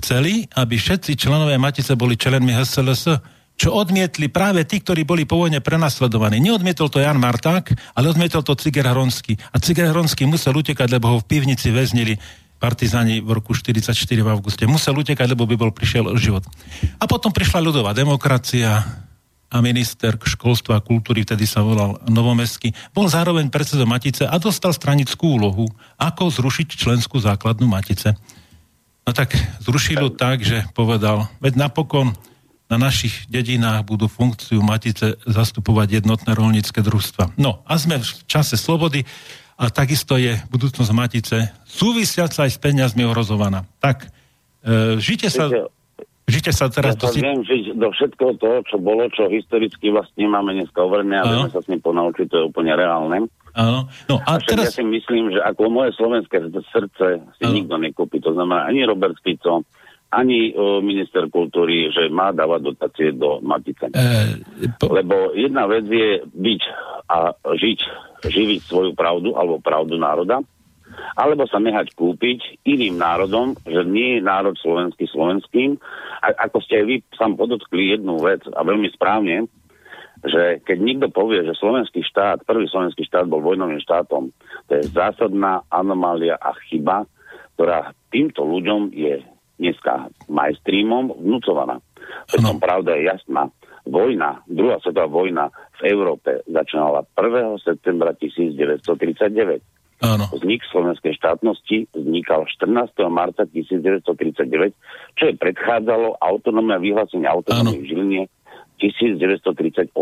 chceli, aby všetci členové Matice boli členmi HSLS, čo odmietli práve tí, ktorí boli pôvodne prenasledovaní. Neodmietol to Jan Marták, ale odmietol to Ciger Hronsky. A Ciger Hronsky musel utekať, lebo ho v pivnici väznili partizáni v roku 44 v auguste. Musel utekať, lebo by bol prišiel o život. A potom prišla ľudová demokracia a minister školstva a kultúry, vtedy sa volal Novomestský, bol zároveň predsedom Matice a dostal stranickú úlohu, ako zrušiť členskú základnú Matice. No tak zrušil tak, že povedal, veď napokon na našich dedinách budú funkciu Matice zastupovať jednotné rolnícke družstva. No a sme v čase slobody a takisto je budúcnosť Matice súvisiaca aj s peniazmi ohrozovaná. Tak, e, žite sa... Žite sa teraz... Ja sa si... viem žiť do všetkého toho, čo bolo, čo historicky vlastne máme dneska overené a vieme sa s ním ponaučiť, to je úplne reálne. Áno. No, a, a teraz... Ja si myslím, že ako moje slovenské srdce si Áno. nikto nekúpi. To znamená ani Robert Fico, ani uh, minister kultúry, že má dávať dotácie do Matice. E, po... Lebo jedna vec je byť a žiť, živiť svoju pravdu alebo pravdu národa alebo sa nehať kúpiť iným národom, že nie je národ slovenský slovenským. A ako ste aj vy sám podotkli jednu vec a veľmi správne, že keď niekto povie, že slovenský štát, prvý slovenský štát bol vojnovým štátom, to je zásadná anomália a chyba, ktorá týmto ľuďom je dneska majstrímom vnúcovaná. Preto pravda je jasná. Vojna, druhá svetová vojna v Európe začínala 1. septembra 1939 Áno. Vznik slovenskej štátnosti vznikal 14. marca 1939, čo je predchádzalo autonómne vyhlásenie autonómie v Žiline 1938.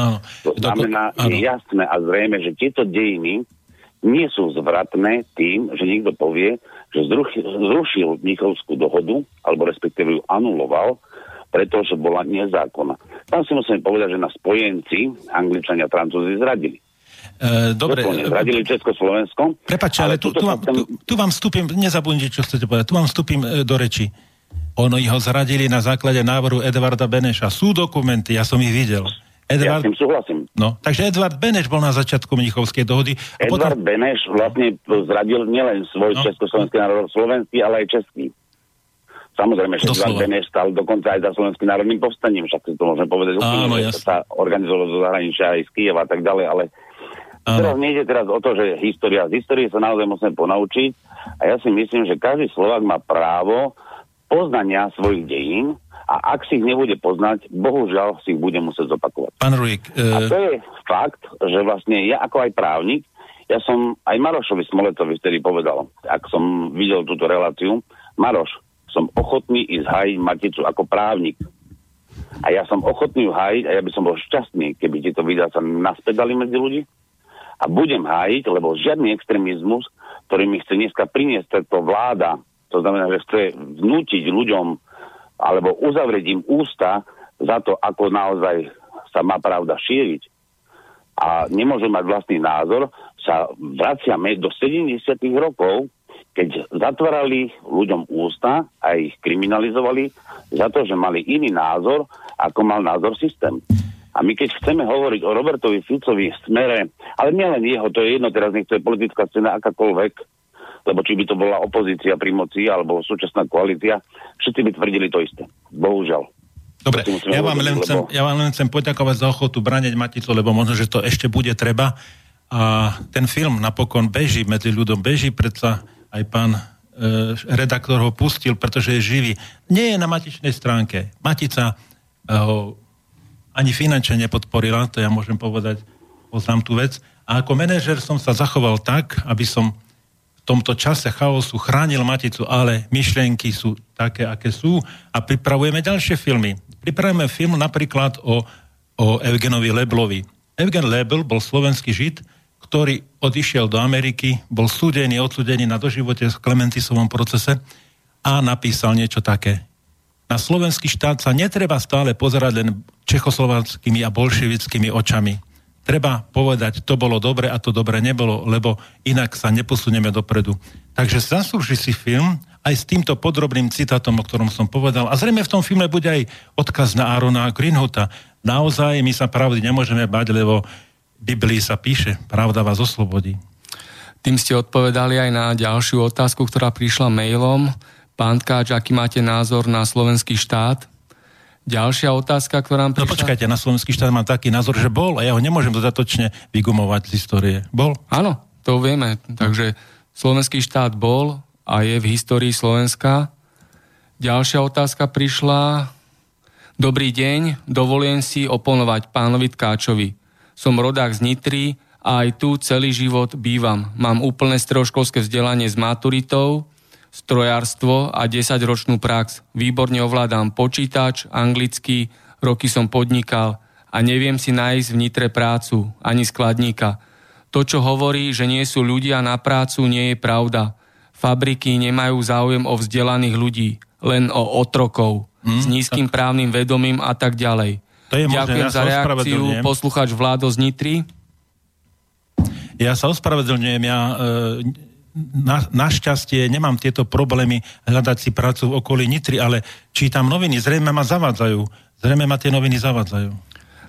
Áno. To znamená, Doko, je jasné a zrejme, že tieto dejiny nie sú zvratné tým, že niekto povie, že zrušil, Mnichovskú dohodu, alebo respektíve ju anuloval, pretože bola nezákonná. Tam si musíme povedať, že na spojenci Angličania a Francúzi zradili. E, dobre. Zradili Československo. Prepačte, ale, ale tu, tu, vám, tu, tu vám vstúpim, nezabudnite, čo chcete povedať, tu vám vstúpim e, do reči. Ono ho zradili na základe návrhu Edvarda Beneša. Sú dokumenty, ja som ich videl. Edvard... Ja s tým súhlasím. No, takže Edvard Beneš bol na začiatku Mnichovskej dohody. A Edvard potom... Beneš vlastne zradil nielen svoj no. československý národ, slovenský, ale aj český. Samozrejme, že Edvard Beneš stal dokonca aj za slovenským národným povstaním, však si to môžeme povedať úplne, že sa organizovalo zo zahraničia aj z Kieva a tak ďalej, ale Áno. Teraz nejde teraz o to, že história, z histórie sa naozaj musíme ponaučiť a ja si myslím, že každý Slovak má právo poznania svojich dejín a ak si ich nebude poznať, bohužiaľ si ich bude musieť zopakovať. Pán Ruik, e... A to je fakt, že vlastne ja ako aj právnik, ja som aj Marošovi Smoletovi vtedy povedal, ak som videl túto reláciu, Maroš, som ochotný ísť hajiť Maticu ako právnik. A ja som ochotný ju hajiť a ja by som bol šťastný, keby tieto videá sa naspäť dali medzi ľudí. A budem hájiť, lebo žiadny extrémizmus, ktorý mi chce dneska priniesť táto vláda, to znamená, že chce vnútiť ľuďom alebo uzavrieť im ústa za to, ako naozaj sa má pravda šíriť a nemôžu mať vlastný názor, sa vraciame do 70. rokov, keď zatvárali ľuďom ústa a ich kriminalizovali za to, že mali iný názor, ako mal názor systém. A my keď chceme hovoriť o Robertovi Ficovi v smere, ale nielen jeho, to je jedno, teraz nech je politická scéna akákoľvek, lebo či by to bola opozícia pri moci alebo súčasná koalícia, všetci by tvrdili to isté. Bohužiaľ. Dobre, ja vám, len chcem, ja vám len chcem poďakovať za ochotu braneť Maticu, lebo možno, že to ešte bude treba. A ten film napokon beží medzi ľuďom, beží predsa aj pán e, redaktor ho pustil, pretože je živý. Nie je na matičnej stránke. Matica e, ho ani finančne nepodporila, to ja môžem povedať, poznám tú vec. A ako manažer som sa zachoval tak, aby som tomto čase chaosu chránil Maticu, ale myšlienky sú také, aké sú a pripravujeme ďalšie filmy. Pripravujeme film napríklad o, o Evgenovi Leblovi. Evgen Lebl bol slovenský žid, ktorý odišiel do Ameriky, bol súdený, odsudený na doživote v Klementisovom procese a napísal niečo také. Na slovenský štát sa netreba stále pozerať len čechoslovackými a bolševickými očami treba povedať, to bolo dobre a to dobre nebolo, lebo inak sa neposunieme dopredu. Takže zaslúži si film aj s týmto podrobným citátom, o ktorom som povedal. A zrejme v tom filme bude aj odkaz na Arona Greenhuta. Naozaj my sa pravdy nemôžeme bať, lebo Biblii sa píše, pravda vás oslobodí. Tým ste odpovedali aj na ďalšiu otázku, ktorá prišla mailom. Pán Tkáč, aký máte názor na slovenský štát? Ďalšia otázka, ktorá nám no prišla... No počkajte, na slovenský štát mám taký názor, že bol a ja ho nemôžem dodatočne vygumovať z histórie. Bol? Áno, to vieme. Takže slovenský štát bol a je v histórii Slovenska. Ďalšia otázka prišla. Dobrý deň, dovolím si oponovať pánovi Tkáčovi. Som rodák z Nitry a aj tu celý život bývam. Mám úplné stredoškolské vzdelanie s maturitou, strojárstvo a 10-ročnú prax. Výborne ovládam počítač, anglicky, roky som podnikal a neviem si nájsť v nitre prácu, ani skladníka. To, čo hovorí, že nie sú ľudia na prácu, nie je pravda. Fabriky nemajú záujem o vzdelaných ľudí, len o otrokov, hmm, s nízkym tak. právnym vedomím a tak ďalej. To je Ďakujem ja za reakciu, posluchač Vládo z Nitry. Ja sa ospravedlňujem, ja e, na, našťastie nemám tieto problémy hľadať si prácu v okolí Nitry, ale čítam noviny, zrejme ma zavádzajú. Zrejme ma tie noviny zavádzajú.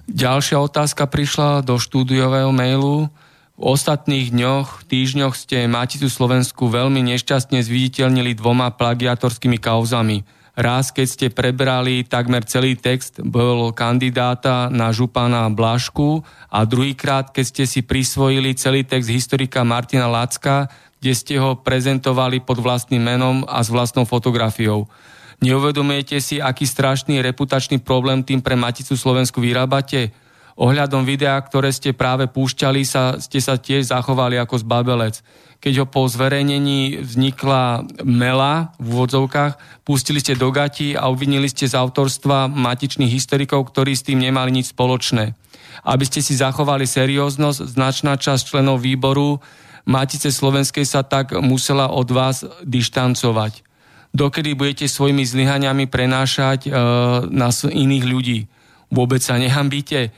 Ďalšia otázka prišla do štúdiového mailu. V ostatných dňoch, týždňoch ste Maticu Slovensku veľmi nešťastne zviditeľnili dvoma plagiatorskými kauzami. Raz, keď ste prebrali takmer celý text, bol kandidáta na župana Blašku a druhýkrát, keď ste si prisvojili celý text historika Martina Lacka, kde ste ho prezentovali pod vlastným menom a s vlastnou fotografiou. Neuvedomujete si, aký strašný reputačný problém tým pre Maticu Slovensku vyrábate? Ohľadom videa, ktoré ste práve púšťali, sa, ste sa tiež zachovali ako zbabelec. Keď ho po zverejnení vznikla mela v úvodzovkách, pustili ste do gati a obvinili ste z autorstva matičných historikov, ktorí s tým nemali nič spoločné. Aby ste si zachovali serióznosť, značná časť členov výboru Matice Slovenskej sa tak musela od vás dištancovať. Dokedy budete svojimi zlyhaniami prenášať e, na iných ľudí? Vôbec sa nehambíte?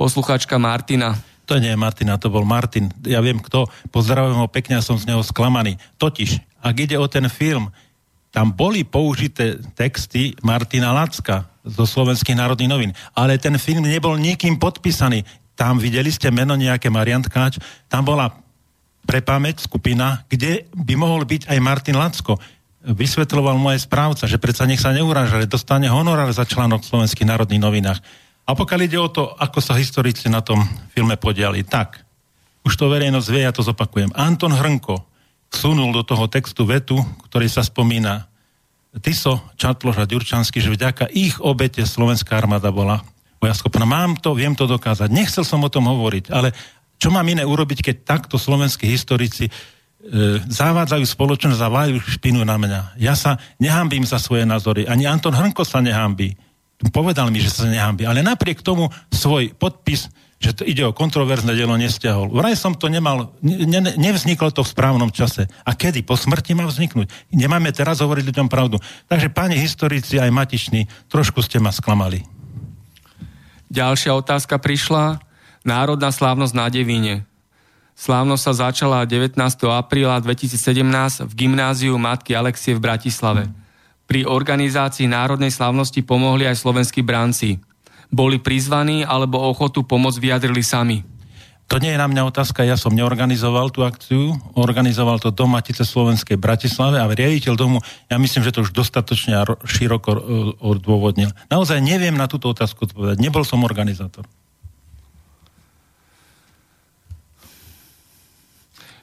Posluchačka Martina. To nie je Martina, to bol Martin. Ja viem kto. Pozdravujem ho pekne som z neho sklamaný. Totiž, ak ide o ten film, tam boli použité texty Martina Lacka zo Slovenských národných novín, ale ten film nebol nikým podpísaný. Tam videli ste meno nejaké Marian Tkáč, tam bola pre pamäť skupina, kde by mohol byť aj Martin Lacko. Vysvetloval moje správca, že predsa nech sa neuráža, že dostane honorár za článok v Slovenských národných novinách. A pokiaľ ide o to, ako sa historici na tom filme podiali, tak, už to verejnosť vie, ja to zopakujem. Anton Hrnko vsunul do toho textu vetu, ktorý sa spomína Tiso, Čatloš a Ďurčansky, že vďaka ich obete slovenská armáda bola bojaschopná. Mám to, viem to dokázať. Nechcel som o tom hovoriť, ale čo mám iné urobiť, keď takto slovenskí historici e, zavádzajú spoločnosť a vajú špinu na mňa. Ja sa nehambím za svoje názory. Ani Anton Hrnko sa nehambí povedal mi, že sa nehámbi, ale napriek tomu svoj podpis, že to ide o kontroverzne dielo, nestiahol. Vraj som to nemal, ne, nevzniklo to v správnom čase. A kedy? Po smrti má vzniknúť. Nemáme teraz hovoriť ľuďom pravdu. Takže, páni historici, aj matiční, trošku ste ma sklamali. Ďalšia otázka prišla. Národná slávnosť na Devíne. Slávnosť sa začala 19. apríla 2017 v gymnáziu Matky Alexie v Bratislave. Pri organizácii národnej slavnosti pomohli aj slovenskí branci. Boli prizvaní alebo ochotu pomoc vyjadrili sami. To nie je na mňa otázka, ja som neorganizoval tú akciu, organizoval to Dom Matice Slovenskej Bratislave a riaditeľ domu, ja myslím, že to už dostatočne a široko e, odôvodnil. Naozaj neviem na túto otázku odpovedať, nebol som organizátor.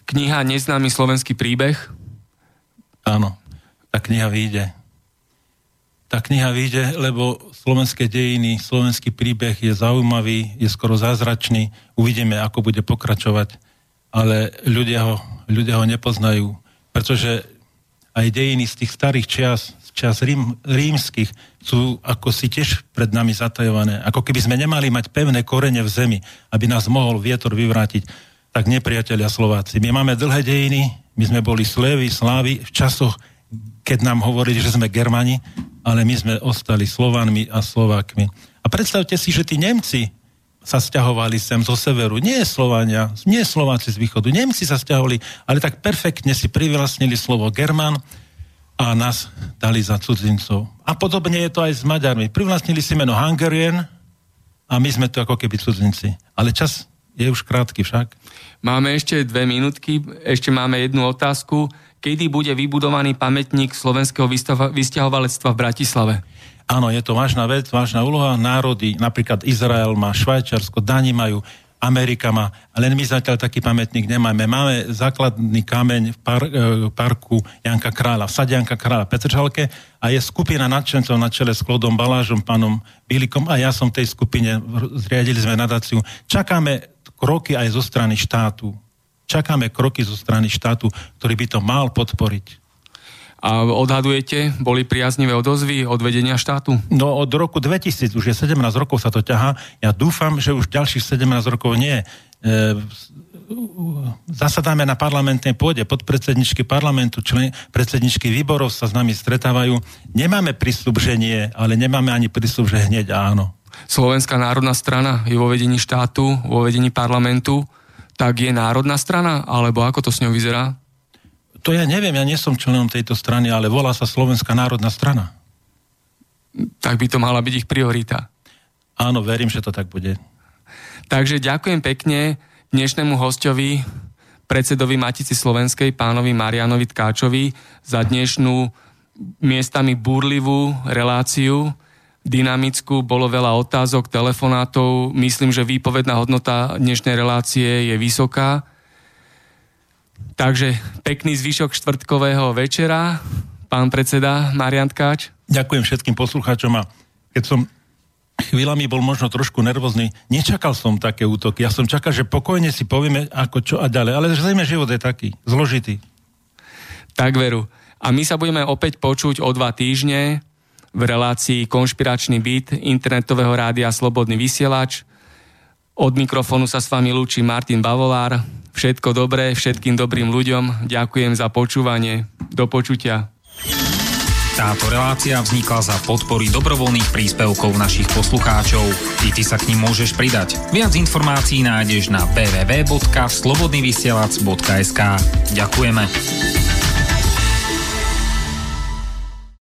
Kniha Neznámy slovenský príbeh? Áno, tá kniha vyjde tá kniha vyjde, lebo slovenské dejiny, slovenský príbeh je zaujímavý, je skoro zázračný. Uvidíme, ako bude pokračovať, ale ľudia ho, ľudia ho nepoznajú, pretože aj dejiny z tých starých čias, z čias rím, rímskych, sú ako si tiež pred nami zatajované. Ako keby sme nemali mať pevné korene v zemi, aby nás mohol vietor vyvrátiť, tak nepriatelia Slováci. My máme dlhé dejiny, my sme boli slévy, slávy v časoch, keď nám hovorili, že sme Germani, ale my sme ostali Slovanmi a Slovákmi. A predstavte si, že tí Nemci sa stiahovali sem zo severu. Nie Slovania, nie Slováci z východu. Nemci sa stiahovali, ale tak perfektne si privlastnili slovo German a nás dali za cudzincov. A podobne je to aj s Maďarmi. Privlastnili si meno Hungarian a my sme tu ako keby cudzinci. Ale čas je už krátky však. Máme ešte dve minútky, ešte máme jednu otázku kedy bude vybudovaný pamätník slovenského vysťahovalectva v Bratislave? Áno, je to vážna vec, vážna úloha. Národy, napríklad Izrael má, Švajčiarsko, Dani majú, Amerika má, len my zatiaľ taký pamätník nemáme. Máme základný kameň v par, e, parku Janka Kráľa, v sade Janka Kráľa Petržalke a je skupina nadšencov na čele s Klodom Balážom, pánom Bílikom a ja som tej skupine, zriadili sme nadáciu. Čakáme kroky aj zo strany štátu čakáme kroky zo strany štátu, ktorý by to mal podporiť. A odhadujete, boli priaznivé odozvy od vedenia štátu? No od roku 2000, už je 17 rokov sa to ťahá. Ja dúfam, že už ďalších 17 rokov nie. E, zasadáme na parlamentnej pôde, podpredsedničky parlamentu, člen, predsedničky výborov sa s nami stretávajú. Nemáme prísľub, ale nemáme ani prísľub, že hneď áno. Slovenská národná strana je vo vedení štátu, vo vedení parlamentu tak je národná strana, alebo ako to s ňou vyzerá? To ja neviem, ja nie som členom tejto strany, ale volá sa Slovenská národná strana. Tak by to mala byť ich priorita. Áno, verím, že to tak bude. Takže ďakujem pekne dnešnému hostovi, predsedovi Matici Slovenskej, pánovi Marianovi Tkáčovi, za dnešnú miestami burlivú reláciu dynamickú, bolo veľa otázok, telefonátov. Myslím, že výpovedná hodnota dnešnej relácie je vysoká. Takže pekný zvyšok štvrtkového večera, pán predseda Marian Tkáč. Ďakujem všetkým poslucháčom a keď som chvíľami bol možno trošku nervózny, nečakal som také útoky. Ja som čakal, že pokojne si povieme ako čo a ďalej. Ale zrejme život je taký, zložitý. Tak veru. A my sa budeme opäť počuť o dva týždne v relácii Konšpiračný byt internetového rádia Slobodný vysielač. Od mikrofónu sa s vami lúči Martin Bavolár. Všetko dobré všetkým dobrým ľuďom. Ďakujem za počúvanie. Do počutia. Táto relácia vznikla za podpory dobrovoľných príspevkov našich poslucháčov. I ty sa k ním môžeš pridať. Viac informácií nájdeš na www.slobodnyvysielac.sk Ďakujeme.